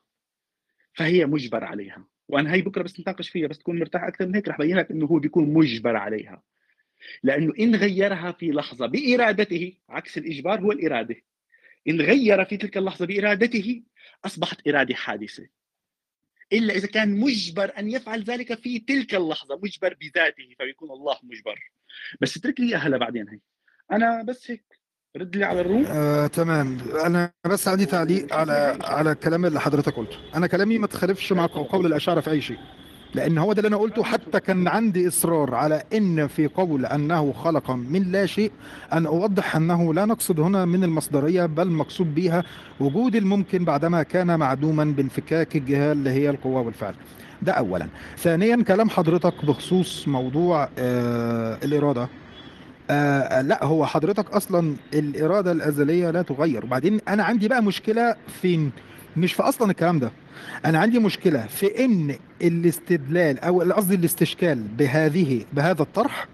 فهي مجبر عليها. وأنا هي بكرة بس نتناقش فيها بس تكون مرتاح أكثر من هيك رح بين لك إنه هو بيكون مجبر عليها. لأنه إن غيرها في لحظة بإرادته عكس الإجبار هو الإرادة. إن غير في تلك اللحظة بإرادته أصبحت إرادة حادثة. إلا إذا كان مجبر أن يفعل ذلك في تلك اللحظة مجبر بذاته فبيكون الله مجبر. بس اترك لي اياها لبعدين هي. أنا بس هيك. رد لي على الروم. آه، تمام. أنا بس عندي تعليق على على الكلام اللي حضرتك قلته. أنا كلامي ما تخالفش مع قول الاشاعره في أي شيء. لأن هو ده اللي أنا قلته حتى كان عندي إصرار على إن في قول أنه خلق من لا شيء. أن أوضح أنه لا نقصد هنا من المصدرية بل مقصود بها وجود الممكن بعدما كان معدوما بانفكاك الجهه اللي هي القوة والفعل. ده اولا. ثانيا كلام حضرتك بخصوص موضوع آه الإرادة. آه لا هو حضرتك أصلا الإرادة الأزلية لا تغير. وبعدين أنا عندي بقى مشكلة فين؟ مش في أصلا الكلام ده. أنا عندي مشكلة في إن الاستدلال أو قصدي الاستشكال بهذه بهذا الطرح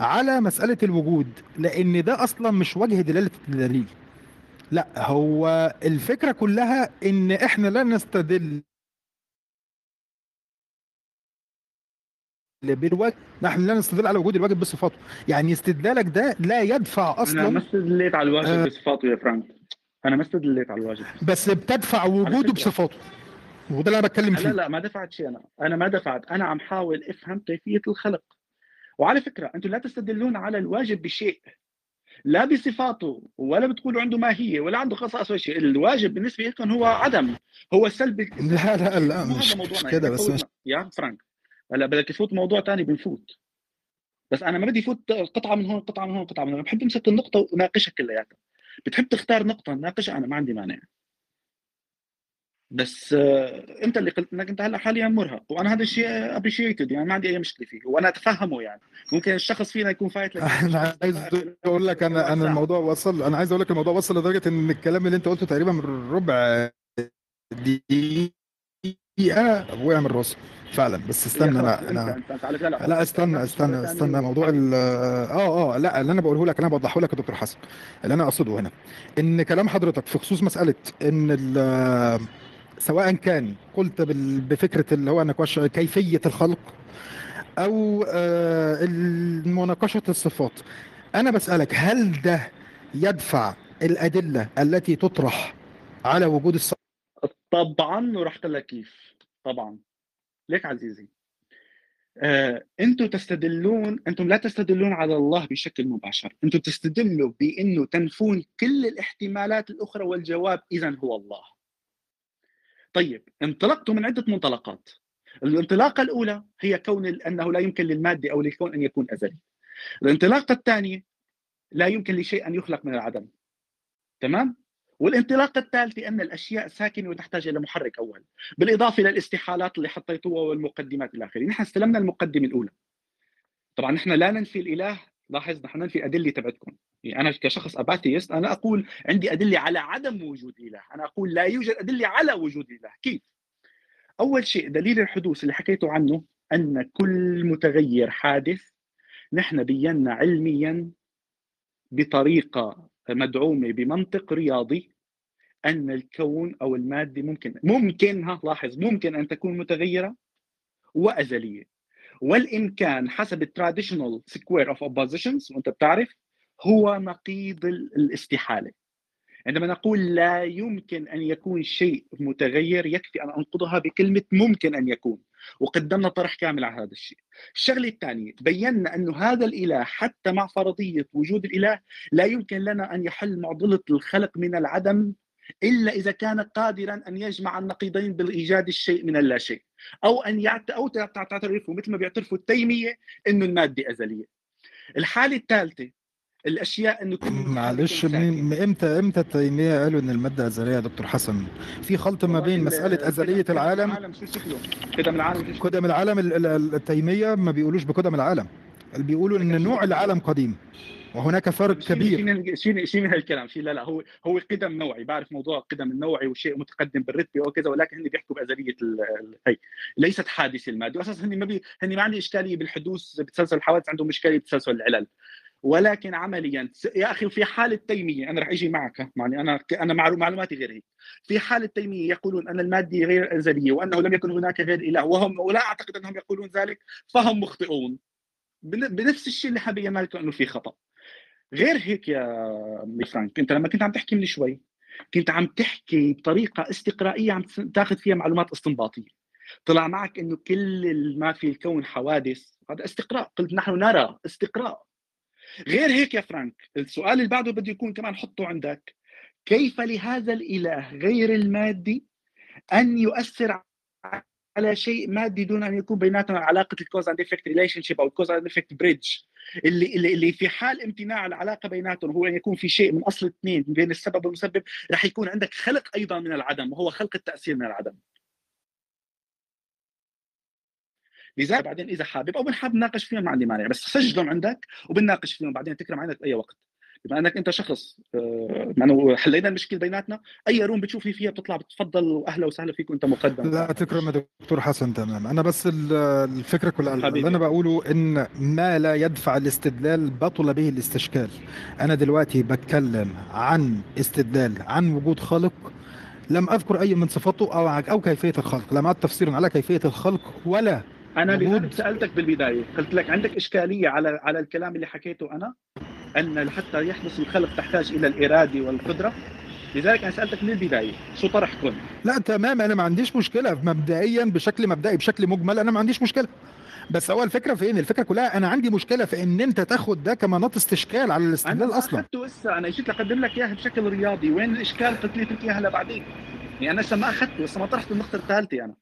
على مسألة الوجود لأن ده أصلا مش وجه دلالة الدليل لا هو الفكرة كلها إن إحنا لا نستدل بالواجب نحن لا نستدل على وجود الواجب بصفاته. يعني استدلالك ده لا يدفع أنا أصلا ما استدليت على الواجب آه. بصفاته يا فرانك. أنا ما استدليت على الواجب. بس بتدفع وجوده. بصفاته. وده اللي أنا بتكلم لا فيه. لا ما دفعت شيء أنا. أنا ما دفعت. أنا عم حاول أفهم كيفية الخلق. وعلى فكرة أنتم لا تستدلون على الواجب بشيء. لا بصفاته ولا بتقولوا عنده ماهية ولا عنده خصائص ولا شيء الواجب بالنسبة لكم هو عدم هو سلب. لا لا لا مش مش يعني كده بس. مش يا فرانك. هلا بدك تفوت موضوع ثاني بنفوت. بس أنا ما بدي فوت قطعة من هون قطعة من هون قطعة من هون. بحب امسك النقطة وناقشها كلياتها. بتحب تختار نقطة ناقشها أنا ما عندي مانع. بس آه، أنت اللي قلت إنك أنت هلأ حاليا مرهق وأنا هذا الشيء appreciated يعني ما عندي أي مشكلة فيه وأنا أتفهمه يعني. ممكن الشخص فينا يكون فايت لك. أنا عايز أقول لك أنا أنا الموضوع وصل أنا عايز أقول لك الموضوع وصل لدرجة إن الكلام اللي أنت قلته تقريبا من ربع دقيقة وقع من راسي فعلا. بس استنى أنا أنا لا لا. لا استنى استنى استنى. موضوع ال آه آه لا اللي أنا بقوله لك أنا بوضحه لك يا دكتور حسن. اللي أنا أقصده هنا إن كلام حضرتك في خصوص مسألة إن ال- سواء كان قلت بفكرة اللي هو نقاش كيفية الخلق أو آه، مناقشه الصفات. أنا بسألك هل ده يدفع الأدلة التي تطرح على وجود الصفات طبعا وراح لك كيف؟ طبعا. ليك عزيزي. آه، أنتم تستدلون أنتم لا تستدلون على الله بشكل مباشر. أنتم تستدلوا بأنه تنفون كل الاحتمالات الأخرى والجواب اذا هو الله. طيب انطلقتوا من عدة منطلقات. الانطلاقة الأولى هي كون أنه لا يمكن للمادة أو للكون أن يكون أزلي. الانطلاقة الثانية لا يمكن لشيء أن يخلق من العدم. تمام؟ والانطلاقة الثالثة أن الأشياء ساكنة وتحتاج إلى محرك أول بالإضافة إلى الاستحالات اللي حطيتوها والمقدمات إلى آخره. نحن استلمنا المقدمة الأولى. طبعا نحن لا ننفي الإله لاحظ نحن ننفي الادله تبعتكم. يعني أنا كشخص اباثيست أنا أقول عندي أدلة على عدم وجود إله. أنا أقول لا يوجد أدلة على وجود إله. كيف؟ أول شيء دليل الحدوث اللي حكيته عنه أن كل متغير حادث نحن بينا علميا بطريقة مدعومة بمنطق رياضي أن الكون أو المادة ممكن ممكنها لاحظ ممكن أن تكون متغيرة وأزلية. والإمكان حسب ال traditional square of oppositions وأنت بتعرف هو نقيض ال- الاستحالة. عندما نقول لا يمكن أن يكون شيء متغير يكفي أن أنقضها بكلمة ممكن أن يكون. وقدمنا طرح كامل على هذا الشيء. الشغلة الثانية بينا انه هذا الإله حتى مع فرضية وجود الإله لا يمكن لنا أن يحل معضلة الخلق من العدم إلا إذا كان قادرا أن يجمع النقيضين بالإيجاد الشيء من اللا شيء أو أن يعت... أو تع- تعترفوا مثل ما بيعترفوا التيمية إنه المادة أزلية. الحالة الثالثة الأشياء إنه معلش. مين إمتى إمتى التيمية قالوا إن المادة أزلية يا دكتور حسن في خلط ما بين مسألة ال- أزلية العالم؟ قدم العالم؟ قدم العالم ال- ال- التيمية ما بيقولوش بقدم العالم اللي بيقولوا إن نوع العالم قديم وهناك فرق كبير. شيل شيل شيل من هالكلام. شيل لا لا هو هو قدم نوعي بعرف موضوع القدم النوعي وشيء متقدم بالرتبة وكذا ولكن هن بيحكوا بأزلية هي. ليست حادثة المادة. واساسا هن ما بي هن ما عندهم إشكالية بالحدوث بتسلسل الحوادث عندهم إشكالية بتسلسل العلل. ولكن عمليا يا أخي في حالة تيمية أنا رح أجي معك يعني أنا أنا معلو- معلوماتي غير هيك. في حالة تيمية يقولون أن المادة غير أزلية وأنه لم يكن هناك غير إله وهم ولا أعتقد أنهم يقولون ذلك فهم مخطئون. بن- بنفس الشيء اللي حابب مالك أنه في خطأ. غير هيك يا أمي فرانك أنت لما كنت عم تحكي من شوي كنت عم تحكي بطريقة استقرائية عم تاخذ فيها معلومات استنباطية. طلع معك إنه كل ما في الكون حوادث هذا استقراء قلت نحن نرى استقراء. غير هيك يا فرانك السؤال اللي بعده بده يكون كمان حطه عندك. كيف لهذا الإله غير المادي أن يؤثر على شيء مادي دون أن يكون بيناتنا علاقة ال cause and effect relationship أو ال cause and effect bridge اللي اللي في حال امتناع العلاقة بيناتهم هو أن يكون في شيء من أصل اثنين بين السبب والمسبب رح يكون عندك خلق أيضا من العدم وهو خلق التأثير من العدم. لذلك بعدين إذا حابب أو بنحب نناقش فيهم ما عندي مانع بس سجلهم عندك وبنناقش فيهم بعدين تكرم عينك بأي وقت. بما أنك أنت شخص آه، مع انه حلينا المشكلة بيناتنا أي روم بتشوفني فيها بتطلع بتفضل واهلا وسهلا فيك وأنت مقدم. لا تكرم يا دكتور حسن تمام أنا بس ال- الفكرة كلها حبيبي. اللي أنا بقوله إن ما لا يدفع الاستدلال بطل به الاستشكال. أنا دلوقتي بتكلم عن استدلال عن وجود خالق لم أذكر أي من صفاته أو أو كيفية الخلق. لم اعد تفسير على كيفية الخلق ولا أنا لذلك سألتك بالبداية قلت لك عندك إشكالية على على الكلام اللي حكيته أنا أن حتى يحدث الخلق تحتاج إلى الإرادة والقدرة. لذلك أنا سألتك من البداية شو طرحكم لا تمام أنا ما عنديش مشكلة. مبدئيا بشكل مبدئي بشكل مجمل أنا ما عنديش مشكلة. بس هو الفكرة في إيه الفكرة كلها أنا عندي مشكلة في إن أنت تاخد ده كمناط استشكال على أنا الاستدلال ما أصلا. أخذته هسه أنا جيت اقدم لك إياها بشكل رياضي. وين الإشكال؟ قلت لي إياها لبعدين. يعني أنا لسه ما أخذته لسه ما طرحت النقطة الثالثة أنا.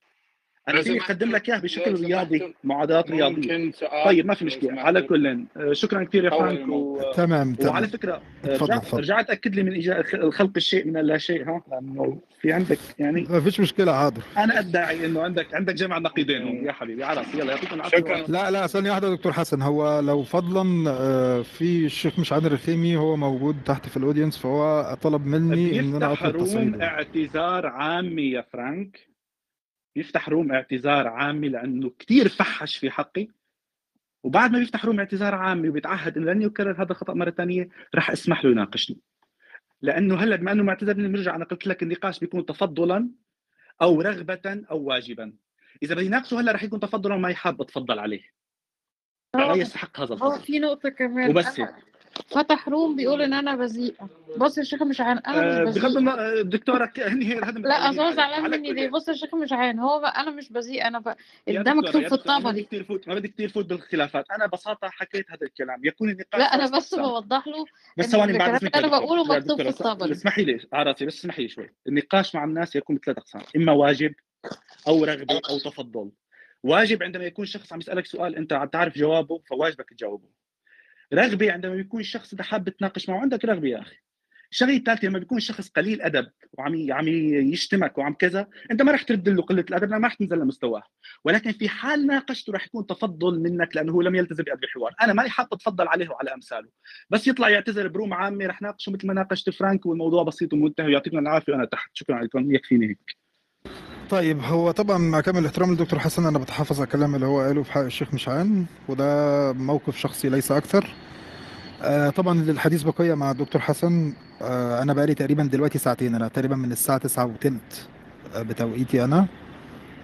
أنا سمحت- أقدم لك إياها بشكل رياضي معادلات رياضية. طيب ما في مشكلة. على كل آه، شكرا كثير يا فرانك. و... تمام تمام. وعلى فكرة اتفضل، رجع اتفضل. رجع تأكد لي من إيجا... خلق الشيء من اللا شيء ها؟ لأنه في عندك يعني ما فيش مشكلة حاضر. أنا أدعي إنه عندك عندك جمع نقيضين هون. يا حبيبي على راسي يلا يعطيكم العافية. شكراً. لا لا ثانية واحدة يا دكتور حسن. هو لو فضلا آه، في الشيخ مشعل الرخيمي هو موجود تحت في الأودينس فهو طلب مني إن أنا أطلب تصعيده. اعتذار عامي يا فرانك. بيفتح room اعتذار عامي لأنه كثير فحش في حقي. وبعد ما بيفتح room اعتذار عامي وبيتعهد إنه لن يكرر هذا الخطأ مرة ثانية راح اسمح له يناقشني. لأنه هلأ بما إنه معتذر مني بنرجع أنا قلت لك النقاش بيكون تفضلا أو رغبة أو واجبا. إذا بدي ناقشه هلأ راح يكون تفضلا وما يحب أتفضل عليه. لا يستحق هذا الفضل. في نقطة كمان. وبس. أنا. فتح روم بيقول إن أنا بذيئة بص يا شيخ مش عن آه، مش بغض بذيئة النظر آه، دكتورة ك- هني هي لا أصل هو. زعلان مني ليه؟ بص يا شيخ مش عين هو بقى أنا مش بذيئة أنا بقى ده مكتوب في بدي دي. كثير فوت ما بدي كثير فوت بالخلافات. أنا ببساطة حكيت هذا الكلام. يكون النقاش لا ثلاث بس. بوضح له بس ثواني بعد دكتورة. بقوله مكتوب في دي. اسمحي لي على راسي بس اسمحي لي شوي. النقاش مع الناس يكون بثلاث أقسام. إما واجب أو رغبة أو تفضل. واجب عندما يكون شخص عم يسألك سؤال أنت عم تعرف جوابه فواجبك تجاوبه. رغبة عندما يكون الشخص ده حاب تناقش معه عندك رغبة يا أخي. الشغلة الثالثة لما بيكون شخص قليل أدب وعم عم يشتمك وعم كذا أنت ما رح ترد له قلة الأدب ما رح تنزل لمستواه. ولكن في حال ناقشته رح يكون تفضل منك لأنه هو لم يلتزم بأدب الحوار. أنا ماني حاب أتفضل عليه وعلى أمثاله. بس يطلع يعتذر بروم عامه رح ناقشه مثل ما ناقشت فرانك والموضوع بسيط ومنتهي ويعطيكم العافية وأنا تحت. شكرا لكم يكفيني هيك. طيب هو طبعا مع كامل الاحترام للدكتور حسن أنا بتحفظ على الكلام اللي هو قاله في حق الشيخ مشعان وده موقف شخصي ليس أكثر. آه طبعا للحديث بقية مع الدكتور حسن. آه أنا بقالي تقريبا دلوقتي ساعتين أنا تقريبا من الساعة 9 وتلت آه بتوقيتي أنا.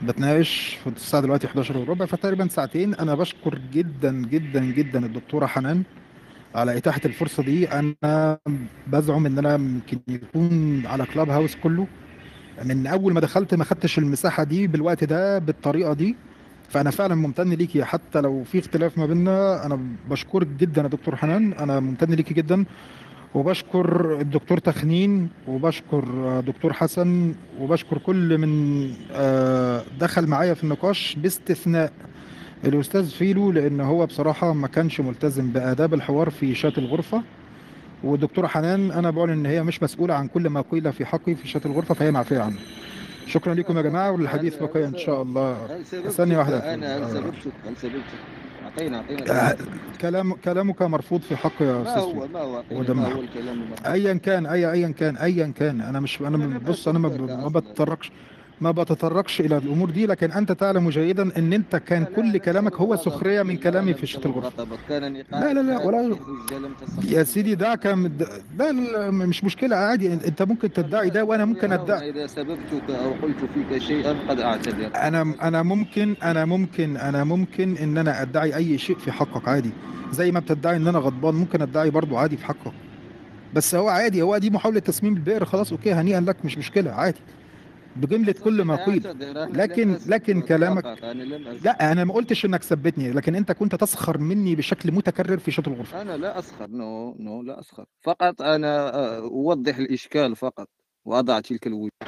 بتناقش في الساعة دلوقتي 11 وربع فتقريبا ساعتين. أنا بشكر جدا جدا جدا الدكتورة حنان على إتاحة الفرصة دي. أنا بزعم إن أنا يمكن يكون على كلاب هاوس كله. من أول ما دخلت ما خدتش المساحة دي بالوقت ده بالطريقة دي. فأنا فعلا ممتن ليكي حتى لو في اختلاف ما بيننا. أنا بشكرك جدا يا دكتور حنان. أنا ممتن ليكي جدا. وبشكر الدكتور تخنين وبشكر دكتور حسن وبشكر كل من آه، دخل معايا في النقاش باستثناء الأستاذ فيلو لأن هو بصراحة ما كانش ملتزم بآداب الحوار في شات الغرفة. والدكتوره حنان أنا بقول إن هي مش مسؤولة عن كل ما قيل في حقي في شات الغرفة فهي معفية عنه. شكرا لكم يا جماعة والحديث بقية إن شاء الله. واحدة. يا أنا هل. سببتك هل سببتك كلام كلامك مرفوض في حق يا ما أستاذ هو ما هو أعطينا وده ما هو الكلام ايا كان اي ايا كان ايا كان. أنا مش أنا بص أنا ما ما بتطرقش. ما بتطرقش إلى الأمور دي لكن أنت تعلم جيدا إن أنت كان كل كلامك هو سخرية من لا كلامي في سبب الغرفة. لا لا لا ولا يا سيدي ده كان لا مش مشكلة عادي. أنت ممكن تدعي ده وأنا ممكن أدعي. إذا سببتك أو قلت فيك شيئا قد أعتذر أنا أنا ممكن أنا ممكن أنا ممكن إن أنا أدعي أي شيء في حقك عادي. زي ما بتدعي إن أنا غضبان ممكن أدعي برضو عادي في حقك. بس هو عادي هو دي محاولة تسميم البئر خلاص okay هنيئا لك مش مشكلة عادي. بجملة كل ما قيل. أنا لكن لكن كلامك أنا أسب لا أنا ما قلتش إنك سببتني لكن أنت كنت تسخر مني بشكل متكرر في شط الغرفة. أنا لا أسخر no no لا أسخر. فقط أنا أوضح الإشكال فقط وأضع تلك الوجوه